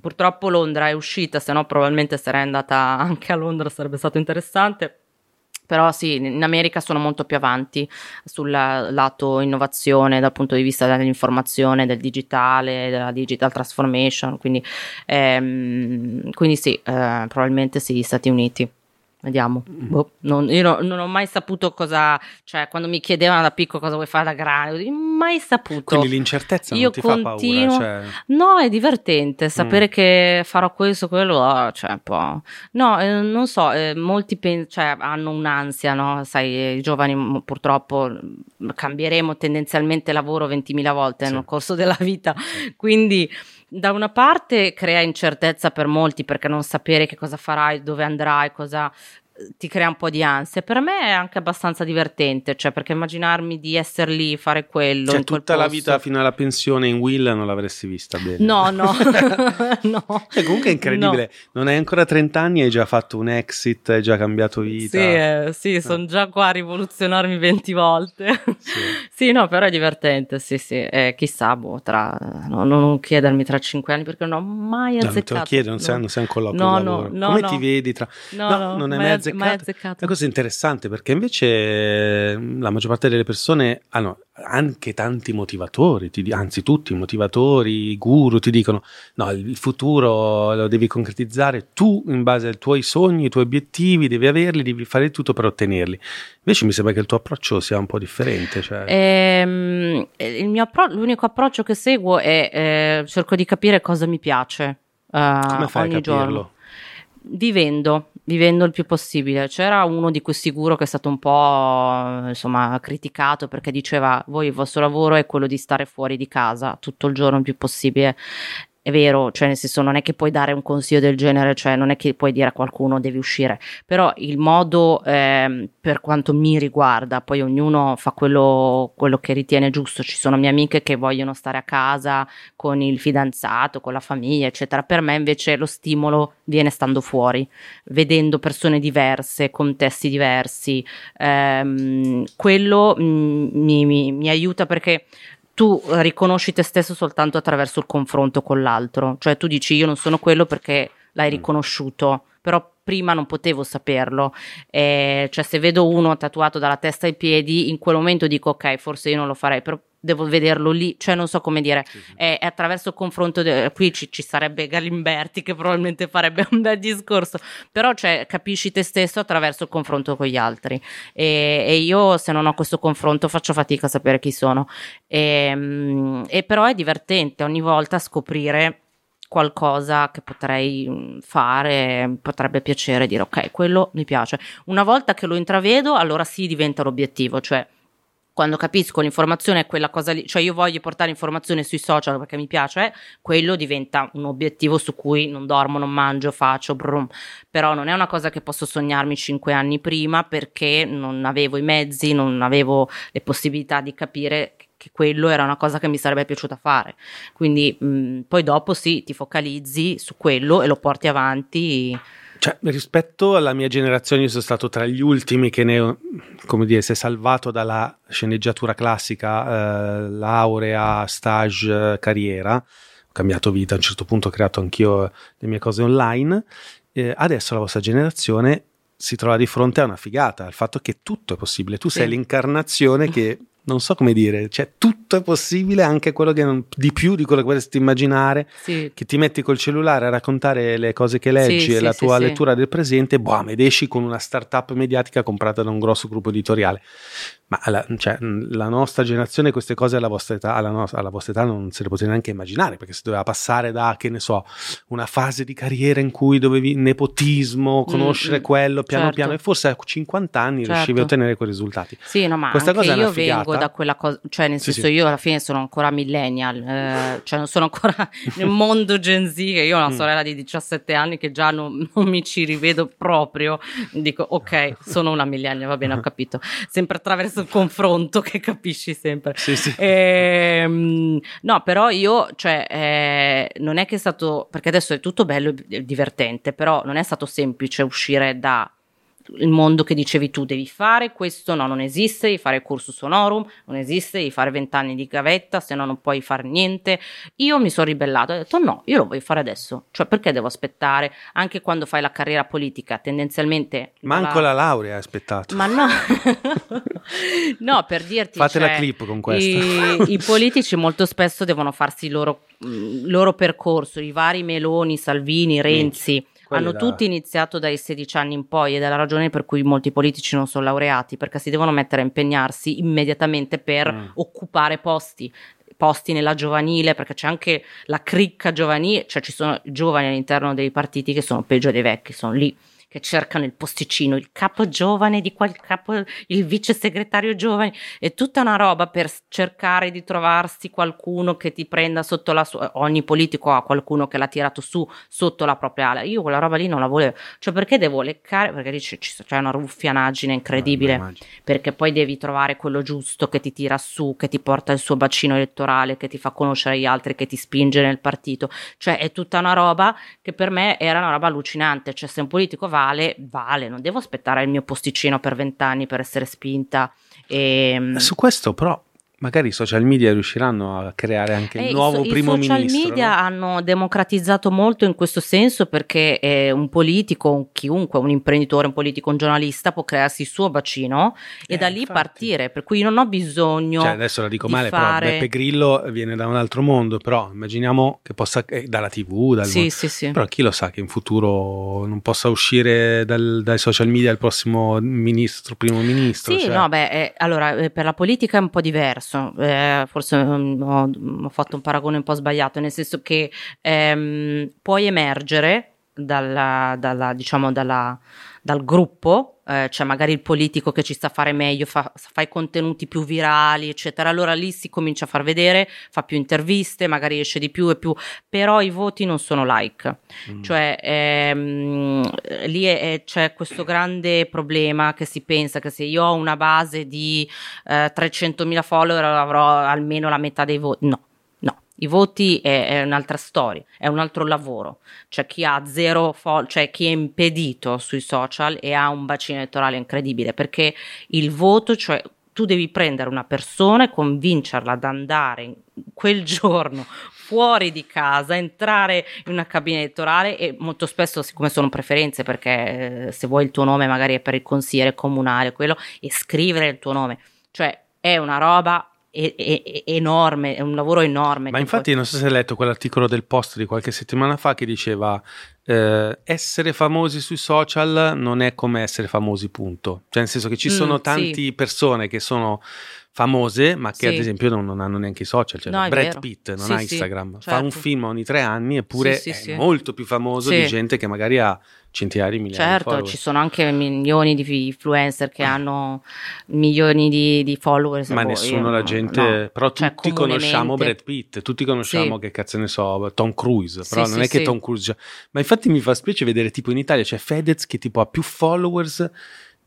purtroppo Londra è uscita, se no probabilmente sarei andata anche a Londra, sarebbe stato interessante però sì, in America sono molto più avanti sul lato innovazione dal punto di vista dell'informazione, del digitale, della digital transformation, quindi, ehm, quindi sì, eh, probabilmente sì, gli Stati Uniti. Vediamo. Mm. Boh, non, io no, non ho mai saputo cosa, cioè quando mi chiedevano da piccolo cosa vuoi fare da grande, mai saputo. Quindi l'incertezza io non ti continuo, fa paura? Cioè... No, è divertente sapere mm. che farò questo, quello, oh, cioè un po'. No, eh, non so, eh, molti pen- cioè, hanno un'ansia, no? Sai, i giovani purtroppo cambieremo tendenzialmente lavoro 20.000 volte sì. nel corso della vita, quindi da una parte crea incertezza per molti perché non sapere che cosa farai, dove andrai, cosa ti crea un po' di ansia. Per me è anche abbastanza divertente, cioè perché immaginarmi di essere lì, fare quello. Cioè, tutta la vita fino alla pensione in Will non l'avresti vista bene. No, no, no. Cioè, comunque è incredibile, no. non hai ancora 30 anni, hai già fatto un exit, hai già cambiato vita. Sì, eh, sì eh. sono già qua a rivoluzionarmi 20 volte. Sì. sì, no, però è divertente, sì, sì. Eh, chissà, boh, tra, no, non chiedermi tra 5 anni perché non ho mai azzeccato. No, non te lo chiedo, non, sei, non sei un colloquio no, no, no, Come ti vedi tra... No, no, non è mai azzeccato azzeccato. azzeccato. Una cosa interessante perché invece mm, la maggior parte delle persone hanno anche tanti motivatori, ti, anzi tutti i motivatori, i guru ti dicono no, il futuro lo devi concretizzare tu in base ai tuoi sogni, ai tuoi obiettivi, devi averli, devi fare tutto per ottenerli. Invece mi sembra che il tuo approccio sia un po' differente. Cioè... Ehm, appro- l'unico approccio che seguo è eh, cerco di capire cosa mi piace. Uh, Come fai ogni a capirlo? giorno vivendo, vivendo il più possibile. C'era uno di questi guru che è stato un po' insomma criticato perché diceva voi il vostro lavoro è quello di stare fuori di casa tutto il giorno il più possibile è vero, cioè nel senso non è che puoi dare un consiglio del genere, cioè non è che puoi dire a qualcuno devi uscire, però il modo eh, per quanto mi riguarda, poi ognuno fa quello, quello, che ritiene giusto, ci sono mie amiche che vogliono stare a casa con il fidanzato, con la famiglia, eccetera, per me invece lo stimolo viene stando fuori, vedendo persone diverse, contesti diversi, ehm, quello mi, mi, mi aiuta perché tu riconosci te stesso soltanto attraverso il confronto con l'altro, cioè tu dici io non sono quello perché l'hai mm. riconosciuto, però prima non potevo saperlo, eh, cioè se vedo uno tatuato dalla testa ai piedi, in quel momento dico ok, forse io non lo farei, però devo vederlo lì, cioè non so come dire, sì, sì. È, è, attraverso il confronto, de- qui ci, ci, sarebbe Galimberti che probabilmente farebbe un bel discorso, però cioè, capisci te stesso attraverso il confronto con gli altri. E, e io se non ho questo confronto faccio fatica a sapere chi sono, e, ehm, e però è divertente ogni volta scoprire qualcosa che potrei fare, potrebbe piacere dire ok, quello mi piace. Una volta che lo intravedo, allora sì diventa l'obiettivo, cioè quando capisco l'informazione è quella cosa lì, cioè io voglio portare informazione sui social perché mi piace, eh, quello diventa un obiettivo su cui non dormo, non mangio, faccio, brum. però non è una cosa che posso sognarmi cinque anni prima perché non avevo i mezzi, non avevo le possibilità di capire che quello era una cosa che mi sarebbe piaciuta fare. Quindi mh, poi dopo sì, ti focalizzi su quello e lo porti avanti cioè, rispetto alla mia generazione, io sono stato tra gli ultimi che ne, come dire, si è salvato dalla sceneggiatura classica, eh, laurea, stage, carriera. Ho cambiato vita, a un certo punto ho creato anch'io le mie cose online. Eh, adesso la vostra generazione si trova di fronte a una figata, al fatto che tutto è possibile. Tu sì. sei l'incarnazione che non so come dire, cioè tutto è possibile, anche quello che non, di più di quello che potresti immaginare, sì. che ti metti col cellulare a raccontare le cose che leggi sì, e sì, la tua lettura del presente, boh, ed esci con una startup mediatica comprata da un grosso gruppo editoriale. Ma alla, cioè, la nostra generazione queste cose alla vostra, età, alla, no, alla vostra età non se le potete neanche immaginare, perché si doveva passare da, che ne so, una fase di carriera in cui dovevi nepotismo, mm, conoscere mm, quello piano certo. piano, e forse a 50 anni certo. riuscivi a ottenere quei risultati. Sì, no, ma Questa cosa io vengo da quella cosa, cioè nel sì, senso sì. io alla fine sono ancora millennial, eh, cioè non sono ancora nel mondo Gen Z, che io ho una mm. sorella di 17 anni che già non, non mi ci rivedo proprio, dico ok, sono una millennial, va bene, ho capito, sempre attraverso questo confronto che capisci sempre. Sì, sì. Ehm, no, però io, cioè, eh, non è che è stato, perché adesso è tutto bello e divertente, però non è stato semplice uscire da il mondo che dicevi tu, devi fare questo, no, non esiste, devi fare cursus honorum, non esiste, devi fare vent'anni di gavetta, se no non puoi fare niente. Io mi sono ribellato, ho detto no, io lo voglio fare adesso, cioè perché devo aspettare? Anche quando fai la carriera politica, tendenzialmente... Manco la, la laurea hai aspettato. Ma no, no, per dirti... Fate cioè, la clip con questo. I, I, politici molto spesso devono farsi il loro, il loro percorso, i vari Meloni, Salvini, Renzi. Mm hanno da... tutti iniziato dai 16 anni in poi ed è la ragione per cui molti politici non sono laureati, perché si devono mettere a impegnarsi immediatamente per mm. occupare posti posti nella giovanile, perché c'è anche la cricca giovanile, cioè ci sono giovani all'interno dei partiti che sono peggio dei vecchi, sono lì che cercano il posticino, il capo giovane di quel capo, il vice segretario giovane, è tutta una roba per cercare di trovarsi qualcuno che ti prenda sotto la sua, ogni politico ha qualcuno che l'ha tirato su sotto la propria ala, io quella roba lì non la volevo, cioè perché devo leccare, perché lì c'è, c'è una ruffianaggine incredibile, no, perché poi devi trovare quello giusto che ti tira su, che ti porta il suo bacino elettorale, che ti fa conoscere gli altri, che ti spinge nel partito, cioè è tutta una roba che per me era una roba allucinante, cioè se un politico va vale, vale, non devo aspettare il mio posticino per vent'anni per essere spinta. E... Ehm, Su questo però magari i social media riusciranno a creare anche il nuovo so, primo ministro. I social media no? hanno democratizzato molto in questo senso perché eh, un politico, un chiunque, un imprenditore, un politico, un giornalista può crearsi il suo bacino eh, e da lì infatti. partire. Per cui non ho bisogno. Cioè, adesso la dico male, fare... però Beppe Grillo viene da un altro mondo, però immaginiamo che possa eh, dalla TV, dal sì, sì, sì. però chi lo sa che in futuro non possa uscire dal, dai social media il prossimo ministro, primo ministro. Sì, cioè... no, beh, eh, allora eh, per la politica è un po' diverso diverso, eh, forse um, ho, ho, fatto un paragone un po' sbagliato, nel senso che ehm, puoi emergere dalla, dalla, diciamo, dalla, dal gruppo, eh, cioè magari il politico che ci sa fare meglio, fa, fa, i contenuti più virali, eccetera. Allora lì si comincia a far vedere, fa più interviste, magari esce di più e più, però i voti non sono like. Mm. Cioè ehm, lì è, è, c'è questo grande problema che si pensa che se io ho una base di eh, 300.000 follower avrò almeno la metà dei voti. No, i voti è, è, un'altra storia, è un altro lavoro. C'è chi ha zero follow, cioè chi è impedito sui social e ha un bacino elettorale incredibile, perché il voto, cioè tu devi prendere una persona e convincerla ad andare quel giorno fuori di casa, entrare in una cabina elettorale e molto spesso, siccome sono preferenze, perché eh, se vuoi il tuo nome magari è per il consigliere comunale, quello, e scrivere il tuo nome. Cioè è una roba è, è, enorme, è un lavoro enorme. Ma infatti, poi... non so se hai letto quell'articolo del post di qualche settimana fa che diceva eh, essere famosi sui social non è come essere famosi, punto. Cioè, nel senso che ci sono mm, tante sì. persone che sono famose, ma che sì. ad esempio non, non, hanno neanche i social. Cioè no, Brad Pitt non sì, ha Instagram, sì, certo. fa un film ogni tre anni, eppure è molto più famoso di gente che magari ha centinaia di milioni certo, di follower. ci sono anche milioni di influencer che hanno milioni di, di follower. Ma nessuno la gente, no. però cioè, tutti conosciamo Brad Pitt, tutti conosciamo sì. che cazzo ne so, Tom Cruise, però sì, non sì, è che Tom Cruise... Ma infatti mi fa specie vedere tipo in Italia c'è Fedez che tipo ha più followers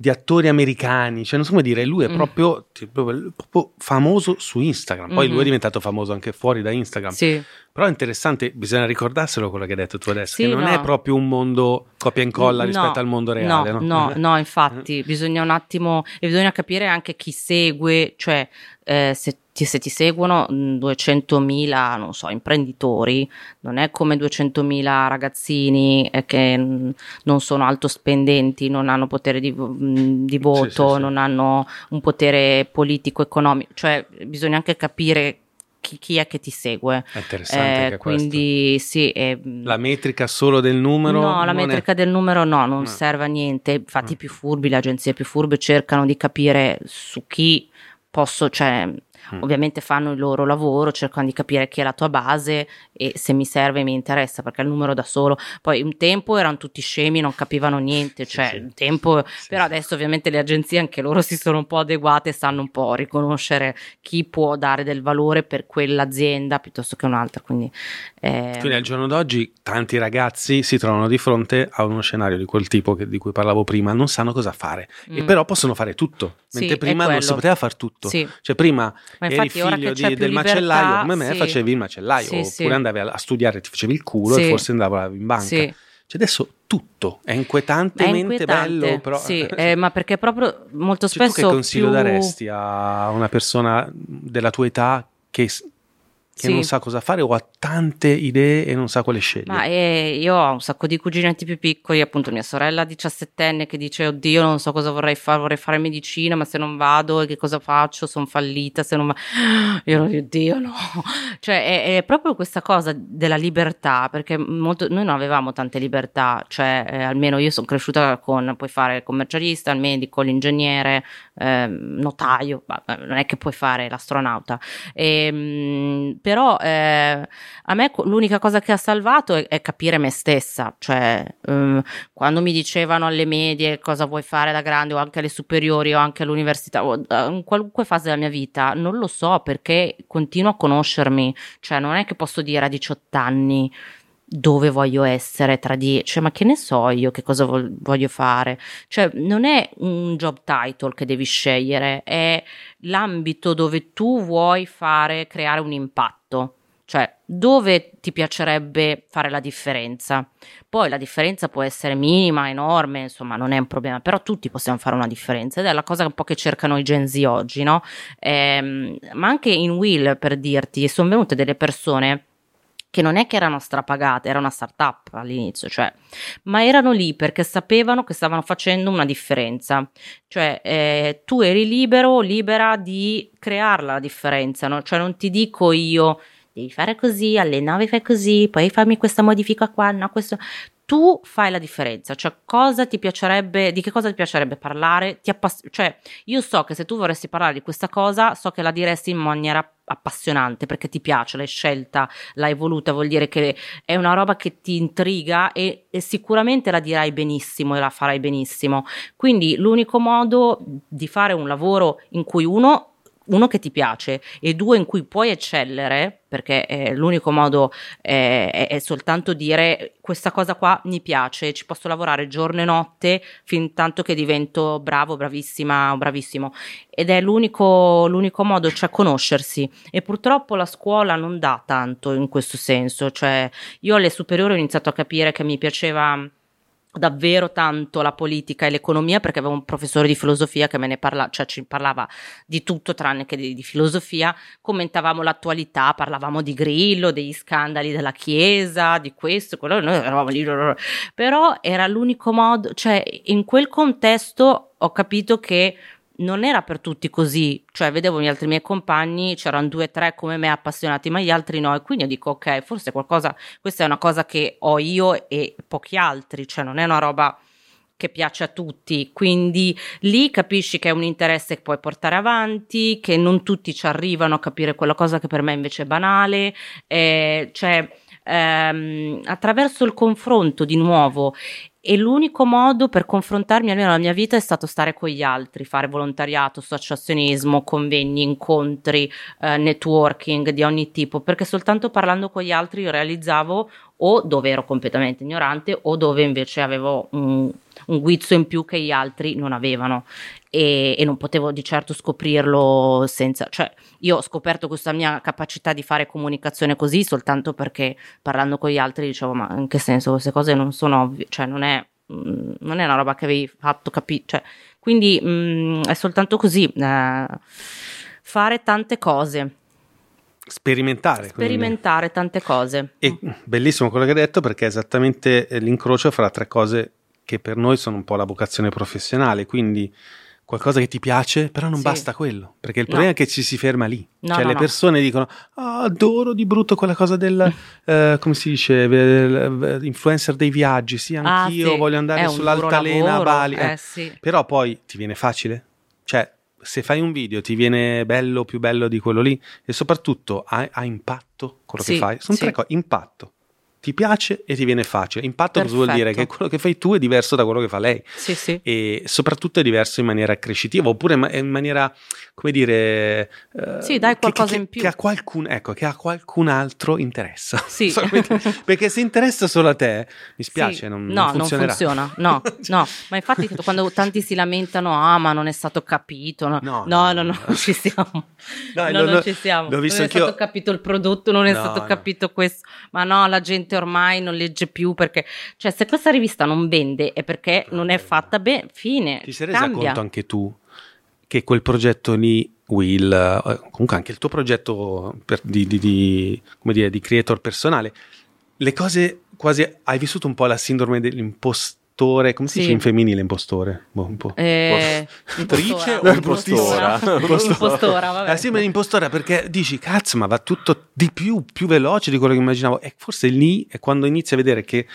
di attori americani, cioè non so come dire, lui è mm. proprio, tipo, proprio, famoso su Instagram, poi mm-hmm. lui è mm-hmm. diventato famoso anche fuori da Instagram. Sì. Però è interessante, bisogna ricordarselo quello che hai detto tu adesso, sì, che non no. è proprio un mondo copia e incolla rispetto al mondo reale. No, no, no, no infatti, bisogna un attimo, e bisogna capire anche chi segue, cioè eh, se, ti, se ti seguono 200.000, non so, imprenditori, non è come 200.000 ragazzini eh, che non sono alto spendenti, non hanno potere di, di voto, sì, sì, non hanno un potere politico-economico, cioè bisogna anche capire chi, chi, è che ti segue. È interessante. Eh, quindi sì. È, la metrica solo del numero? No, la metrica è... del numero no, non no. serve a niente. Infatti, i più furbi, le agenzie più furbe cercano di capire su chi posso, cioè Mm. Ovviamente fanno il loro lavoro, cercano di capire chi è la tua base e se mi serve mi interessa perché il numero da solo. Poi un tempo erano tutti scemi, non capivano niente, cioè sì, un tempo, sì, però adesso ovviamente le agenzie anche loro si sono un po' adeguate e sanno un po' riconoscere chi può dare del valore per quell'azienda piuttosto che un'altra. Quindi, eh... quindi al giorno d'oggi tanti ragazzi si trovano di fronte a uno scenario di quel tipo che, di cui parlavo prima, non sanno cosa fare mm. e però possono fare tutto, mentre prima non si poteva fare tutto. Cioè prima ma eri figlio di, del libertà, macellaio, come me sì. facevi il macellaio, sì, oppure andavi a, studiare, ti facevi il culo e forse andavi in banca. Cioè adesso tutto è inquietantemente è inquietante, bello, però... Sì, eh, ma perché proprio molto cioè, spesso... Tu che consiglio più... daresti a una persona della tua età che che sì. non sa cosa fare o ha tante idee e non sa quale scegliere. Ma eh, io ho un sacco di cuginetti più piccoli, appunto mia sorella diciassettenne che dice oddio non so cosa vorrei fare, vorrei fare medicina ma se non vado che cosa faccio, sono fallita, se non va... Io oddio no, cioè è, è, proprio questa cosa della libertà perché molto, noi non avevamo tante libertà, cioè eh, almeno io sono cresciuta con, puoi fare il commercialista, il medico, l'ingegnere, eh, notaio, ma non è che puoi fare l'astronauta. E, ehm, però eh, a me l'unica cosa che ha salvato è, è capire me stessa, cioè um, quando mi dicevano alle medie cosa vuoi fare da grande o anche alle superiori o anche all'università o in qualunque fase della mia vita, non lo so perché continuo a conoscermi, cioè non è che posso dire a 18 anni dove voglio essere tra dieci, cioè, ma che ne so io che cosa voglio fare? Cioè, non è un job title che devi scegliere, è l'ambito dove tu vuoi fare, creare un impatto. Cioè, dove ti piacerebbe fare la differenza? Poi la differenza può essere minima, enorme, insomma, non è un problema, però tutti possiamo fare una differenza ed è la cosa un po' che cercano i Gen Z oggi, no? Ehm, ma anche in Will, per dirti, sono venute delle persone che non è che erano strapagate, era una startup all'inizio, cioè, ma erano lì perché sapevano che stavano facendo una differenza, cioè eh, tu eri libero, libera di crearla la differenza, no? cioè non ti dico io devi fare così, alle 9 fai così, poi fammi questa modifica qua, no, questo tu fai la differenza, cioè cosa ti piacerebbe, di che cosa ti piacerebbe parlare, ti appass- cioè io so che se tu vorresti parlare di questa cosa, so che la diresti in maniera appassionante perché ti piace, l'hai scelta, l'hai voluta, vuol dire che è una roba che ti intriga e, e sicuramente la dirai benissimo e la farai benissimo. Quindi l'unico modo di fare un lavoro in cui uno uno che ti piace e due in cui puoi eccellere, perché eh, l'unico modo eh, è, è, soltanto dire questa cosa qua mi piace, ci posso lavorare giorno e notte fin tanto che divento bravo, bravissima o bravissimo. Ed è l'unico, l'unico modo, cioè conoscersi. E purtroppo la scuola non dà tanto in questo senso, cioè io alle superiori ho iniziato a capire che mi piaceva davvero tanto la politica e l'economia perché avevo un professore di filosofia che me ne parla, cioè ci parlava di tutto tranne che di, di, filosofia, commentavamo l'attualità, parlavamo di Grillo, degli scandali della Chiesa, di questo, quello, noi eravamo lì, però era l'unico modo, cioè in quel contesto ho capito che non era per tutti così, cioè vedevo gli altri miei compagni, c'erano due o tre come me appassionati, ma gli altri no, e quindi io dico ok, forse qualcosa, questa è una cosa che ho io e pochi altri, cioè non è una roba che piace a tutti, quindi lì capisci che è un interesse che puoi portare avanti, che non tutti ci arrivano a capire quella cosa che per me invece è banale, eh, cioè ehm, attraverso il confronto di nuovo e l'unico modo per confrontarmi almeno nella mia vita è stato stare con gli altri, fare volontariato, associazionismo, convegni, incontri, eh, networking di ogni tipo, perché soltanto parlando con gli altri io realizzavo o dove ero completamente ignorante o dove invece avevo un un guizzo in più che gli altri non avevano e, e, non potevo di certo scoprirlo senza, cioè io ho scoperto questa mia capacità di fare comunicazione così soltanto perché parlando con gli altri dicevo ma in che senso queste cose non sono ovvie, cioè non è, mm, non è una roba che avevi fatto capire, cioè, quindi mh, mm, è soltanto così, eh, fare tante cose. Sperimentare. Sperimentare quindi. tante cose. E bellissimo quello che hai detto perché è esattamente l'incrocio fra tre cose che per noi sono un po' la vocazione professionale, quindi qualcosa che ti piace, però non sì. basta quello, perché il problema no. è che ci si ferma lì. No, cioè no, le persone dicono, oh, adoro di brutto quella cosa del, uh, come si dice, influencer dei viaggi, sì, ah, anch'io ah, sì. voglio andare sull'altalena a Bali. Eh, sì. Però poi ti viene facile? Cioè, se fai un video ti viene bello, più bello di quello lì e soprattutto ha, ha impatto quello che fai. Sono tre cose, impatto ti piace e ti viene facile. Impatto Perfetto. vuol dire? Che quello che fai tu è diverso da quello che fa lei. Sì, sì. E soprattutto è diverso in maniera accrescitiva oppure in maniera, come dire... Uh, sì, dai qualcosa che, in più. Che a, qualcun, ecco, che a qualcun altro interessa. Sì. Perché se interessa solo a te, mi spiace, sì. non, no, non. Non funziona, no, no. Ma infatti quando tanti si lamentano, ah ma non è stato capito, no, no, no, no, no non ci siamo. No, no, non ci siamo. non è stato capito il prodotto, non è stato capito questo. Ma no, la gente ormai non legge più perché, cioè, se questa rivista non vende è perché non è fatta bene. Fine. Ti sei resa conto anche tu che quel progetto lì, Will, eh, comunque anche il tuo progetto per, di, di, di, come dire, di creator personale, le cose quasi hai vissuto un po' la sindrome dell'imposto impostore, come si sì. dice in femminile impostore? Boh, un po'. Eh, Impostora. No, impostora. impostora, vabbè. Eh, sì, ma impostora perché dici, cazzo, ma va tutto di più, più veloce di quello che immaginavo. E forse lì è quando inizi a vedere che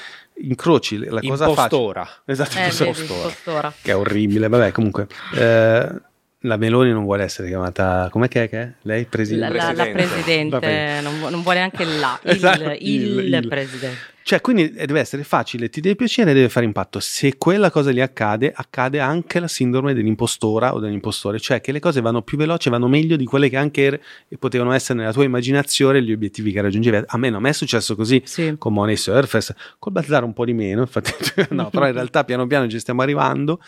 incroci la cosa impostora. facile. Esatto, eh, impostora. impostora. Che è orribile, vabbè, comunque. Eh, la Meloni non vuole essere chiamata come che è? Lei presidente? La, la, la presidente, non, non, vuole anche la, il, esatto, il, il, il presidente. Cioè, quindi eh, deve essere facile, ti deve piacere e deve fare impatto. Se quella cosa gli accade, accade anche la sindrome dell'impostora o dell'impostore, cioè che le cose vanno più veloci, vanno meglio di quelle che anche er- potevano essere nella tua immaginazione gli obiettivi che raggiungevi. A me, no, a me è successo così sì. con Money Surface, col Bazzar un po' di meno, infatti, no, però in realtà piano piano ci stiamo arrivando.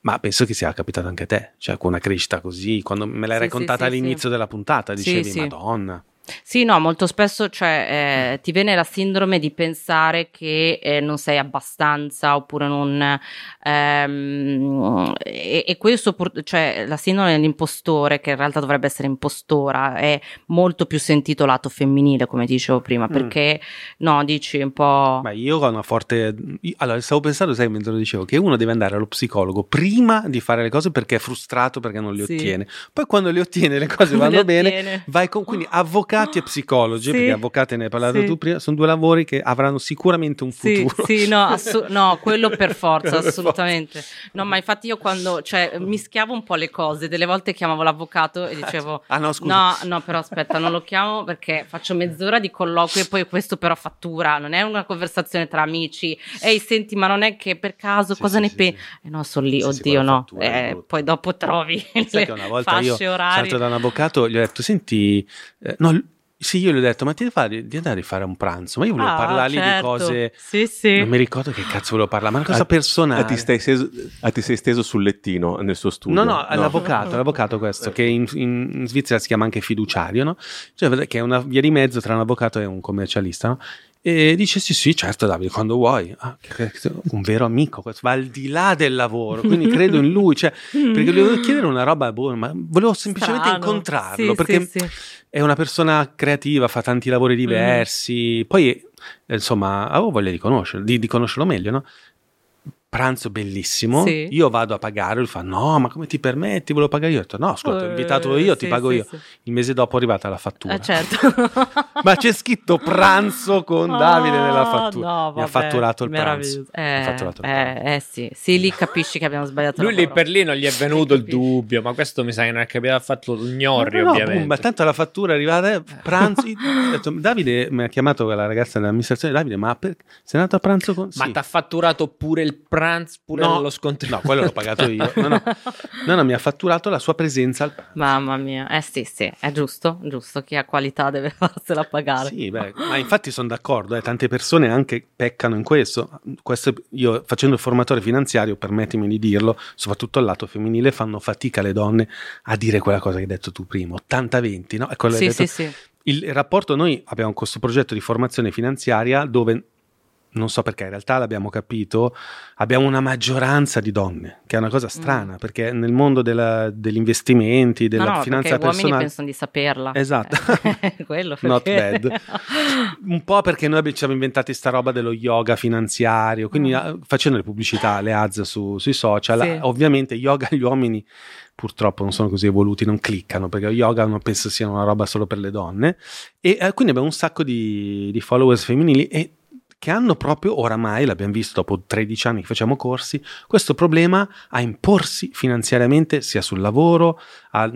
Ma penso che sia capitato anche a te, cioè con una crescita così, quando me l'hai sì, raccontata sì, all'inizio della puntata, dicevi, Madonna. Sì, no, molto spesso cioè, eh, ti viene la sindrome di pensare che eh, non sei abbastanza oppure non... Ehm, e, e, questo, cioè la sindrome dell'impostore, che in realtà dovrebbe essere impostora, è molto più sentito lato femminile, come dicevo prima, mm. perché no, dici un po'... Ma io ho una forte... Allora, stavo pensando, sai, mentre lo dicevo, che uno deve andare allo psicologo prima di fare le cose perché è frustrato perché non le sì. ottiene. Poi quando le ottiene le cose vanno bene, vai con... Quindi avvocato avvocati e psicologi, sì, perché avvocati ne hai parlato sì. tu prima, sono due lavori che avranno sicuramente un futuro. Sì, sì no, assu- no, quello per forza, assolutamente. No, ma infatti io quando, cioè, mischiavo un po' le cose, delle volte chiamavo l'avvocato e dicevo, ah no, scusa. No, no, però aspetta, non lo chiamo perché faccio mezz'ora di colloquio e poi questo però fattura, non è una conversazione tra amici. Ehi, senti, ma non è che per caso cosa ne pensi? Eh no, sono lì, oddio no. Eh, poi dopo trovi Sai che una volta io sono andato da un avvocato, gli ho detto, senti, eh, no, sì, io gli ho detto, ma ti devi di andare a fare un pranzo? Ma io volevo ah, parlargli certo. di cose. Sì, sì. Non mi ricordo che cazzo volevo parlare, ma una cosa a, personale. A ti, stai steso, a ti sei steso sul lettino nel suo studio? No, no, no. l'avvocato, l'avvocato questo, che in, in, Svizzera si chiama anche fiduciario, no? Cioè, che è una via di mezzo tra un avvocato e un commercialista, no? E dice sì sì certo Davide quando vuoi ah, un vero amico va al di là del lavoro quindi credo in lui cioè, perché gli volevo chiedere una roba boh, ma volevo semplicemente Strano. incontrarlo sì, perché sì, sì. è una persona creativa fa tanti lavori diversi mm. poi eh, insomma avevo voglia di conoscerlo di, di conoscerlo meglio no? Pranzo bellissimo, sì. io vado a pagare, lui fa no, ma come ti permetti, volevo pagare io, ho detto no, ascolta, ho invitato io, ti pago sì, io. Il mese dopo è arrivata la fattura. Eh, certo. ma c'è scritto pranzo con Davide nella fattura. No, vabbè, Mi ha fatturato il pranzo. Eh, fatturato il pranzo. Eh, eh, sì. sì, lì capisci che abbiamo sbagliato. Lui lì per lì non gli è venuto il dubbio, ma questo mi sa che non è capito, ha fatto il gnorri no, ovviamente. ma tanto la fattura è arrivata, eh, pranzo, detto, Davide mi ha chiamato la ragazza dell'amministrazione, Davide ma per, sei andato a pranzo con... Ma ti ha fatturato pure il pranzo? Pranzo pure no, lo scontrino. No, quello l'ho pagato io. No no. no, no, mi ha fatturato la sua presenza. Al... Mamma mia, eh sì, sì, è giusto, giusto. Chi ha qualità deve farsela pagare. Sì, beh, ma infatti sono d'accordo, eh, tante persone anche peccano in questo. questo. Io facendo il formatore finanziario, permettimi di dirlo, soprattutto al lato femminile, fanno fatica le donne a dire quella cosa che hai detto tu prima, 80-20, no? Sì, detto... sì, sì. Il rapporto, noi abbiamo questo progetto di formazione finanziaria dove non so perché, in realtà l'abbiamo capito, abbiamo una maggioranza di donne, che è una cosa mm. strana, mm. perché nel mondo della, degli investimenti, della no, no, finanza personale... gli uomini pensano di saperla. Esatto. Quello Not bad. Un po' perché noi ci siamo inventati sta roba dello yoga finanziario, quindi mm. facendo le pubblicità, le ads su, sui social, sì. ovviamente yoga gli uomini purtroppo non sono così evoluti, non cliccano perché yoga non penso sia una roba solo per le donne e eh, quindi abbiamo un sacco di, di followers femminili e che hanno proprio oramai, l'abbiamo visto dopo 13 anni che facciamo corsi, questo problema a imporsi finanziariamente sia sul lavoro, a,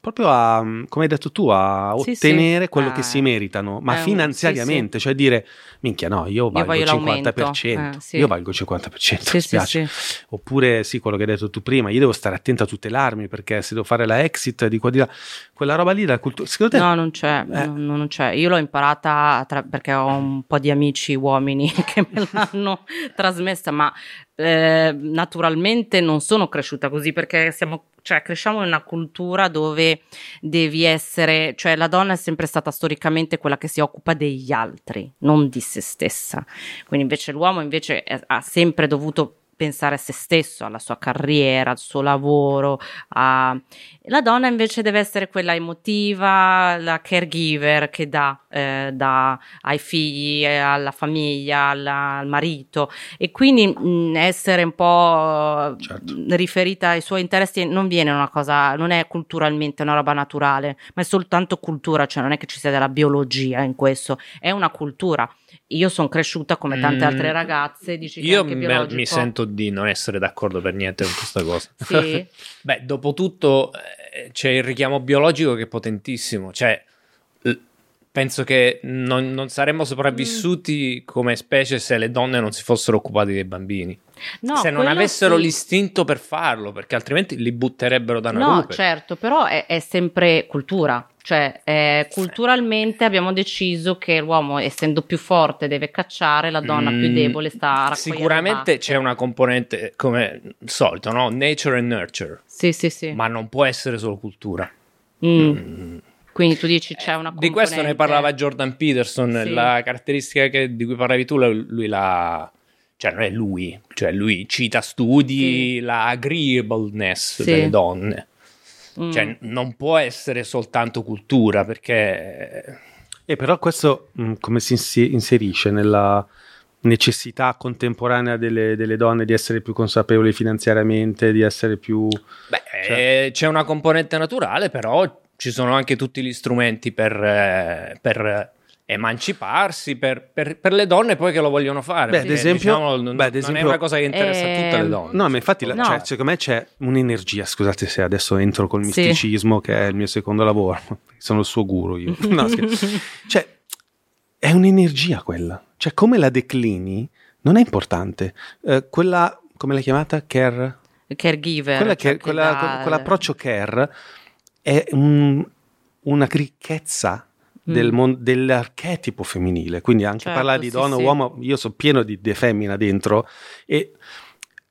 proprio a, come hai detto tu, a sì, ottenere sì. quello ah, che si meritano, ma finanziariamente, sì, cioè dire, minchia no, io valgo il 50%, eh, io valgo il 50%, mi spiace. Oppure sì, quello che hai detto tu prima, io devo stare attento a tutelarmi perché se devo fare la exit di qua di là, quella roba lì, la cultura, secondo te... No, non c'è, eh. no, non c'è. Io l'ho imparata tra, perché ho un po' di amici uomini uomini che me l'hanno trasmessa, ma eh, naturalmente non sono cresciuta così perché siamo, cioè, cresciamo in una cultura dove devi essere, cioè la donna è sempre stata storicamente quella che si occupa degli altri, non di se stessa. Quindi invece l'uomo invece è, ha sempre dovuto pensare a se stesso, alla sua carriera, al suo lavoro. A... La donna invece deve essere quella emotiva, la caregiver che dà, eh, dà ai figli, eh, alla famiglia, alla, al marito e quindi mh, essere un po' certo. riferita ai suoi interessi non viene una cosa, non è culturalmente una roba naturale, ma è soltanto cultura, cioè non è che ci sia della biologia in questo, è una cultura io sono cresciuta come tante mm, altre ragazze. Dici io me, mi sento di non essere d'accordo per niente con questa cosa. Sì. Beh, dopo tutto eh, c'è il richiamo biologico che è potentissimo. Cioè, penso che non, non saremmo sopravvissuti mm. come specie se le donne non si fossero occupate dei bambini. No, se non avessero sì. l'istinto per farlo, perché altrimenti li butterebbero da una No, rupe. certo, però è, è sempre cultura. Cioè, eh, culturalmente abbiamo deciso che l'uomo, essendo più forte, deve cacciare, la donna mm, più debole sta a Sicuramente c'è una componente, come il solito, no? Nature and nurture. Sì, sì, sì. Ma non può essere solo cultura. Mm. Mm. Quindi tu dici c'è una componente... Di questo ne parlava Jordan Peterson, sì. la caratteristica che, di cui parlavi tu, lui la cioè non è lui, cioè lui cita studi, sì. la agreeableness sì. delle donne. Mm. Cioè, non può essere soltanto cultura perché... E però questo mh, mm, come si inserisce nella necessità contemporanea delle, delle, donne di essere più consapevoli finanziariamente, di essere più... Beh, cioè... Eh, c'è una componente naturale, però ci sono anche tutti gli strumenti per, eh, per emanciparsi per, per, per, le donne poi che lo vogliono fare. Beh, ad esempio, diciamo, non, beh, ad esempio, non è una cosa che interessa eh, a tutte le ehm, donne. No, ma infatti la, no. Cioè, secondo me c'è un'energia, scusate se adesso entro col misticismo sì. che è il mio secondo lavoro, sono il suo guru io. No, cioè, è un'energia quella. Cioè, come la declini non è importante. Eh, quella, come l'hai chiamata? Care... Caregiver. Quella, cioè quella, quell'approccio care è un, una ricchezza del mm. mon- dell'archetipo femminile, quindi anche certo, parlare di donna o sì. uomo, io sono pieno di, di femmina dentro e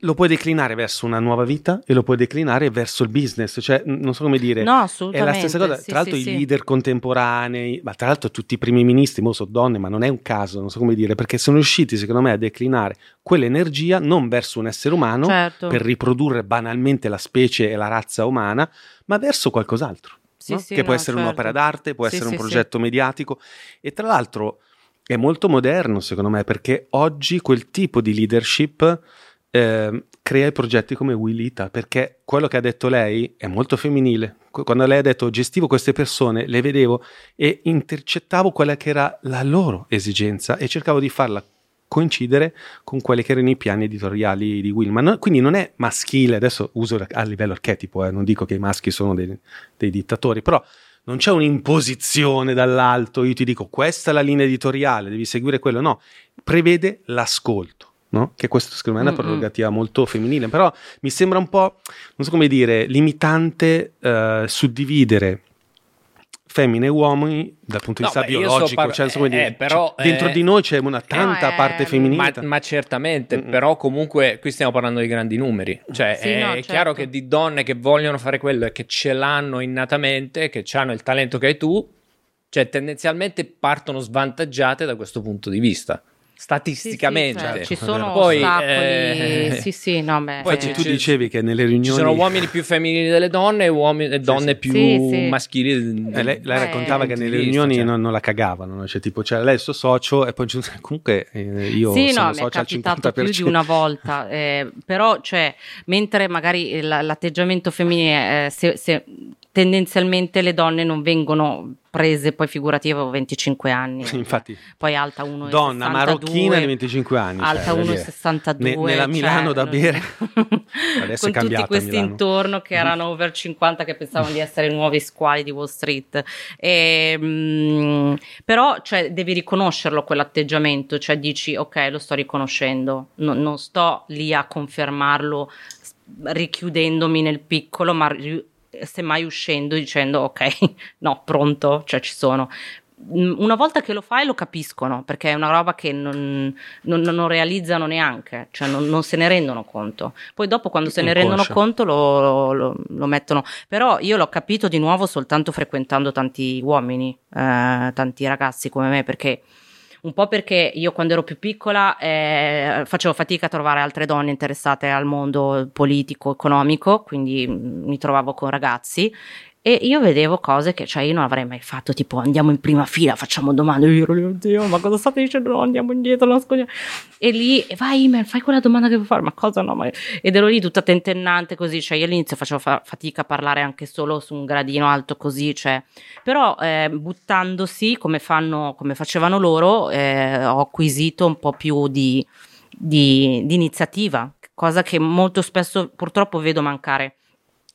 lo puoi declinare verso una nuova vita e lo puoi declinare verso il business, cioè non so come dire, no, è la stessa cosa, sì, tra l'altro sì, i leader contemporanei, ma tra l'altro tutti i primi ministri, mo sono donne, ma non è un caso, non so come dire, perché sono riusciti secondo me a declinare quell'energia non verso un essere umano certo. per riprodurre banalmente la specie e la razza umana, ma verso qualcos'altro sì, no? sì, che può no, essere certo. un'opera d'arte, può essere un progetto mediatico e tra l'altro è molto moderno secondo me perché oggi quel tipo di leadership eh, crea i progetti come Willita, perché quello che ha detto lei è molto femminile. Quando lei ha detto gestivo queste persone, le vedevo e intercettavo quella che era la loro esigenza e cercavo di farla coincidere con quelli che erano i piani editoriali di Will. No, quindi non è maschile, adesso uso a livello archetipo, eh, non dico che i maschi sono dei, dei dittatori, però non c'è un'imposizione dall'alto, io ti dico questa è la linea editoriale, devi seguire quello, no, prevede l'ascolto. No? Che questo secondo me è una prerogativa molto femminile, però mi sembra un po', non so come dire, limitante eh, suddividere femmine e uomini dal punto di no, vista beh, biologico, par- cioè, eh, dire, però, cioè, dentro eh, di noi c'è una tanta eh, parte femminile. Ma, ma, certamente, Mm-mm. però comunque qui stiamo parlando di grandi numeri, cioè sì, è no, certo. chiaro che di donne che vogliono fare quello e che ce l'hanno innatamente, che hanno il talento che hai tu, cioè tendenzialmente partono svantaggiate da questo punto di vista statisticamente. Sì, sì, cioè, ci sono poi, ostacoli. Eh, sì, sì, no, beh, poi tu dicevi che nelle riunioni ci sono uomini più femminili delle donne e, uomini, e donne più maschili. Eh, lei, lei raccontava che nelle riunioni cioè. non, non, la cagavano, no? cioè tipo c'era lei il suo socio e poi comunque eh, io sì, sono no, socio al 50%. più di una volta, eh, però cioè mentre magari l'atteggiamento femminile eh, se, se tendenzialmente le donne non vengono prese poi figurative avevo 25 anni. Infatti. Poi alta 1,62 donna marocchina di 25 anni alta cioè, 1,62 ne, nella cioè, Milano da bere. Adesso con tutti questi intorno che erano over 50 che pensavano di essere nuovi squali di Wall Street. E, mh, mm, però cioè, devi riconoscerlo quell'atteggiamento cioè dici ok lo sto riconoscendo. No, non sto lì a confermarlo richiudendomi nel piccolo ma semmai uscendo dicendo ok, no, pronto, cioè ci sono. Mm, una volta che lo fai lo capiscono perché è una roba che non, non, non realizzano neanche, cioè non, non, se ne rendono conto. Poi dopo quando se ne rendono conto lo, lo, lo, mettono. Però io l'ho capito di nuovo soltanto frequentando tanti uomini, eh, tanti ragazzi come me perché un po' perché io quando ero più piccola eh, facevo fatica a trovare altre donne interessate al mondo politico, economico, quindi mm, mi trovavo con ragazzi e io vedevo cose che cioè io non avrei mai fatto, tipo andiamo in prima fila, facciamo domande, io ero oddio, ma cosa state dicendo? No, andiamo indietro, nascondiamo. E lì, vai email, fai quella domanda che vuoi fare, ma cosa no? Ma... Ed ero lì tutta tentennante così, cioè io all'inizio facevo fa- fatica a parlare anche solo su un gradino alto così, cioè, però eh, buttandosi come, fanno, come facevano loro, eh, ho acquisito un po' più di, di, di iniziativa, cosa che molto spesso purtroppo vedo mancare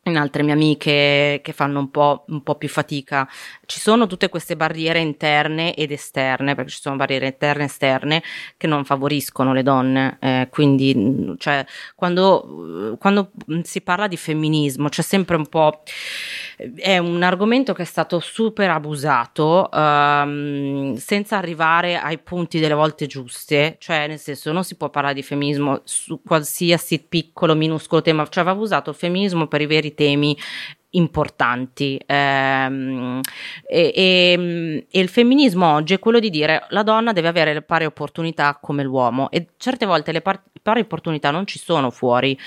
in altre mie amiche che fanno un po', un po', più fatica. Ci sono tutte queste barriere interne ed esterne, perché ci sono barriere interne e esterne che non favoriscono le donne. Eh, quindi, cioè, quando, quando, si parla di femminismo, c'è sempre un po'. È un argomento che è stato super abusato um, senza arrivare ai punti delle volte giuste. Cioè, nel senso, non si può parlare di femminismo su qualsiasi piccolo, minuscolo tema. Cioè, va usato il femminismo per i veri temi importanti ehm, e, e, e, il femminismo oggi è quello di dire la donna deve avere le pari opportunità come l'uomo e certe volte le par- pari opportunità non ci sono fuori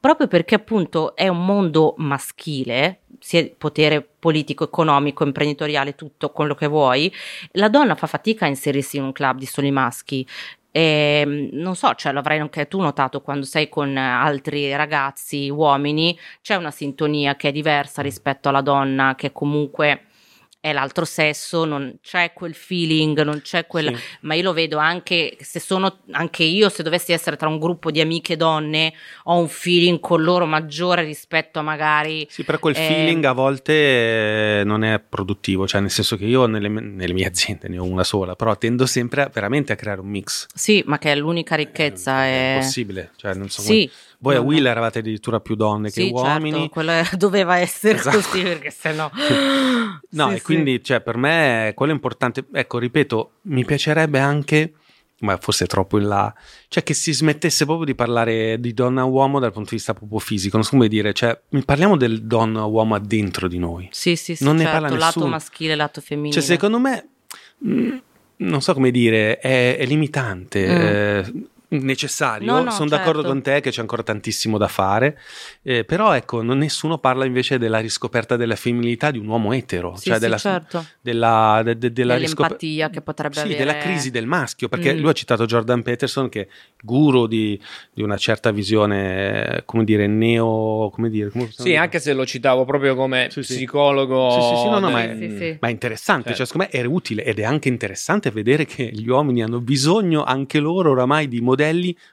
proprio perché appunto è un mondo maschile sia potere politico, economico, imprenditoriale, tutto quello che vuoi, la donna fa fatica a inserirsi in un club di soli maschi. E, ehm, non so, cioè l'avrai anche tu notato quando sei con altri ragazzi, uomini, c'è una sintonia che è diversa rispetto alla donna che comunque è l'altro sesso, non c'è quel feeling, non c'è quel... Sì. Ma io lo vedo anche se sono, anche io, se dovessi essere tra un gruppo di amiche donne, ho un feeling con loro maggiore rispetto a magari... Sì, però quel eh... feeling a volte eh, non è produttivo, cioè nel senso che io nelle, nelle, mie aziende ne ho una sola, però tendo sempre a, veramente a creare un mix. Sì, ma che è l'unica ricchezza. È, è... possibile, cioè non so sì. Come... Voi a Will eravate addirittura più donne sì, che uomini. Certo, quello doveva essere esatto. così perché sennò. no, sì, e quindi cioè, per me quello è importante. Ecco, ripeto, mi piacerebbe anche, ma forse è troppo in là, cioè che si smettesse proprio di parlare di donna-uomo dal punto di vista proprio fisico. Non so come dire, cioè, parliamo del donna-uomo dentro di noi. Sì, sì, sì. Non certo, ne parla nessuno. Lato maschile, lato femminile. Cioè, secondo me. Mh, mm, non so come dire, è, è limitante. Mm. Eh, necessario. No, no, Sono certo. d'accordo con te che c'è ancora tantissimo da fare, eh, però ecco, non, nessuno parla invece della riscoperta della femminilità di un uomo etero, sì, cioè sì, della, certo. della, de, de, della riscoperta che potrebbe sì, avere. della crisi del maschio, perché mm. lui ha citato Jordan Peterson che guru di, di, una certa visione, come dire, neo, come dire, come sì, dire? anche se lo citavo proprio come sì, psicologo. Sì, sì, sì, no, no, ma, è, sì, ma, è, interessante, certo. cioè, secondo me è utile ed è anche interessante vedere che gli uomini hanno bisogno anche loro oramai di modelli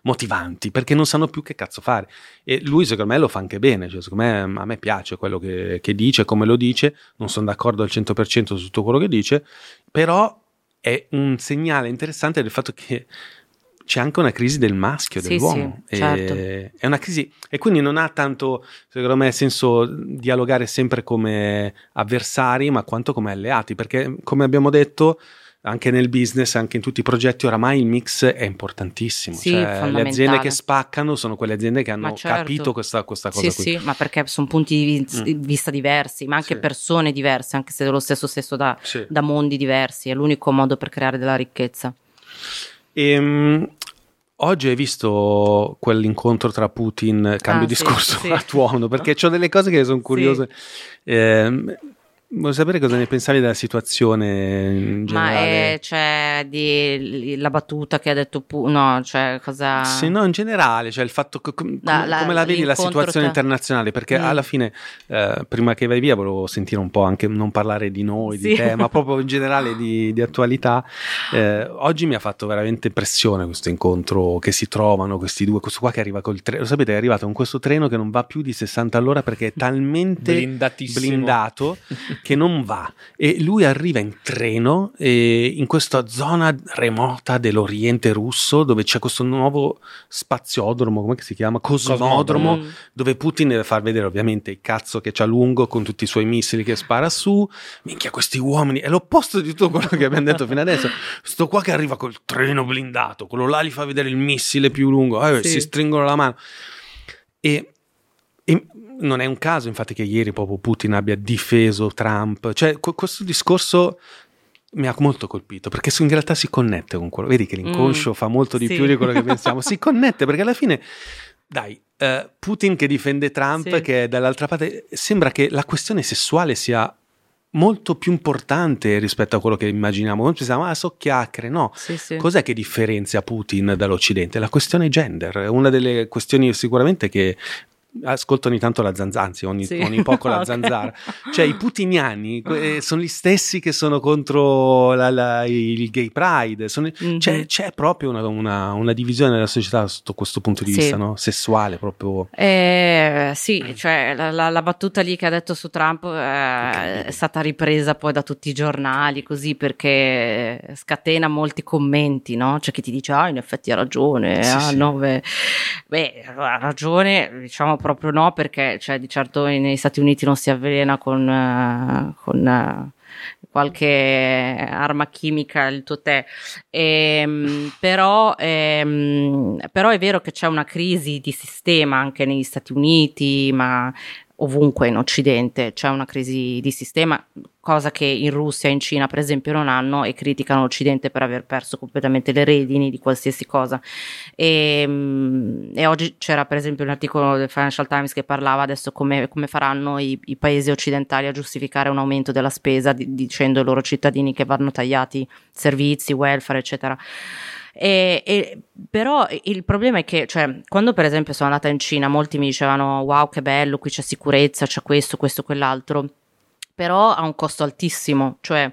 motivanti, perché non sanno più che cazzo fare. E lui secondo me lo fa anche bene, cioè, secondo me a me piace quello che, che dice, come lo dice, non sono d'accordo al 100% su tutto quello che dice, però è un segnale interessante del fatto che c'è anche una crisi del maschio, sì, dell'uomo. Sì, certo. È una crisi, e quindi non ha tanto, secondo me, senso dialogare sempre come avversari, ma quanto come alleati, perché come abbiamo detto, anche nel business, anche in tutti i progetti, oramai il mix è importantissimo. Sì, cioè, le aziende che spaccano sono quelle aziende che hanno certo. capito questa, questa cosa. Sì, qui. sì, ma perché sono punti di mm. vista diversi, ma anche sì. persone diverse, anche se dello stesso stesso da, sì. da mondi diversi. È l'unico modo per creare della ricchezza. E, um, Oggi hai visto quell'incontro tra Putin, cambio ah, discorso sì, a tuono, perché ho delle cose che sono curiose. Sì. Eh, Voglio sapere cosa ne pensavi della situazione in generale. Ma è, cioè, di, la battuta che ha detto Pu- no, cioè cosa... Sì, no, in generale, cioè il fatto che, com- la, la, come la vedi la situazione tra... internazionale, perché mm. alla fine, eh, prima che vai via, volevo sentire un po' anche, non parlare di noi, sì. di te, ma proprio in generale di, di attualità. Eh, oggi mi ha fatto veramente impressione questo incontro che si trovano questi due, questo qua che arriva col treno, lo sapete, è arrivato con questo treno che non va più di 60 all'ora perché è talmente blindato che non va e lui arriva in treno eh, in questa zona remota dell'Oriente russo dove c'è questo nuovo spaziodromo, come si chiama? Cosmodromo, Cosmodromo. dove Putin deve far vedere ovviamente il cazzo che c'ha lungo con tutti i suoi missili che spara su. Minchia, questi uomini, è l'opposto di tutto quello che abbiamo detto fino adesso. Sto qua che arriva col treno blindato, quello là gli fa vedere il missile più lungo, eh, sì. si stringono la mano. E, e non è un caso, infatti, che ieri proprio Putin abbia difeso Trump. Cioè, questo discorso mi ha molto colpito perché in realtà si connette con quello. Vedi che l'inconscio mm, fa molto di sì. più di quello che pensiamo. Si connette perché alla fine, dai, uh, Putin che difende Trump, sì. che è dall'altra parte, sembra che la questione sessuale sia molto più importante rispetto a quello che immaginiamo. Noi pensiamo, ah, so chiacchiere. No, sì, sì. cos'è che differenzia Putin dall'Occidente? La questione gender, è una delle questioni sicuramente che ascolto ogni tanto la zanzara, anzi ogni, sì. ogni poco la okay. zanzara. Cioè i putiniani eh, sono gli stessi che sono contro la, la, il gay pride, sono, mm-hmm. c'è, c'è, proprio una, una, una, divisione della società sotto questo punto di vista, no? sessuale proprio. Eh, sì, cioè la, la, battuta lì che ha detto su Trump eh, okay. è stata ripresa poi da tutti i giornali così perché scatena molti commenti, no? C'è chi ti dice, ah in effetti ha ragione, sì, ah, sì. No, beh, beh, ha ragione, diciamo proprio no, perché cioè, di certo negli Stati Uniti non si avvelena con, uh, con uh, qualche arma chimica il tuo tè. E, ehm, però, ehm, però è vero che c'è una crisi di sistema anche negli Stati Uniti, ma ovunque in Occidente c'è una crisi di sistema, cosa che in Russia e in Cina per esempio non hanno e criticano l'Occidente per aver perso completamente le redini di qualsiasi cosa. E, ehm, e oggi c'era per esempio un articolo del Financial Times che parlava adesso come, come faranno i, i, paesi occidentali a giustificare un aumento della spesa di, dicendo ai loro cittadini che vanno tagliati servizi, welfare, eccetera. E, e, però il problema è che, cioè, quando per esempio sono andata in Cina, molti mi dicevano: Wow, che bello, qui c'è sicurezza, c'è questo, questo, quell'altro. Però ha un costo altissimo, cioè.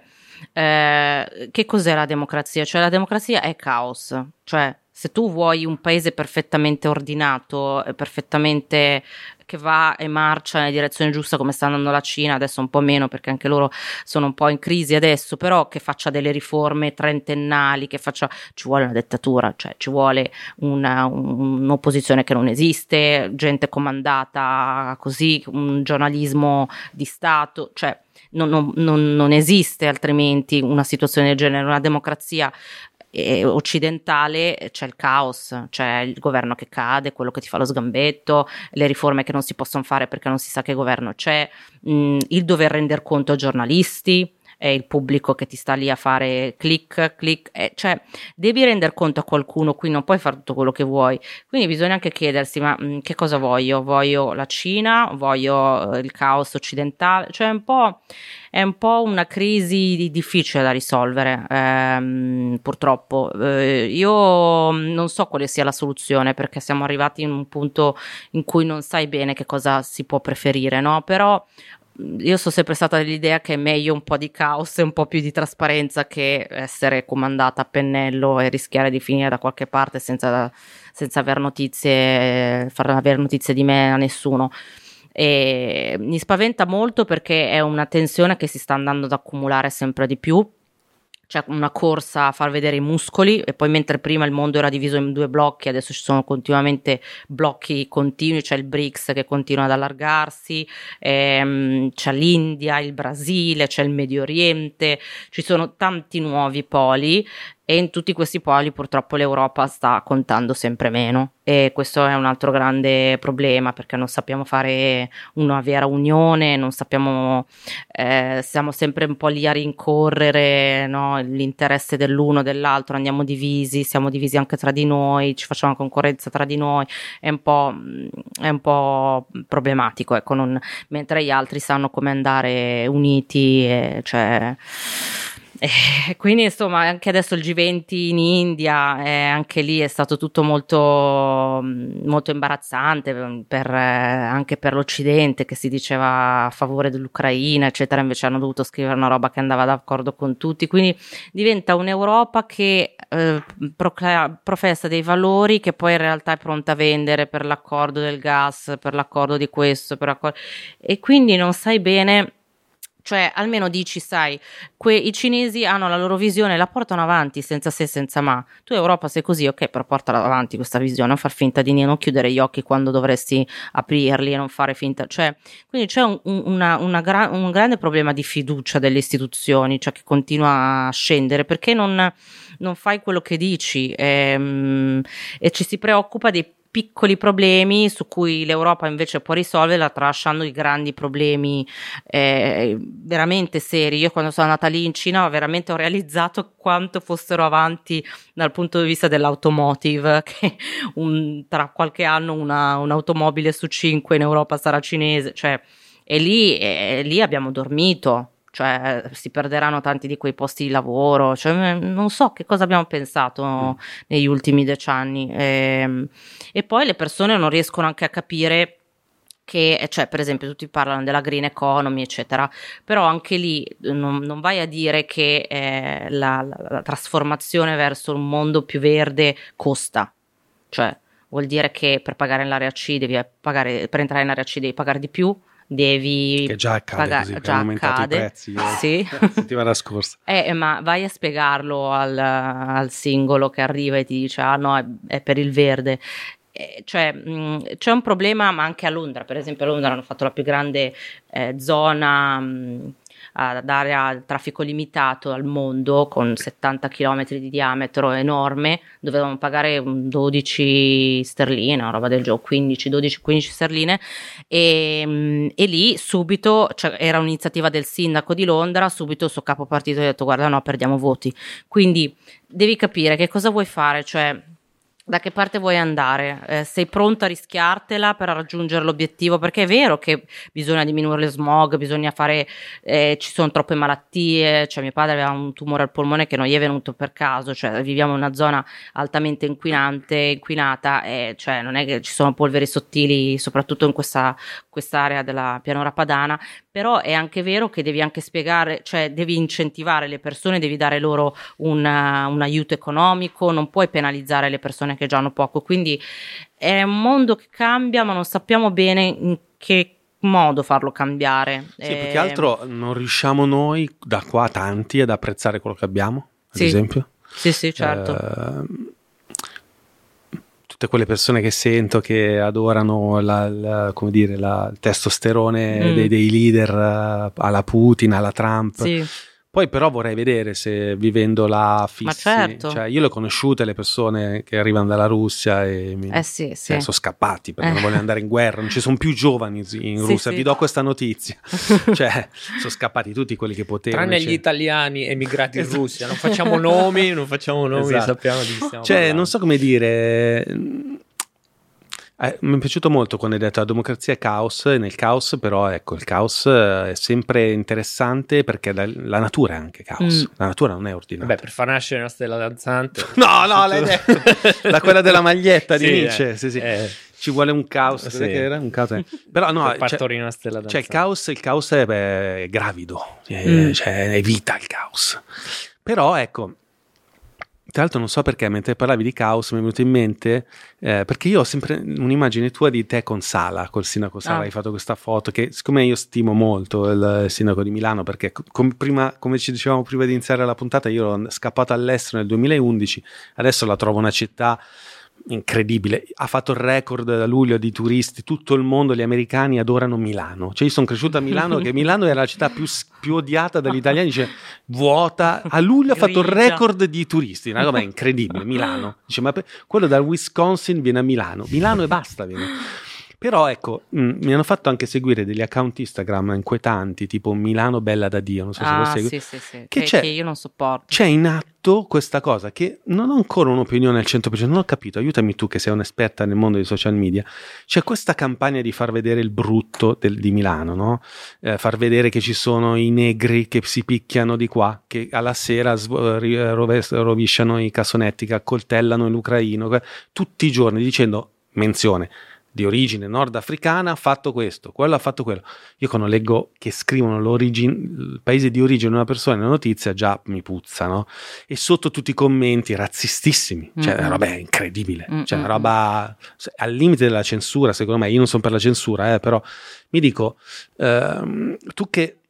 Eh, che cos'è la democrazia? Cioè, la democrazia è caos, cioè se tu vuoi un paese perfettamente ordinato, perfettamente che va e marcia nella direzione giusta come sta andando la Cina, adesso un po' meno perché anche loro sono un po' in crisi adesso, però che faccia delle riforme trentennali, che faccia, ci vuole una dittatura, cioè ci vuole una, un'opposizione che non esiste, gente comandata così, un giornalismo di Stato, cioè non, non, non esiste altrimenti una situazione del genere, una democrazia eh, occidentale c'è il caos, c'è il governo che cade, quello che ti fa lo sgambetto, le riforme che non si possono fare perché non si sa che governo c'è, mh, il dover rendere conto ai giornalisti, è il pubblico che ti sta lì a fare click, click, eh, cioè devi rendere conto a qualcuno, qui non puoi fare tutto quello che vuoi, quindi bisogna anche chiedersi ma mh, mm, che cosa voglio? Voglio la Cina? Voglio eh, il caos occidentale? Cioè un po' è un po' una crisi difficile da risolvere, ehm, purtroppo. Eh, io non so quale sia la soluzione perché siamo arrivati in un punto in cui non sai bene che cosa si può preferire, no? Però io sono sempre stata dell'idea che è meglio un po' di caos e un po' più di trasparenza che essere comandata a pennello e rischiare di finire da qualche parte senza, senza aver notizie, far avere notizie di me a nessuno. E mi spaventa molto perché è una tensione che si sta andando ad accumulare sempre di più c'è una corsa a far vedere i muscoli e poi mentre prima il mondo era diviso in due blocchi, adesso ci sono continuamente blocchi continui, c'è il BRICS che continua ad allargarsi, ehm, c'è l'India, il Brasile, c'è il Medio Oriente, ci sono tanti nuovi poli e in tutti questi poli purtroppo l'Europa sta contando sempre meno. E questo è un altro grande problema perché non sappiamo fare una vera unione, non sappiamo, eh, siamo sempre un po' lì a rincorrere no, l'interesse dell'uno dell'altro, andiamo divisi, siamo divisi anche tra di noi, ci facciamo concorrenza tra di noi, è un po', è un po problematico, ecco, non, mentre gli altri sanno come andare uniti, e, cioè e quindi insomma anche adesso il G20 in India, eh, anche lì è stato tutto molto, molto imbarazzante mm, per, eh, anche per l'Occidente che si diceva a favore dell'Ucraina eccetera, invece hanno dovuto scrivere una roba che andava d'accordo con tutti, quindi diventa un'Europa che eh, procla- professa dei valori che poi in realtà è pronta a vendere per l'accordo del gas, per l'accordo di questo, per l'accordo... e quindi non sai bene cioè, almeno dici, sai, que- i cinesi hanno la loro visione, la portano avanti senza se, senza ma. Tu Europa sei così, ok, però portala avanti questa visione, non far finta di non chiudere gli occhi quando dovresti aprirli e non fare finta. Cioè, quindi c'è un, una, una gra- un grande problema di fiducia delle istituzioni, cioè che continua a scendere perché non, non fai quello che dici ehm, e ci si preoccupa dei piccoli problemi su cui l'Europa invece può risolverla tralasciando i grandi problemi eh, veramente seri. Io quando sono andata lì in Cina veramente ho realizzato quanto fossero avanti dal punto di vista dell'automotive, che un, tra qualche anno una, un'automobile su cinque in Europa sarà cinese, cioè, e lì, e lì abbiamo dormito cioè si perderanno tanti di quei posti di lavoro, cioè, non so che cosa abbiamo pensato mm. negli ultimi decenni. E, ehm, e poi le persone non riescono anche a capire che, cioè, per esempio, tutti parlano della green economy, eccetera, però anche lì non, non vai a dire che eh, la, la, la, trasformazione verso un mondo più verde costa, cioè vuol dire che per pagare l'area C devi pagare, per entrare in area C devi pagare di più, devi che già accade pagare, così, già accade. i prezzi eh, sì. la settimana scorsa eh, ma vai a spiegarlo al, al, singolo che arriva e ti dice ah no è, è per il verde eh, cioè mh, c'è un problema ma anche a Londra per esempio a Londra hanno fatto la più grande eh, zona mh, ad area traffico limitato al mondo con 70 km di diametro enorme, dovevamo pagare 12 sterline, una roba del gioco, 15, 12, 15 sterline. E, e lì subito cioè, era un'iniziativa del sindaco di Londra, subito il suo capo partito ha detto guarda no perdiamo voti, quindi devi capire che cosa vuoi fare, cioè da che parte vuoi andare? Eh, sei pronta a rischiartela per raggiungere l'obiettivo? Perché è vero che bisogna diminuire lo smog, bisogna fare, eh, ci sono troppe malattie, cioè mio padre aveva un tumore al polmone che non gli è venuto per caso, cioè viviamo in una zona altamente inquinante, inquinata, e cioè non è che ci sono polveri sottili, soprattutto in questa quest'area della pianura padana, però è anche vero che devi anche spiegare, cioè devi incentivare le persone, devi dare loro un, un aiuto economico, non puoi penalizzare le persone che già hanno poco. Quindi è un mondo che cambia, ma non sappiamo bene in che modo farlo cambiare. Sì, e... più che altro non riusciamo noi da qua tanti ad apprezzare quello che abbiamo, ad sì. esempio. Sì, sì, certo. Eh, tutte quelle persone che sento che adorano la, la, dire, la, il testosterone mm. dei, dei, leader uh, alla Putin, alla Trump. Sì Poi però vorrei vedere se vivendo là fissi, Ma certo. cioè io le ho conosciute le persone che arrivano dalla Russia e mi, eh sì, sì. Cioè, sono scappati perché eh. non vogliono andare in guerra, non ci sono più giovani in Russia, sì. vi do questa notizia. cioè, sono scappati tutti quelli che potevano. Tranne cioè. gli italiani emigrati in esatto. Russia, non facciamo nomi, non facciamo nomi, esatto. sappiamo di chi stiamo Cioè, parlando. non so come dire eh, mi è piaciuto molto quando hai detto la democrazia è caos, e nel caos però ecco il caos eh, è sempre interessante perché la, la natura è anche caos, mm. la natura non è ordinata. Beh, per far nascere una stella danzante. no, no, l'hai detto, da quella della maglietta di sì, Nietzsche, eh, sì, sì. Eh. Ci vuole un caos, sì. che era un caos. Però no, per c'è, una stella danzante. Cioè il caos, il caos è, beh, è gravido, mm. cioè, è vita il caos. Però ecco, tra l'altro non so perché mentre parlavi di caos mi è venuto in mente, eh, perché io ho sempre un'immagine tua di te con Sala, col sindaco Sala, ah. hai fatto questa foto che siccome io stimo molto il sindaco di Milano, perché com- prima, come ci dicevamo prima di iniziare la puntata, io ero scappato all'estero nel 2011, adesso la trovo una città incredibile. Ha fatto il record da luglio di turisti, tutto il mondo, gli americani adorano Milano. Cioè, io sono cresciuto a Milano, che Milano era la città più, più odiata dagli italiani, dice vuota. A luglio ha fatto il record di turisti, una roba incredibile. Milano, dice, ma per... quello dal Wisconsin viene a Milano, Milano e basta. Viene. Però ecco, mh, mm, mi hanno fatto anche seguire degli account Instagram inquietanti, tipo Milano bella da Dio, non so se ah, lo segui. Sì, sì, sì. Che, che, io non sopporto. C'è in atto questa cosa che non ho ancora un'opinione al 100%, non ho capito, aiutami tu che sei un'esperta nel mondo dei social media. C'è questa campagna di far vedere il brutto del, di Milano, no? Eh, far vedere che ci sono i negri che si picchiano di qua, che alla sera sv- rovesciano i cassonetti, che accoltellano l'ucraino, tutti i giorni dicendo, menzione, di origine nordafricana ha fatto questo, quello ha fatto quello. Io quando leggo che scrivono il paese di origine di una persona nella notizia già mi puzza, no? E sotto tutti i commenti razzistissimi, cioè mm-hmm. roba incredibile, mm-hmm. cioè una roba al limite della censura, secondo me. Io non sono per la censura, eh, però mi dico, ehm, tu che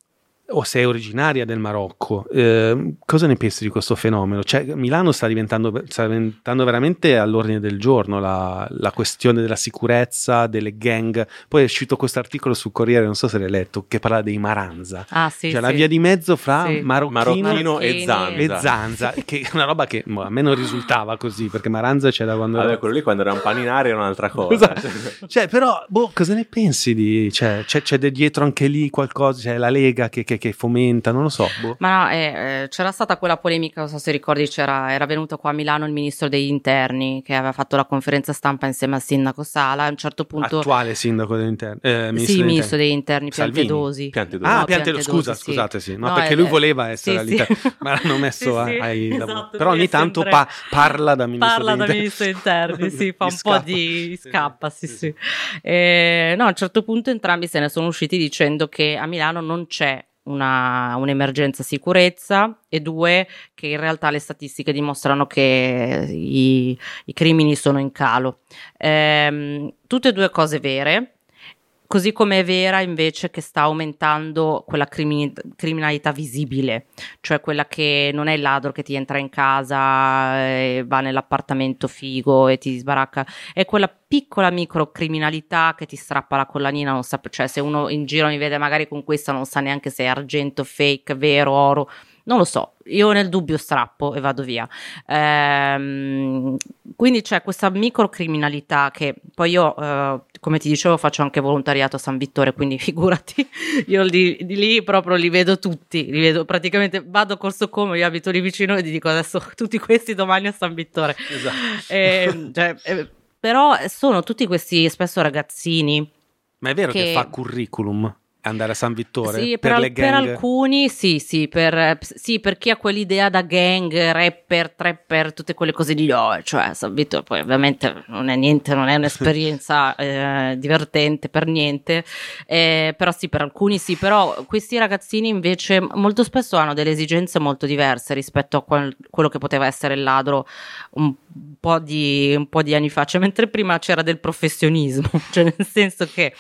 o sei originaria del Marocco, eh, cosa ne pensi di questo fenomeno? Cioè, Milano sta diventando, sta diventando veramente all'ordine del giorno la, la, questione della sicurezza, delle gang. Poi è uscito questo articolo sul Corriere, non so se l'hai letto, che parla dei Maranza. Ah, sì, cioè sì. la via di mezzo fra sì. marocchino, marocchino e zanza. E zanza che è una roba che boh, a me non risultava così, perché Maranza c'è da quando... Vabbè, quello lì quando era un paninare era un'altra cosa. Esatto. cioè, però, boh, cosa ne pensi di... Cioè, c'è, c'è dietro anche lì qualcosa, c'è la Lega che, che, che fomenta non lo so. Boh. Ma no, eh, eh, c'era stata quella polemica, non so se ricordi, c'era, era venuto qua a Milano il ministro degli interni che aveva fatto la conferenza stampa insieme al sindaco Sala. A un certo punto. Attuale sindaco degli interni. Eh, ministro sì, degli ministro degli interni, Piantedosi. Piantedosi. Ah, no, Piantedosi, scusa, sì. scusate, sì. No, no perché lui voleva essere sì, all'interno, sì. ma l'hanno messo sì, ai. Esatto, Però ogni tanto pa- parla da ministro parla da ministro degli interni, sì, fa un po' di scappa, sì, sì. Eh, no, a un certo punto entrambi se ne sono usciti dicendo che a Milano non c'è una, un'emergenza sicurezza e due che in realtà le statistiche dimostrano che i, i crimini sono in calo. Ehm, tutte e due cose vere, Così come è vera invece che sta aumentando quella crimini- criminalità visibile, cioè quella che non è il ladro che ti entra in casa e va nell'appartamento figo e ti sbaracca, è quella piccola microcriminalità che ti strappa la collanina, non sa, cioè se uno in giro mi vede magari con questa non sa neanche se è argento, fake, vero, oro, non lo so, io nel dubbio strappo e vado via. Ehm, quindi c'è questa microcriminalità che poi io, eh, come ti dicevo, faccio anche volontariato a San Vittore, quindi figurati, io di, lì proprio li vedo tutti, li vedo praticamente, vado a Corso Como, io abito lì vicino e ti dico adesso tutti questi domani a San Vittore. Esatto. Eh, cioè, eh, però sono tutti questi spesso ragazzini. Ma è vero che, che fa curriculum? Andare a San Vittore sì, per, per, le gang. per alcuni sì sì per, sì per, chi ha quell'idea da gang rapper trapper tutte quelle cose di oh, cioè San Vittore poi ovviamente non è niente non è un'esperienza eh, divertente per niente eh, però sì per alcuni sì però questi ragazzini invece molto spesso hanno delle esigenze molto diverse rispetto a quel, quello che poteva essere il ladro un po' di, un po' di anni fa cioè mentre prima c'era del professionismo cioè nel senso che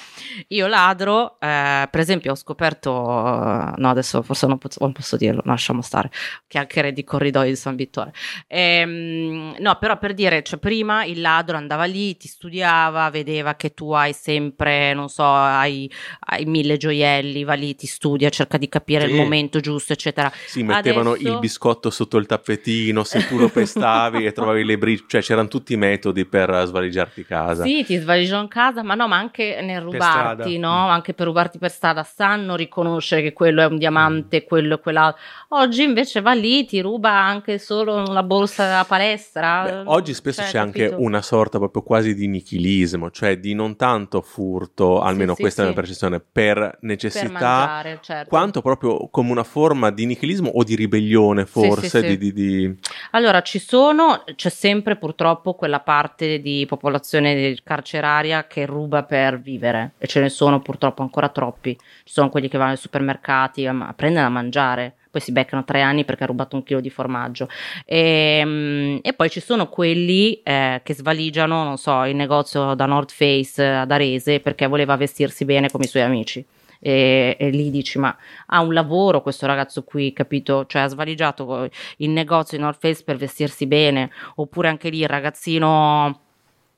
io ladro eh, per esempio ho scoperto, no adesso forse non posso, non posso dirlo, lasciamo stare, chiacchiere di corridoi di San Vittore. Ehm, no, però per dire, cioè prima il ladro andava lì, ti studiava, vedeva che tu hai sempre, non so, hai, hai mille gioielli, va lì, ti studia, cerca di capire sì. il momento giusto, eccetera. Sì, mettevano adesso... il biscotto sotto il tappetino, se tu lo pestavi e trovavi le briciole, cioè c'erano tutti i metodi per svaligiarti casa. Sì, ti svaligiano casa, ma no, ma anche nel rubarti, no? Anche per rubarti per strada, sanno riconoscere che quello è un diamante, quello è quell'altro. Oggi invece va lì, ti ruba anche solo la borsa della palestra. Beh, oggi spesso cioè, c'è capito? anche una sorta proprio quasi di nichilismo, cioè di non tanto furto, almeno sì, questa sì, è la mia percezione, per necessità, per mangiare, certo. quanto proprio come una forma di nichilismo o di ribellione forse. Di, di, di... Allora ci sono, c'è sempre purtroppo quella parte di popolazione carceraria che ruba per vivere e ce ne sono purtroppo ancora troppi. Ci sono quelli che vanno ai supermercati a prendere da mangiare poi si beccano tre anni perché ha rubato un chilo di formaggio. E, ehm, e poi ci sono quelli eh, che svaligiano, non so, il negozio da North Face ad Arese perché voleva vestirsi bene come i suoi amici. E, e, lì dici ma ha un lavoro questo ragazzo qui capito cioè ha svaligiato il negozio di North Face per vestirsi bene oppure anche lì il ragazzino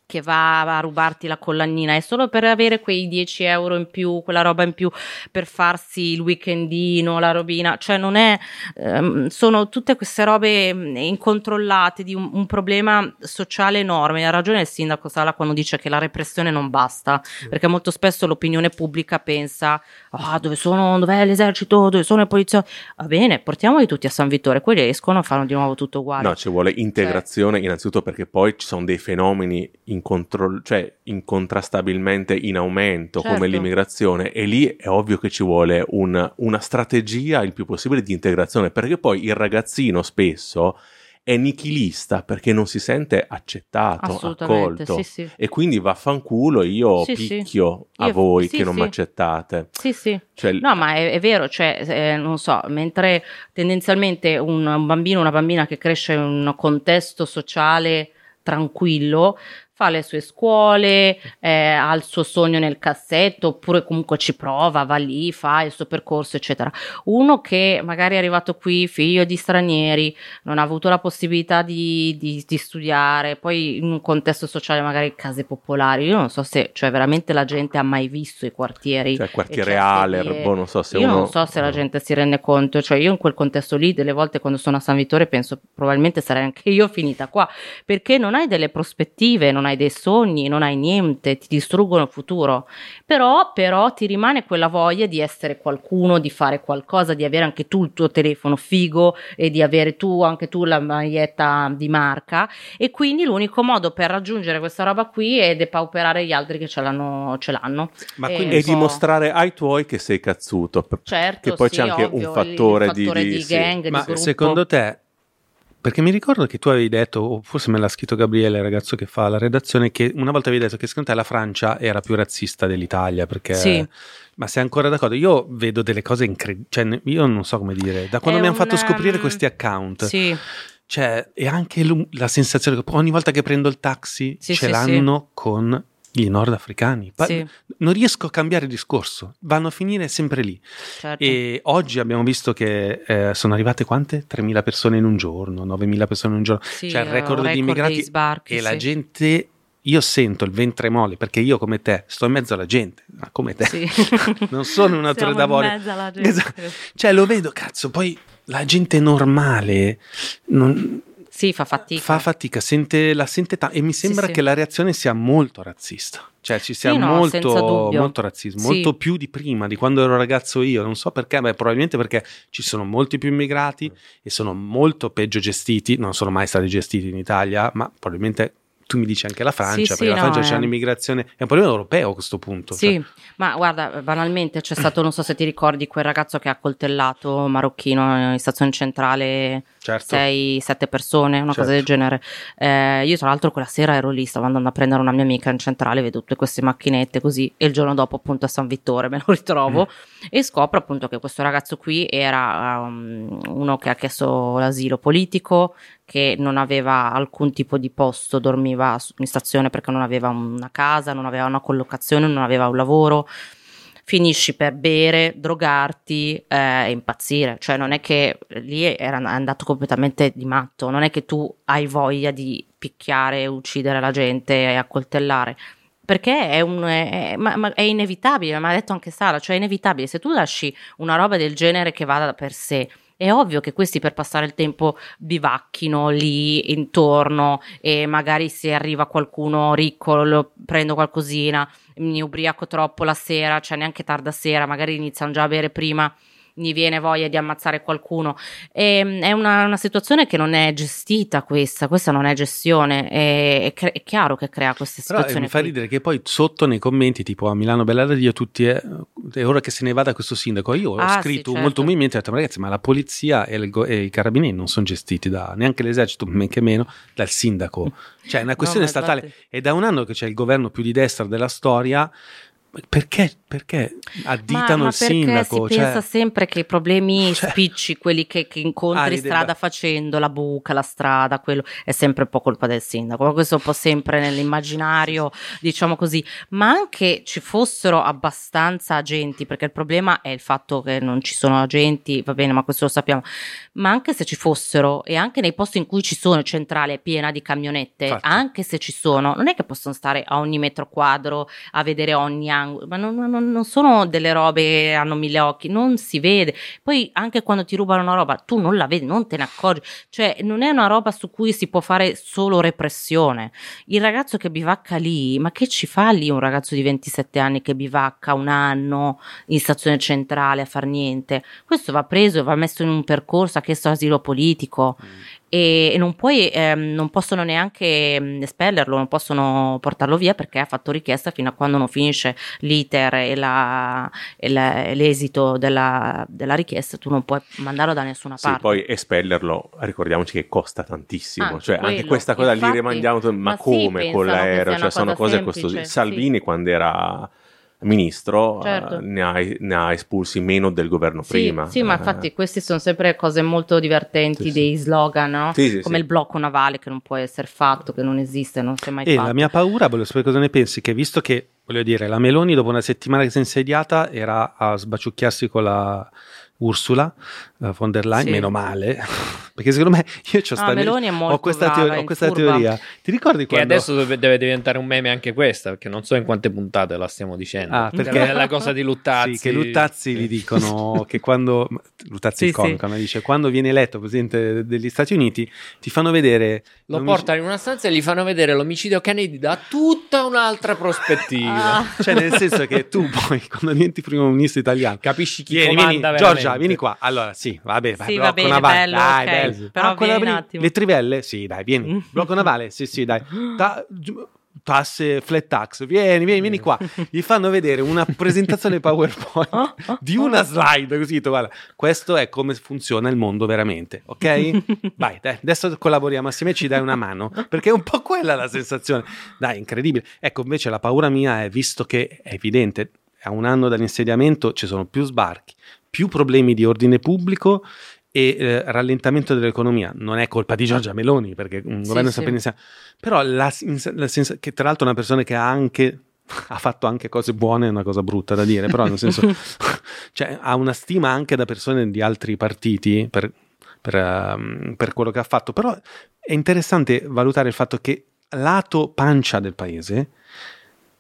che va a rubarti la collanina, è solo per avere quei 10 euro in più, quella roba in più per farsi il weekendino, la robina, cioè non è, ehm, sono tutte queste robe mm, incontrollate di un, un, problema sociale enorme. Ha ragione il sindaco Sala quando dice che la repressione non basta, perché molto spesso l'opinione pubblica pensa, ah, dove sono, dov'è l'esercito, dove sono le poliziotti? Va bene, portiamoli tutti a San Vittore, quelli escono fanno di nuovo tutto uguale. No, ci vuole integrazione cioè. innanzitutto perché poi ci sono dei fenomeni in incontro- cioè, incontrastabilmente in aumento certo. come l'immigrazione e lì è ovvio che ci vuole un, una strategia il più possibile di integrazione perché poi il ragazzino spesso è nichilista perché non si sente accettato, accolto sì, sì. e quindi vaffanculo io sì, picchio a io, voi che non mi accettate. Sì, sì. Cioè, no, ma è, è vero, cioè, eh, non so, mentre tendenzialmente un, un bambino, una bambina che cresce in un contesto sociale tranquillo, fa le sue scuole, eh, ha il suo sogno nel cassetto, oppure comunque ci prova, va lì, fa il suo percorso, eccetera. Uno che magari è arrivato qui figlio di stranieri, non ha avuto la possibilità di, di, di studiare, poi in un contesto sociale magari case popolari, io non so se cioè, veramente la gente ha mai visto i quartieri. Cioè quartiere Alerbo, non so se io uno... non so se la gente si rende conto, cioè io in quel contesto lì delle volte quando sono a San Vittore penso probabilmente sarei anche io finita qua, perché non hai delle prospettive, non hai dei sogni, non hai niente, ti distruggono il futuro. Però, però ti rimane quella voglia di essere qualcuno, di fare qualcosa, di avere anche tu il tuo telefono figo e di avere tu anche tu la maglietta di marca. E quindi l'unico modo per raggiungere questa roba qui è depauperare gli altri che ce l'hanno. Ce l'hanno. Ma e, quindi e so... dimostrare ai tuoi che sei cazzuto. Certo, che poi sì, c'è anche ovvio, un fattore, il, il fattore di, di, di gang. Sì. Ma di secondo te perché mi ricordo che tu avevi detto, o forse me l'ha scritto Gabriele, il ragazzo che fa la redazione, che una volta avevi detto che secondo te la Francia era più razzista dell'Italia. Perché... Sì. Ma sei ancora d'accordo? Io vedo delle cose incredibili, cioè io non so come dire, da quando è mi hanno fatto scoprire questi account. Sì. Cioè, e anche la sensazione che ogni volta che prendo il taxi sì, ce sì, l'hanno con i nordafricani. Pa- sì. Non riesco a cambiare discorso, vanno a finire sempre lì. Certo. E oggi abbiamo visto che eh, sono arrivate quante? 3.000 persone in un giorno, 9.000 persone in un giorno. Sì, cioè il record, record di immigrati. Sbarchi, e sì. la gente io sento il ventre mole perché io come te sto in mezzo alla gente, ma come te, sì. non sono un attore d'avorio. Esatto. Cioè lo vedo, cazzo, poi la gente normale non, sì, fa fatica. Fa fatica, sente, la sente tanto e mi sembra sì, che la reazione sia molto razzista. Cioè ci sia sì, molto, molto razzismo, molto più di prima, di quando ero ragazzo io. Non so perché, beh, probabilmente perché ci sono molti più immigrati e sono molto peggio gestiti. Non sono mai stati gestiti in Italia, ma probabilmente tu mi dici anche la Francia, sì, perché sì, la Francia no, c'è eh. un'immigrazione, è un problema europeo a questo punto. Sì, cioè. ma guarda, banalmente c'è stato, non so se ti ricordi, quel ragazzo che ha coltellato marocchino in stazione centrale, certo. 6-7 persone, una certo. cosa del genere. Eh, io tra l'altro quella sera ero lì, stavo andando a prendere una mia amica in centrale, vedo tutte queste macchinette così, e il giorno dopo appunto a San Vittore me lo ritrovo mm. e scopro appunto che questo ragazzo qui era um, uno che ha chiesto l'asilo politico, che non aveva alcun tipo di posto, dormiva in stazione perché non aveva una casa, non aveva una collocazione, non aveva un lavoro. Finisci per bere, drogarti eh, e impazzire. Cioè non è che lì era andato completamente di matto, non è che tu hai voglia di picchiare, uccidere la gente e accoltellare. Perché è, un, è, ma, ma è inevitabile, ma ha detto anche Sara, cioè è inevitabile, se tu lasci una roba del genere che vada per sé, è ovvio che questi per passare il tempo bivacchino lì intorno e magari se arriva qualcuno ricco lo prendo qualcosina, mi ubriaco troppo la sera, cioè neanche tarda sera, magari iniziano già a bere prima gli viene voglia di ammazzare qualcuno. E, ehm, è una, una, situazione che non è gestita questa, questa non è gestione, è, è, cre- è chiaro che crea queste situazioni. Però, eh, mi fa ridere che poi sotto nei commenti tipo a Milano Bella da Dio tutti è, è ora che se ne vada questo sindaco, io ho ah, scritto sì, certo. molto umilmente, ho detto ma ragazzi ma la polizia e, il, e, i carabinieri non sono gestiti da neanche l'esercito, men che meno, dal sindaco. Cioè è una questione no, statale. Infatti... È da un anno che c'è il governo più di destra della storia perché, perché additano ma, ma il sindaco? Si cioè... pensa sempre che i problemi cioè... spicci, quelli che, che incontri ah, strada debba... facendo, la buca, la strada, quello è sempre un po' colpa del sindaco. Ma questo è un po' sempre nell'immaginario, diciamo così. Ma anche ci fossero abbastanza agenti, perché il problema è il fatto che non ci sono agenti, va bene, ma questo lo sappiamo. Ma anche se ci fossero, e anche nei posti in cui ci sono, centrale è piena di camionette, Infatti. anche se ci sono, non è che possono stare a ogni metro quadro a vedere ogni angolo sangue, ma non, non, non, sono delle robe che hanno mille occhi, non si vede. Poi anche quando ti rubano una roba, tu non la vedi, non te ne accorgi, cioè non è una roba su cui si può fare solo repressione. Il ragazzo che bivacca lì, ma che ci fa lì un ragazzo di 27 anni che bivacca un anno in stazione centrale a far niente? Questo va preso e va messo in un percorso, ha chiesto asilo politico. Mm e non, puoi, ehm, non possono neanche mm, espellerlo, non possono portarlo via perché ha fatto richiesta fino a quando non finisce l'iter e, la, e la, l'esito della, della, richiesta, tu non puoi mandarlo da nessuna sì, parte. Poi espellerlo, ricordiamoci che costa tantissimo, ah, cioè quello. anche questa cosa Infatti, lì rimandiamo, ma, ma come sì, con l'aereo, cioè sono cose costose. Salvini sì. quando era ministro certo. uh, ne, ha, ne, ha, espulsi meno del governo sì, prima. Sì, ma eh. infatti queste sono sempre cose molto divertenti sì, dei slogan, no? sì, come il blocco navale che non può essere fatto, che non esiste, non si è mai e fatto. la mia paura, voglio sapere cosa ne pensi, che visto che, voglio dire, la Meloni dopo una settimana che si è insediata era a sbaciucchiarsi con la Ursula von der Leyen, sì. meno male, perché secondo me io no, Meloni è molto ho questa, brava, ho questa teoria. Ti ricordi quando... Che adesso deve, diventare un meme anche questa, perché non so in quante puntate la stiamo dicendo. Ah, perché è la cosa di Luttazzi. Sì, che Luttazzi gli dicono che quando Luttazzi sì, il comico, sì. dice quando viene eletto presidente degli Stati Uniti ti fanno vedere lo portano in una stanza e gli fanno vedere l'omicidio Kennedy da tutta un'altra prospettiva. Ah. Cioè nel senso che tu poi quando diventi primo ministro italiano capisci chi vieni, vieni Giorgia, vieni qua. Allora, sì, vabbè, vai, sì, va bene, navale, bello, dai, okay. bello. Però ah, vieni un attimo. Le trivelle? Sì, dai, vieni. Blocco navale? Sì, sì, dai. Ta- tasse flat tax, vieni, vieni, vieni qua. Gli fanno vedere una presentazione PowerPoint di una slide così, guarda, questo è come funziona il mondo veramente, ok? Vai, dai, adesso collaboriamo assieme e ci dai una mano, perché è un po' quella la sensazione. Dai, incredibile. Ecco, invece la paura mia è, visto che è evidente, a un anno dall'insediamento ci sono più sbarchi, più problemi di ordine pubblico e eh, rallentamento dell'economia. Non è colpa di Giorgia Meloni, perché un sì, governo sì. insieme. Però la, la sens- che tra l'altro è una persona che ha anche ha fatto anche cose buone, è una cosa brutta da dire, però nel senso cioè, ha una stima anche da persone di altri partiti per, per, um, per quello che ha fatto. Però è interessante valutare il fatto che lato pancia del paese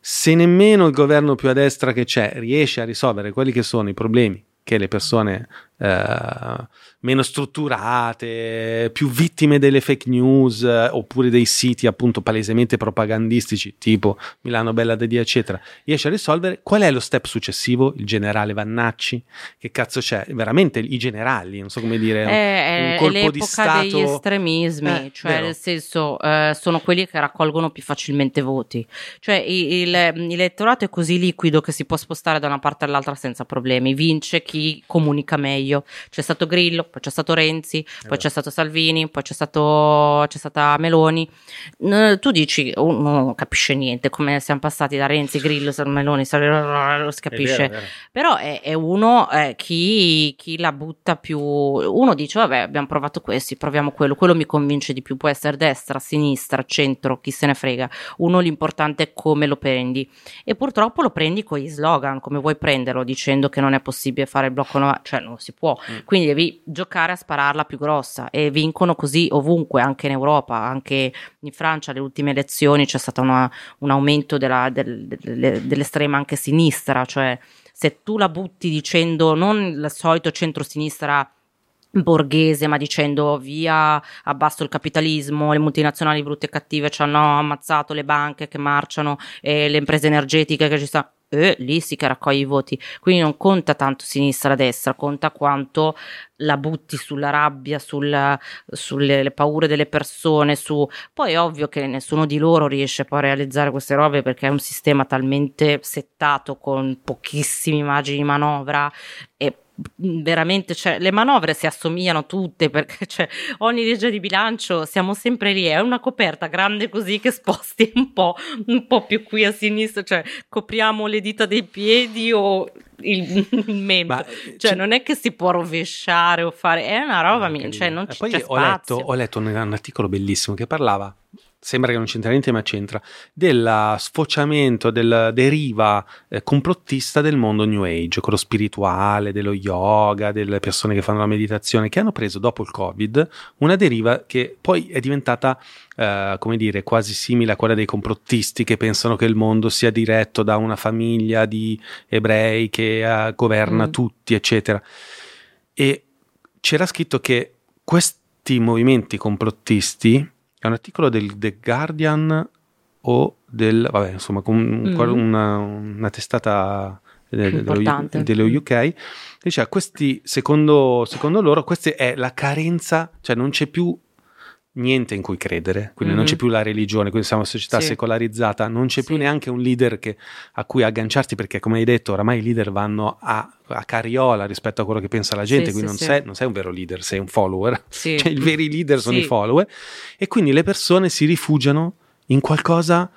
se nemmeno il governo più a destra che c'è riesce a risolvere quelli che sono i problemi che le persone eh, meno strutturate, più vittime delle fake news eh, oppure dei siti appunto palesemente propagandistici tipo Milano Bella de Dia eccetera, riesce a risolvere qual è lo step successivo? Il generale Vannacci? Che cazzo c'è? Veramente i generali, non so come dire, è, un colpo di stato degli estremismi, eh, cioè vero. nel senso eh, sono quelli che raccolgono più facilmente voti. Cioè il, l'elettorato è così liquido che si può spostare da una parte all'altra senza problemi, vince chi comunica meglio io. C'è stato Grillo, poi c'è stato Renzi, poi eh c'è stato Salvini, poi c'è, stato, c'è stata Meloni. tu dici, uno non capisce niente, come siamo passati da Renzi, Grillo, Meloni, non si capisce. È vero, è vero. Però è, è uno, eh, chi, chi, la butta più... Uno dice, vabbè, abbiamo provato questi, proviamo quello, quello mi convince di più, può essere destra, sinistra, centro, chi se ne frega. Uno l'importante è come lo prendi. E purtroppo lo prendi con gli slogan, come vuoi prenderlo, dicendo che non è possibile fare il blocco, no, cioè non si può. Mm. Quindi devi giocare a spararla più grossa e vincono così ovunque, anche in Europa, anche in Francia, alle ultime elezioni c'è stato una, un aumento della, del, del, dell'estrema anche sinistra, cioè se tu la butti dicendo non il solito centro-sinistra borghese, ma dicendo via, abbasso il capitalismo, le multinazionali brutte e cattive ci hanno ammazzato le banche che marciano e le imprese energetiche che ci stanno. Eh, lì sì che raccoglie i voti. Quindi non conta tanto sinistra-destra, conta quanto la butti sulla rabbia, sul, sulle paure delle persone. Su... Poi è ovvio che nessuno di loro riesce poi a realizzare queste robe perché è un sistema talmente settato con pochissime immagini di manovra e veramente, cioè, le manovre si assomigliano tutte perché cioè, ogni legge di bilancio siamo sempre lì, è una coperta grande così che sposti un po', un po' più qui a sinistra, cioè copriamo le dita dei piedi o il, il membro, Ma, cioè c- non è che si può rovesciare o fare, è una roba, mia, cioè non c- poi c'è ho letto, ho letto un, un articolo bellissimo che parlava sembra che non c'entra niente, ma c'entra, del sfociamento, della deriva eh, complottista del mondo New Age, quello spirituale, dello yoga, delle persone che fanno la meditazione, che hanno preso dopo il Covid una deriva che poi è diventata, eh, come dire, quasi simile a quella dei complottisti che pensano che il mondo sia diretto da una famiglia di ebrei che eh, governa mm. tutti, eccetera. E c'era scritto che questi movimenti complottisti è un articolo del The Guardian o del, vabbè, insomma, mm. una, una, testata dello, dello UK, dice, questi, secondo, secondo loro, questa è la carenza, cioè non c'è più niente in cui credere, quindi mm-hmm. non c'è più la religione, quindi siamo una società sì. secolarizzata, non c'è sì. più neanche un leader che, a cui agganciarti perché come hai detto oramai i leader vanno a, a carriola rispetto a quello che pensa la gente, sì, quindi non sei, non, sei, un vero leader, sei un follower, cioè i veri leader sono i follower e quindi le persone si rifugiano in qualcosa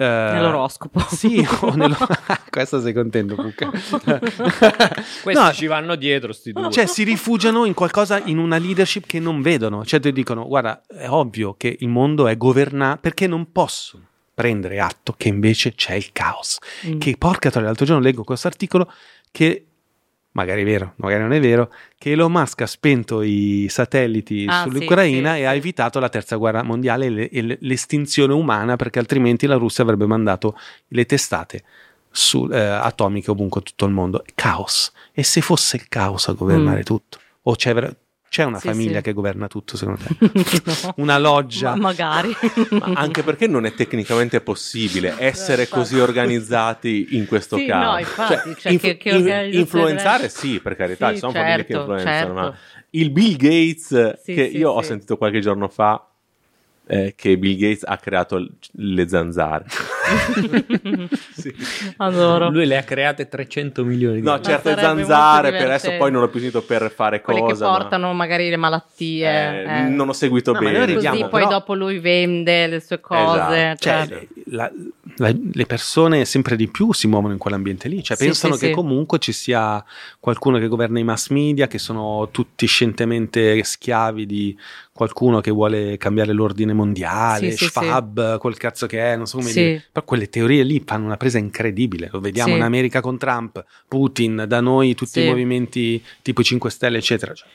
eh, Nell'oroscopo. Sì, nello... questo sei contento, Pucca. Questi no, ci vanno dietro, sti due. Cioè, si rifugiano in qualcosa, in una leadership che non vedono. Cioè, ti dicono, guarda, è ovvio che il mondo è governato, perché non possono prendere atto che invece c'è il caos. Mm. Che, porca troia, l'altro giorno leggo questo articolo che magari è vero, magari non è vero, che Elon Musk ha spento i satelliti ah, sull'Ucraina sì, e sì. ha evitato la terza guerra mondiale e, le, e, l'estinzione umana perché altrimenti la Russia avrebbe mandato le testate su, eh, atomiche ovunque tutto il mondo. Caos. E se fosse il caos a governare mm. tutto? O c'è c'è una sì, famiglia sì. che governa tutto, secondo te? no. Una loggia? Ma magari. Ma anche perché non è tecnicamente possibile essere così organizzati in questo sì, caso. No, infatti, cioè, cioè, inf- che, che in- influenzare sì, per carità, ci sono certo, famiglie che certo, influenzano, certo. ma il Bill Gates che io ho sentito qualche giorno fa eh, che Bill Gates ha creato le zanzare. sì. Adoro. Lui le ha create 300 milioni di No, certe zanzare per adesso poi non l'ho più finito per fare Quelle cosa. che portano ma... magari le malattie. Eh, eh. Non ho seguito no, bene. Così poi però... dopo lui vende le sue cose. Esatto. Cioè, cioè, la, la, le persone sempre di più si muovono in quell'ambiente lì, cioè sì, pensano sì, che sì. comunque ci sia qualcuno che governa i mass media, che sono tutti scientemente schiavi di qualcuno che vuole cambiare l'ordine mondiale, Schwab, quel cazzo che è, non so come dire. Però quelle teorie lì fanno una presa incredibile, lo vediamo in America con Trump, Putin, da noi tutti i movimenti tipo 5 Stelle, eccetera. Cioè.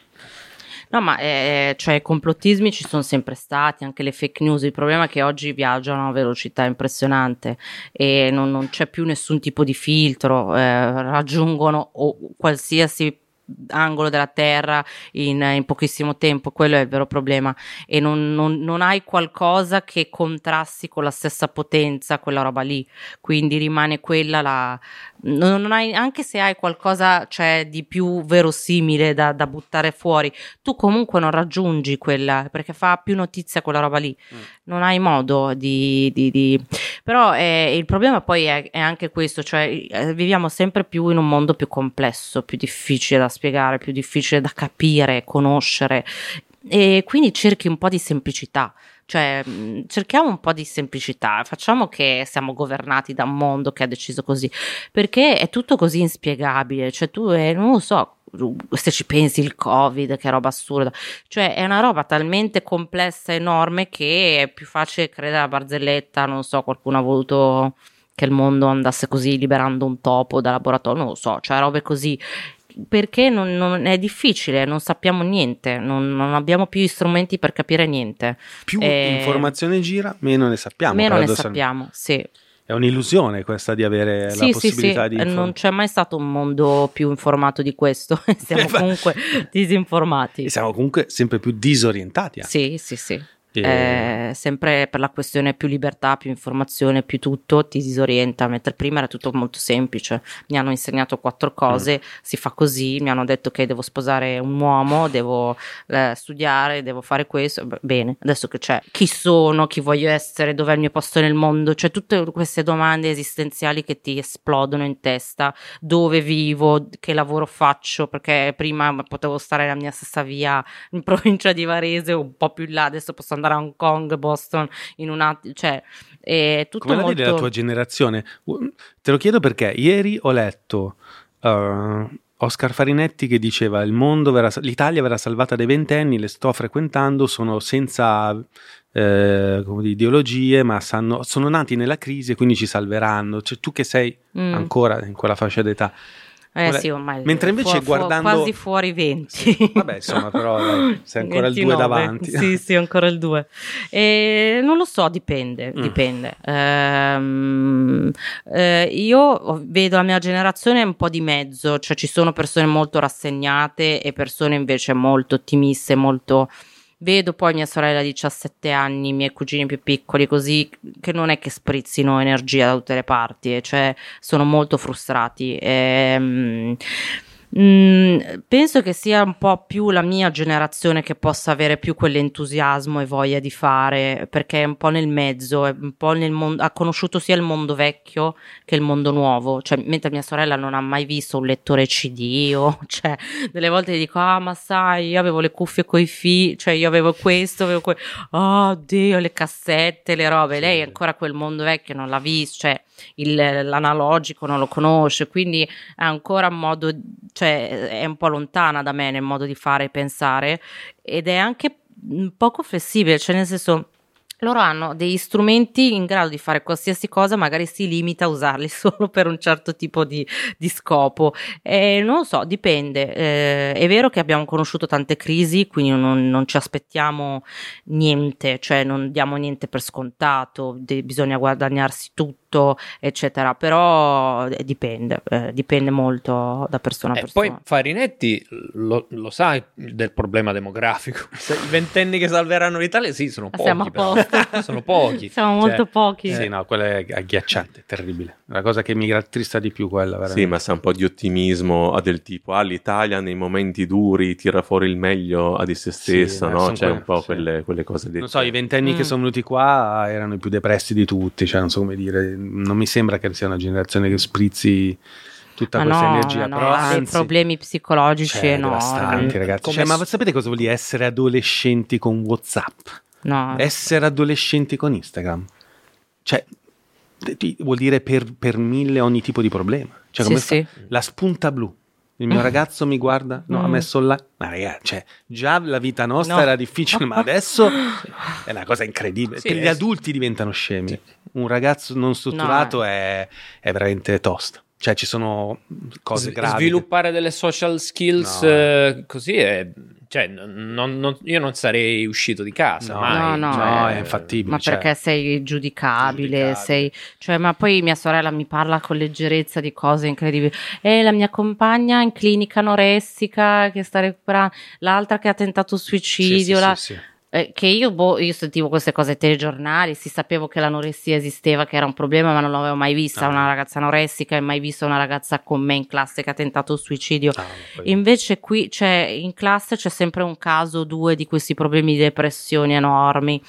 No, ma eh, cioè, i complottismi ci sono sempre stati, anche le fake news. Il problema è che oggi viaggiano a una velocità impressionante e non, non c'è più nessun tipo di filtro, eh, raggiungono o qualsiasi angolo della terra in, in, pochissimo tempo, quello è il vero problema. E non, non, non, hai qualcosa che contrasti con la stessa potenza quella roba lì, quindi rimane quella la... Non, hai, anche se hai qualcosa cioè, di più verosimile da, da, buttare fuori, tu comunque non raggiungi quella, perché fa più notizia quella roba lì, mm. non hai modo di, di, di... Però eh, il problema poi è, è, anche questo, cioè eh, viviamo sempre più in un mondo più complesso, più difficile da spiegare, più difficile da capire, conoscere e quindi cerchi un po' di semplicità. Cioè, cerchiamo un po' di semplicità, facciamo che siamo governati da un mondo che ha deciso così, perché è tutto così inspiegabile, cioè tu, eh, non lo so, se ci pensi il covid che roba assurda. Cioè è una roba talmente complessa e enorme che è più facile credere alla barzelletta non so qualcuno ha voluto che il mondo andasse così liberando un topo da laboratorio non lo so cioè robe così perché non, non è difficile, non sappiamo niente, non, non, abbiamo più strumenti per capire niente. Più e... informazione gira, meno ne sappiamo. Meno ne sappiamo, sì. È un'illusione questa di avere sì, la possibilità sì, di... Inform- non c'è mai stato un mondo più informato di questo, siamo comunque disinformati. E siamo comunque sempre più disorientati. Anche. Sì, sì, sì. Eh, sempre per la questione più libertà, più informazione, più tutto ti disorienta, mentre prima era tutto molto semplice. Mi hanno insegnato quattro cose, mm. si fa così, mi hanno detto che devo sposare un uomo, devo eh, studiare, devo fare questo. Bene, adesso che c'è chi sono, chi voglio essere, dov'è il mio posto nel mondo, cioè tutte queste domande esistenziali che ti esplodono in testa, dove vivo, che lavoro faccio, perché prima potevo stare nella mia stessa via in provincia di Varese un po' più in là, adesso posso andare andare a Hong Kong, Boston, in un attimo, cioè è tutto Come molto... la della tua generazione? Te lo chiedo perché ieri ho letto uh, Oscar Farinetti che diceva verrà, l'Italia verrà salvata dai ventenni, le sto frequentando, sono senza eh, ideologie, ma sanno, sono nati nella crisi e quindi ci salveranno. Cioè, tu che sei mm. ancora in quella fascia d'età, eh sì, ormai Mentre invece fu- guardando... quasi fuori 20. Sì, vabbè, insomma, però dai, sei ancora 29. il 2 davanti. Sì, sì, ancora il 2. E non lo so, dipende, mm. dipende. Ehm, eh, io vedo la mia generazione un po' di mezzo, cioè ci sono persone molto rassegnate e persone invece molto ottimiste, molto Vedo poi mia sorella di 17 anni, i miei cugini più piccoli, così che non è che sprizzino energia da tutte le parti, cioè sono molto frustrati. E, ehm, Mm, penso che sia un po' più la mia generazione che possa avere più quell'entusiasmo e voglia di fare, perché è un po' nel mezzo, è un po' nel mondo, ha conosciuto sia il mondo vecchio che il mondo nuovo, cioè, mentre mia sorella non ha mai visto un lettore CD o, cioè, delle volte gli dico, ah, ma sai, io avevo le cuffie coi fili, cioè, io avevo questo, avevo quello, oh, Dio, le cassette, le robe, lei ancora quel mondo vecchio non l'ha visto, cioè, il, l'analogico non lo conosce, quindi è ancora un modo, cioè è un po' lontana da me nel modo di fare e pensare ed è anche poco flessibile, cioè nel senso loro hanno degli strumenti in grado di fare qualsiasi cosa, magari si limita a usarli solo per un certo tipo di, di scopo. E non lo so, dipende. Eh, è vero che abbiamo conosciuto tante crisi, quindi non, non ci aspettiamo niente, cioè non diamo niente per scontato, de- bisogna guadagnarsi tutto eccetera. Però eh, dipende, eh, dipende molto da persona a persona. E poi Farinetti lo, lo sa del problema demografico. Se I ventenni che salveranno l'Italia, sì, sono pochi. Siamo a posto. sono pochi. Siamo cioè, molto pochi. Sì, no, quello è agghiacciante, terribile. La cosa che mi rattrista di più quella, veramente. Sì, ma sa un po' di ottimismo del tipo, ah, l'Italia nei momenti duri tira fuori il meglio a di se stessa, sì, no? C'è un po' sì. quelle, quelle, cose dette. Non so, i ventenni mm. che sono venuti qua erano i più depressi di tutti, cioè non so come dire, non mi sembra che sia una generazione che sprizzi tutta ma questa no, energia. No, però dei problemi psicologici cioè, enormi. ragazzi. Cioè, ma sapete cosa vuol dire essere adolescenti con WhatsApp? No. Essere adolescenti con Instagram. Cioè, vuol dire per, per mille ogni tipo di problema. Cioè, come sì, sì. La spunta blu. Il mio ragazzo mi guarda, no, mm. ha messo là. Ma ragazzi, cioè, già la vita nostra no. era difficile, ma adesso è una cosa incredibile. Sì, gli adulti diventano scemi. Un ragazzo non strutturato no. è, è veramente tosto. Cioè, ci sono cose S- gravi. Sviluppare delle social skills no. eh, così è cioè, non, non, io non sarei uscito di casa. No, mai. no, no, cioè, no è infattibile. Ma cioè, perché sei giudicabile, giudicabile. Sei, cioè, ma poi mia sorella mi parla con leggerezza di cose incredibili. E la mia compagna in clinica anoressica che sta recuperando, l'altra che ha tentato suicidio. Sì, la... sì, sì, eh, che io, boh, io sentivo queste cose ai telegiornali, si sapevo che l'anoressia esisteva, che era un problema, ma non l'avevo mai vista ah. una ragazza anoressica e mai vista una ragazza con me in classe che ha tentato suicidio. Ah, Invece qui c'è, in classe c'è sempre un caso o due di questi problemi di depressioni enormi.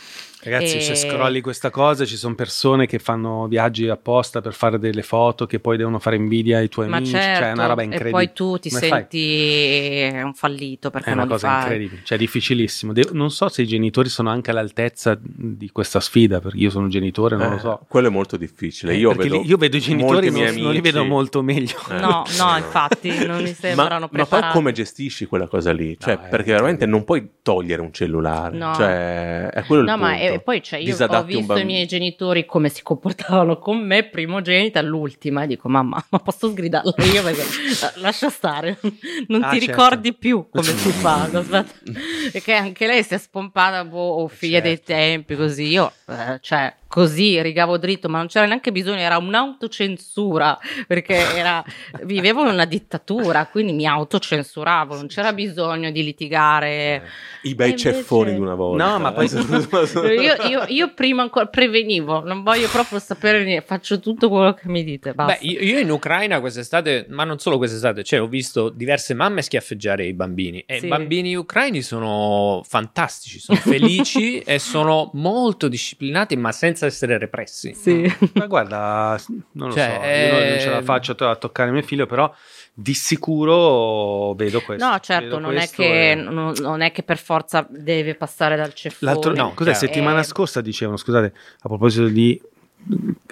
Ragazzi, e... se scrolli questa cosa, ci sono persone che fanno viaggi apposta per fare delle foto che poi devono fare invidia ai tuoi Ma amici. Certo, cioè, è una roba incredibile. E poi tu ti Come senti fai? un fallito perché è una cosa incredibile, cioè difficilissimo. De- non so se i genitori sono anche all'altezza di questa sfida, perché io sono un genitore, non eh, lo so. Quello è molto difficile. Io, vedo, io vedo, i genitori, non, non, li vedo molto meglio. Eh. No, no, infatti, non mi sembrano ma, ma poi come gestisci quella cosa lì? Cioè, no, perché veramente non puoi togliere un cellulare. No. Cioè, è quello il no, ma e poi cioè, io ho visto i miei genitori come si comportavano con me, primogenita, l'ultima, e dico, mamma, ma posso sgridarla io? Perché lascia stare, non ah, ti certo. ricordi più come si fa. Perché anche lei si è spompata, boh, figlia certo. dei tempi, così. Io, eh, cioè, così, rigavo dritto, ma non c'era neanche bisogno, era un'autocensura, perché era, vivevo in una dittatura, quindi mi autocensuravo, non c'era bisogno di litigare. Eh, I bei invece... ceffoni di una volta. No, ma poi... io, io, io, prima ancora prevenivo, non voglio proprio sapere niente, faccio tutto quello che mi dite, basta. Beh, io, io in Ucraina quest'estate, ma non solo quest'estate, cioè ho visto diverse mamme schiaffeggiare i bambini e sì. i bambini ucraini sono fantastici, sono felici e sono molto disciplinati, ma senza senza essere repressi. Sì. Ma guarda, non lo cioè, so, eh... io non ce la faccio a toccare mio figlio, però di sicuro vedo questo. No, certo, non è, che, e... non, è, che, per forza deve passare dal ceffone. L'altro, no, cos'è? Cioè, settimana è... scorsa dicevano, scusate, a proposito di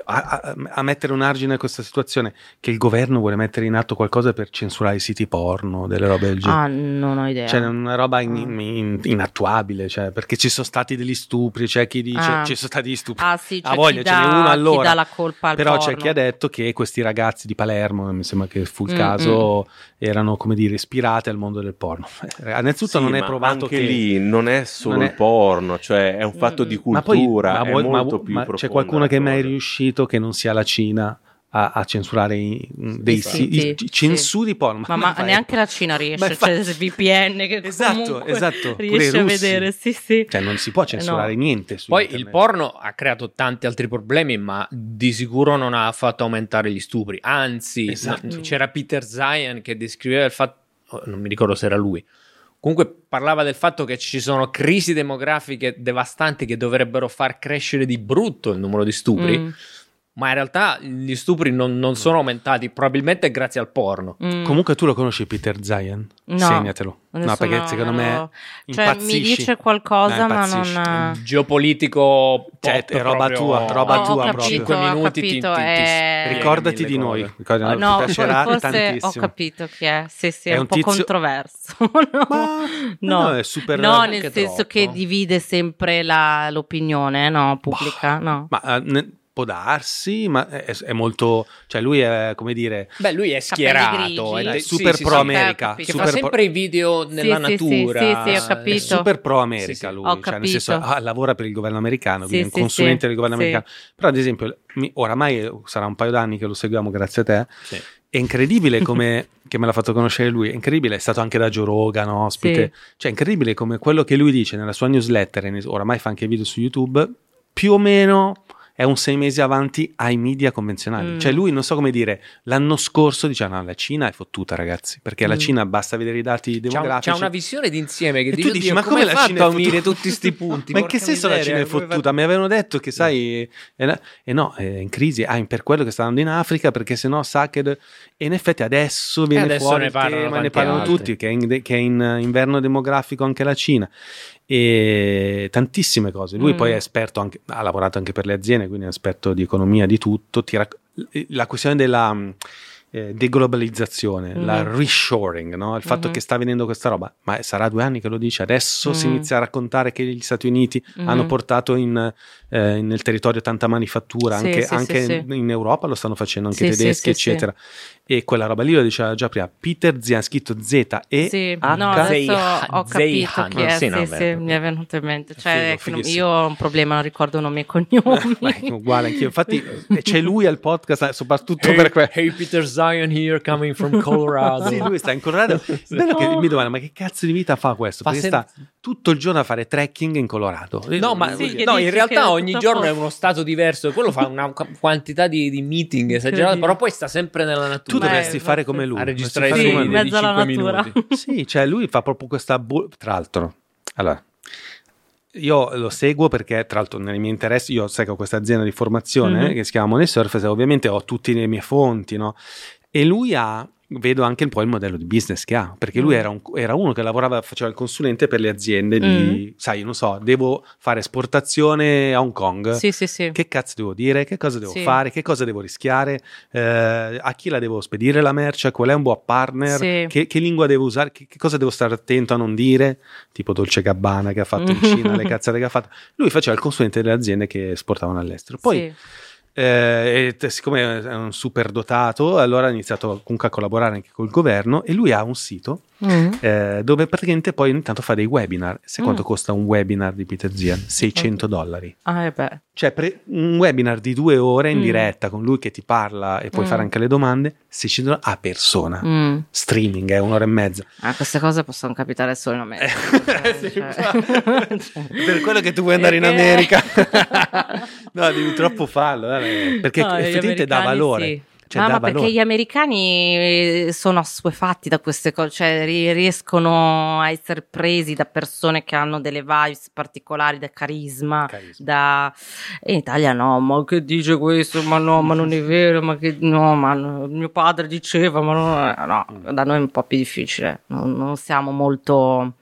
a, a, mettere un argine a questa situazione che il governo vuole mettere in atto qualcosa per censurare i siti porno, delle robe del genere. Ah, non ho idea. Cioè, è una roba in, in, in, inattuabile, cioè, perché ci sono stati degli stupri, c'è chi dice ah. ci sono stati degli stupri. Ah, sì, c'è voglia, ce n'è uno allora. Chi dà la colpa al Però porno. c'è chi ha detto che questi ragazzi di Palermo, mi sembra che fu il mm, caso, mm. erano, come dire, ispirati al mondo del porno. Innanzitutto sì, non è provato anche che lì non è solo non è... il porno, cioè è un fatto mm. di cultura, ma poi, ma, ma, ma c'è qualcuno che è mai riuscito che non sia la Cina a, a censurare i, dei sì, sì, i, censuri sì. porno. Ma, ma, ma neanche la Cina riesce, cioè VPN che esatto, esatto, riesce a vedere, sì, sì. Cioè non si può censurare no. niente. Poi internet. il porno ha creato tanti altri problemi, ma di sicuro non ha fatto aumentare gli stupri. Anzi, esatto. c'era Peter Zion che descriveva il fatto, oh, non mi ricordo se era lui, Comunque parlava del fatto che ci sono crisi demografiche devastanti che dovrebbero far crescere di brutto il numero di stupri. Mm ma in realtà gli stupri non, non, sono aumentati, probabilmente grazie al porno. Mm. Comunque tu lo conosci Peter Zion? No. Segnatelo. No, perché no, secondo me cioè, mi dice qualcosa, no, ma non geopolitico cioè, è roba tua, roba oh, tua capito, 5 minuti capito, ti, ti, è... ricordati di noi. Ricordati, no, ti forse tantissimo. ho capito chi è. Sì, sì, è, è un, po' tizio... controverso. no. Ma... no. è super No, nel senso troppo. che divide sempre la, l'opinione, no, pubblica, bah. no. Ma uh, ne Può darsi, ma è, è, molto. cioè, lui è come dire. Beh, lui è schierato, è super sì, pro America. Che super fa sempre pro... i video nella sì, natura. Sì, sì, ho capito. È super pro America lui. Cioè, nel senso, ah, lavora per il governo americano, quindi è un consulente del governo americano. Però, ad esempio, mi, oramai sarà un paio d'anni che lo seguiamo grazie a te. È incredibile come. che me l'ha fatto conoscere lui. È incredibile, è stato anche da Joe Rogan, ospite. Cioè, è incredibile come quello che lui dice nella sua newsletter, oramai fa anche video su YouTube, più o meno è un sei mesi avanti ai media convenzionali. Mm. Cioè lui, non so come dire, l'anno scorso diceva no, la Cina è fottuta ragazzi, perché mm. la Cina basta vedere i dati demografici. C'è, una visione d'insieme che e tu dici, ma come la Cina a unire tutti questi punti? ma in che senso miseria, la Cina è fottuta? Mi avevano detto che sai, e eh, no, è in crisi, ah, per quello che sta andando in Africa, perché sennò Sacked, e in effetti adesso viene adesso fuori ne parlano, tema, ne parlano tutti, che è, in, che è in inverno demografico anche la Cina e tantissime cose. Lui mm. poi è esperto, anche, ha lavorato anche per le aziende, quindi è esperto di economia, di tutto. Rac- la questione della eh, deglobalizzazione, mm. la reshoring, no? il fatto mm-hmm. che sta avvenendo questa roba, ma sarà due anni che lo dice, adesso mm. si inizia a raccontare che gli Stati Uniti mm-hmm. hanno portato in, eh, nel territorio tanta manifattura, sì, anche, sì, anche sì, in Europa lo stanno facendo, anche i tedeschi, eccetera. E quella roba lì lo diceva già prima, Peter Zian, scritto Z e sì, H. No, adesso ho capito chi è, sì, no, sì, mi è venuto in mente. Cioè, figo, io ho un problema, non ricordo nomi e cognomi. uguale anch'io, infatti c'è lui al podcast, soprattutto hey, per quello. Hey Peter Zion here, coming from Colorado. sì, lui sta in Colorado. Bello che mi domanda, ma che cazzo di vita fa questo? Fa Perché sen- sta tutto il giorno a fare trekking in Colorado. No, ma sì, no, in realtà ogni giorno è uno stato diverso, quello fa una quantità di, di meeting esagerata, però poi sta sempre nella natura. Tu dovresti fare come lui. A registrare sì, in mezzo alla natura. sì, cioè lui fa proprio questa... Bu- tra l'altro, allora, io lo seguo perché, tra l'altro, nei miei interessi, io seguo questa azienda di formazione mm-hmm. che si chiama Money Surface, e ovviamente ho tutte le mie fonti, no? E lui ha vedo anche un po' il modello di business che ha, perché lui mm. era, un, era, uno che lavorava, faceva il consulente per le aziende di, mm. sai, non so, devo fare esportazione a Hong Kong, sì, sì, sì. che cazzo devo dire, che cosa devo fare, che cosa devo rischiare, eh, a chi la devo spedire la merce, qual è un buon partner, che, che, lingua devo usare, che, che, cosa devo stare attento a non dire, tipo Dolce Gabbana che ha fatto in Cina, le cazzate che ha fatto, lui faceva il consulente delle aziende che esportavano all'estero. Poi eh, e siccome è un super dotato, allora ha iniziato comunque a collaborare anche col governo e lui ha un sito mm. eh, dove praticamente poi ogni tanto fa dei webinar. Sai mm. quanto costa un webinar di Peter Zian? 600 dollari. Ah, beh. Cioè, pre- un webinar di due ore in mm. diretta con lui che ti parla e puoi mm. fare anche le domande, 600 dollari a persona. Mm. Streaming è un'ora e mezza. Ah, queste cose possono capitare solo in America. Eh, cioè. per quello che tu vuoi andare in America. no, devi troppo farlo, eh, perché no, effettivamente dà valore. Sì. Cioè, ma valore. perché gli americani eh, sono assuefatti da queste cose, cioè riescono a essere presi da persone che hanno delle vibes particolari, da carisma, carisma. da... in Italia no, ma che dice questo, ma no, ma non è vero, ma che no, ma no, mio padre diceva, ma no, no, mm. da noi è un po' più difficile, non, non siamo molto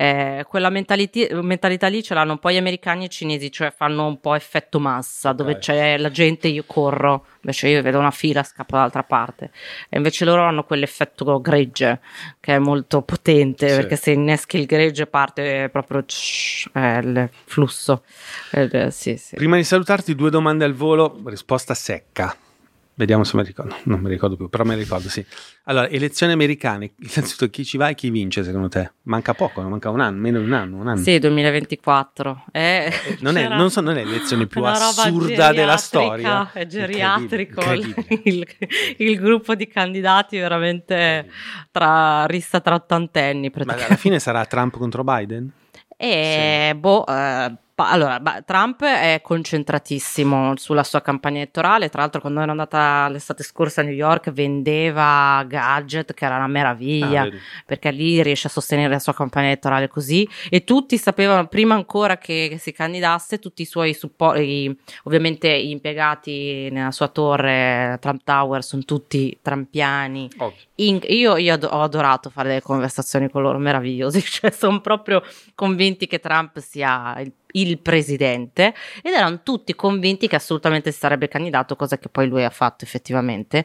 eh, quella mentalità, mentalità lì ce l'hanno un po' gli americani e i cinesi, cioè fanno un po' effetto massa, dove okay. c'è la gente io corro, invece io vedo una fila scappo dall'altra parte. E invece loro hanno quell'effetto gregge che è molto potente, sì. perché se inneschi il gregge parte proprio eh, il flusso. Eh, sì, sì. Prima di salutarti, due domande al volo, risposta secca. Vediamo se mi ricordo, non mi ricordo più, però mi ricordo, sì. Allora, elezioni americane, innanzitutto chi ci va e chi vince secondo te? Manca poco, manca un anno, meno di un anno, un anno. Sì, 2024. Eh, non, è, non, so, non è l'elezione più assurda della storia. È geriatrico. Incredibile, incredibile. Il, il, gruppo di candidati veramente tra, rista tra ottantenni. Ma alla fine sarà Trump contro Biden? E, sì. boh... Eh, allora, Trump è concentratissimo sulla sua campagna elettorale. Tra l'altro, quando era andata l'estate scorsa a New York, vendeva gadget, che era una meraviglia, ah, perché lì riesce a sostenere la sua campagna elettorale così. E tutti sapevano, prima ancora che, si candidasse, tutti i suoi supporti, ovviamente gli impiegati nella sua torre, Trump Tower, sono tutti trampiani. Oh. In, io, io ho adorato fare delle conversazioni con loro, meravigliosi. Cioè, sono proprio convinti che Trump sia il il presidente ed erano tutti convinti che assolutamente si sarebbe candidato, cosa che poi lui ha fatto effettivamente.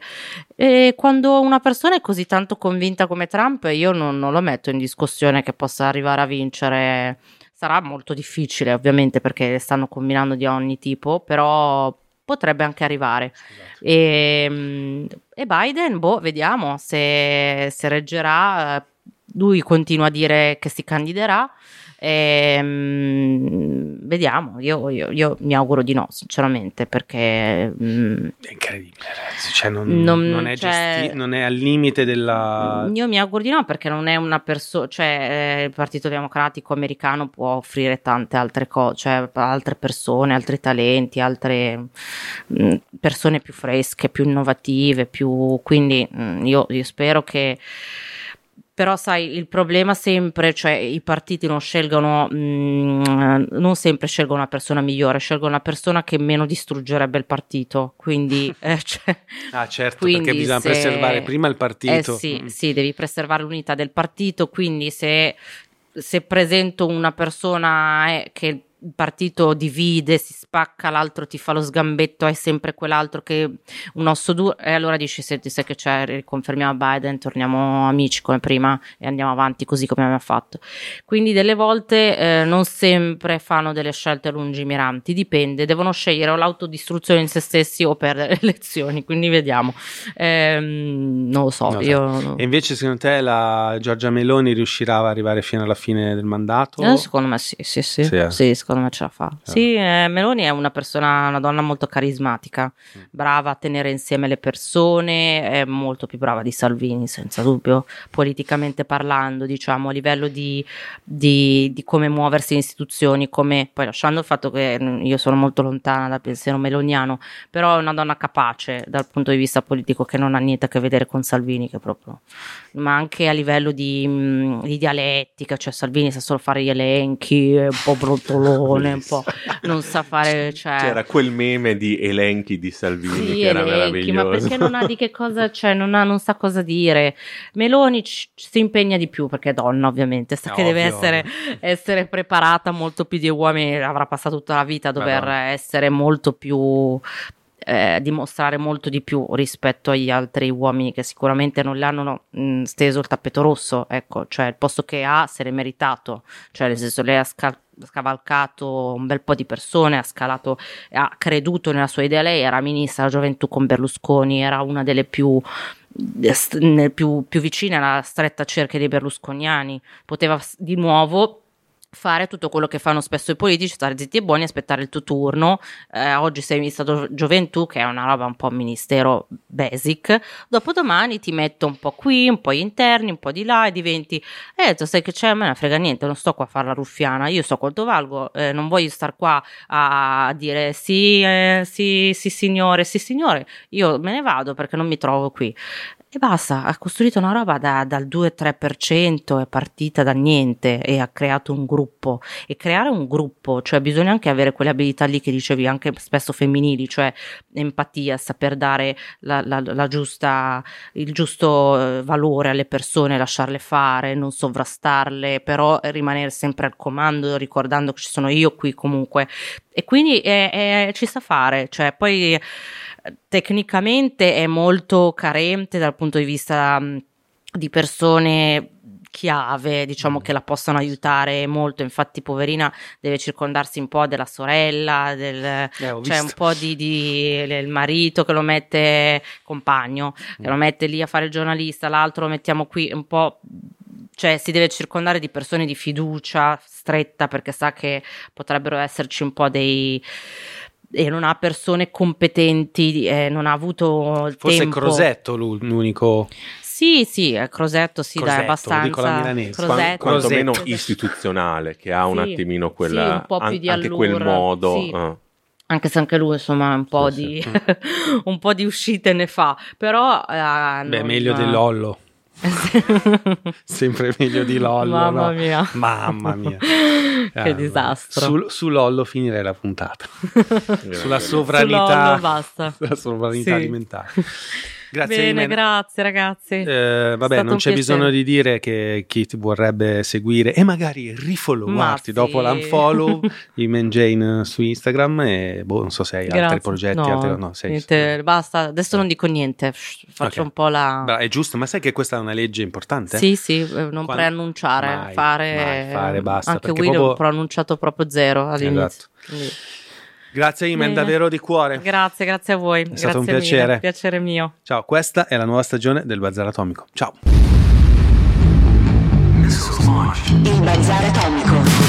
E quando una persona è così tanto convinta come Trump, io non, non lo metto in discussione che possa arrivare a vincere. Sarà molto difficile, ovviamente, perché stanno combinando di ogni tipo, però potrebbe anche arrivare. Esatto. E, e, Biden, boh, vediamo se, se reggerà. Lui continua a dire che si candiderà. Ehm, vediamo, io, io, io, mi auguro di no, sinceramente, perché... Mm, è incredibile, ragazzi, cioè non, non, non, è cioè, gesti- non, è al limite della... Io mi auguro di no perché non è una persona, cioè eh, il Partito Democratico americano può offrire tante altre cose, cioè altre persone, altri talenti, altre mh, mm, persone più fresche, più innovative, più... quindi mh, mm, io, io spero che però sai il problema sempre cioè i partiti non scelgono mh, mm, non sempre scelgono una persona migliore scelgono una persona che meno distruggerebbe il partito. Quindi eh, cioè, ah certo quindi perché bisogna se, preservare prima il partito. Eh sì, mm. sì devi preservare l'unità del partito. Quindi se se presento una persona eh, che il partito divide, si spacca, l'altro ti fa lo sgambetto, hai sempre quell'altro che un osso duro e allora dici senti sai che c'è, riconfermiamo Biden, torniamo amici come prima e andiamo avanti così come abbiamo fatto. Quindi delle volte eh, non sempre fanno delle scelte lungimiranti, dipende, devono scegliere o l'autodistruzione in se stessi o perdere le elezioni, quindi vediamo. Ehm, non lo so, no, io... E invece secondo te la Giorgia Meloni riuscirà ad arrivare fino alla fine del mandato? Eh, secondo me sì, sì, sì, sì, eh. sì secondo me ce la fa. Ah. Sì, eh, Meloni è una persona, una donna molto carismatica, mm. brava a tenere insieme le persone, è molto più brava di Salvini, senza dubbio, politicamente parlando, diciamo, a livello di, di, di come muoversi in istituzioni, come, poi lasciando il fatto che io sono molto lontana dal pensiero meloniano, però è una donna capace dal punto di vista politico che non ha niente a che vedere con Salvini, che proprio, ma anche a livello di, mm, di dialettica, cioè Salvini sa solo fare gli elenchi, è un po' brontolone, un po' non sa fare. Cioè... C'era quel meme di elenchi di Salvini sì, che era elenchi, meraviglioso. Ma perché non ha di che cosa, cioè non, ha, non sa cosa dire. Meloni c- si impegna di più perché è donna, ovviamente, sa no, che ovvio. deve essere, essere, preparata molto più di uomini, avrà passato tutta la vita a dover Madonna. essere molto più eh, dimostrare molto di più rispetto agli altri uomini che sicuramente non le hanno mh, mm, steso il tappeto rosso, ecco, cioè il posto che ha se l'è meritato, cioè nel senso lei ha scal- scavalcato un bel po' di persone, ha scalato, ha creduto nella sua idea, lei era ministra della gioventù con Berlusconi, era una delle più più, più vicine alla stretta cerchia dei berlusconiani, poteva di nuovo fare tutto quello che fanno spesso i politici, stare zitti e buoni, aspettare il tuo turno. Eh, oggi sei stato gioventù, che è una roba un po' ministero basic. Dopodomani ti metto un po' qui, un po' interni, un po' di là e diventi. Eh, sai che c'è, a me non frega niente, non sto qua a fare la ruffiana, io so quanto valgo, eh, non voglio star qua a dire sì, eh, sì, sì signore, sì signore, io me ne vado perché non mi trovo qui. E basta, ha costruito una roba da, dal 2-3%, è partita da niente e ha creato un gruppo. E creare un gruppo, cioè bisogna anche avere quelle abilità lì che dicevi, anche spesso femminili, cioè empatia, saper dare la, la, la giusta, il giusto eh, valore alle persone, lasciarle fare, non sovrastarle, però rimanere sempre al comando, ricordando che ci sono io qui comunque. E quindi è, è, ci sa fare, cioè poi tecnicamente è molto carente dal punto di vista di persone chiave, diciamo, mm. che la possano aiutare molto. Infatti, poverina deve circondarsi un po' della sorella, del, eh, cioè un po' di, di, del marito che lo mette compagno, che lo mm. mette lì a fare il giornalista, l'altro lo mettiamo qui un po'. Cioè, si deve circondare di persone di fiducia stretta perché sa che potrebbero esserci un po' dei e non ha persone competenti, eh, non ha avuto il Forse tempo. Forse Crosetto l'unico... Sì, sì, Crosetto sì, Crosetto, dai, abbastanza. Dico la milanese. Crosetto. Quanto meno istituzionale, che ha un attimino quella, sì, un po più di anche allura, quel modo. Sì. Uh. Anche se anche lui, insomma, un po', sì, di, un po' di uscite ne fa, però... Uh, Beh, non... meglio dell'Ollo. Sempre meglio di Lollo. Mamma no? mia. Mamma mia. che eh, disastro. Su, su, Lollo finirei la puntata. Sulla sovranità. Su Lollo basta. Sulla sovranità sì. alimentare. Grazie Bene, Imen. grazie ragazzi. Eh, vabbè, non c'è bisogno di dire che chi ti vorrebbe seguire e magari rifollowarti sì. dopo l'unfollow Imen Jane su Instagram e boh, non so se hai grazie. altri progetti. No, altre, no sei, niente, basta, adesso non dico niente, faccio okay. un po' la... Beh, è giusto, ma sai che questa è una legge importante? Sì, sì, eh, non Quando... preannunciare, mai, fare... Mai fare, basta. Anche Guido proprio... ho pronunciato proprio zero all'inizio. Esatto. Quindi... Grazie Imen, Bene. davvero di cuore. Grazie, grazie a voi. È stato un piacere. Mille, piacere mio. Ciao, questa è la nuova stagione del Bazar Atomico. Ciao. Il Bazar Atomico.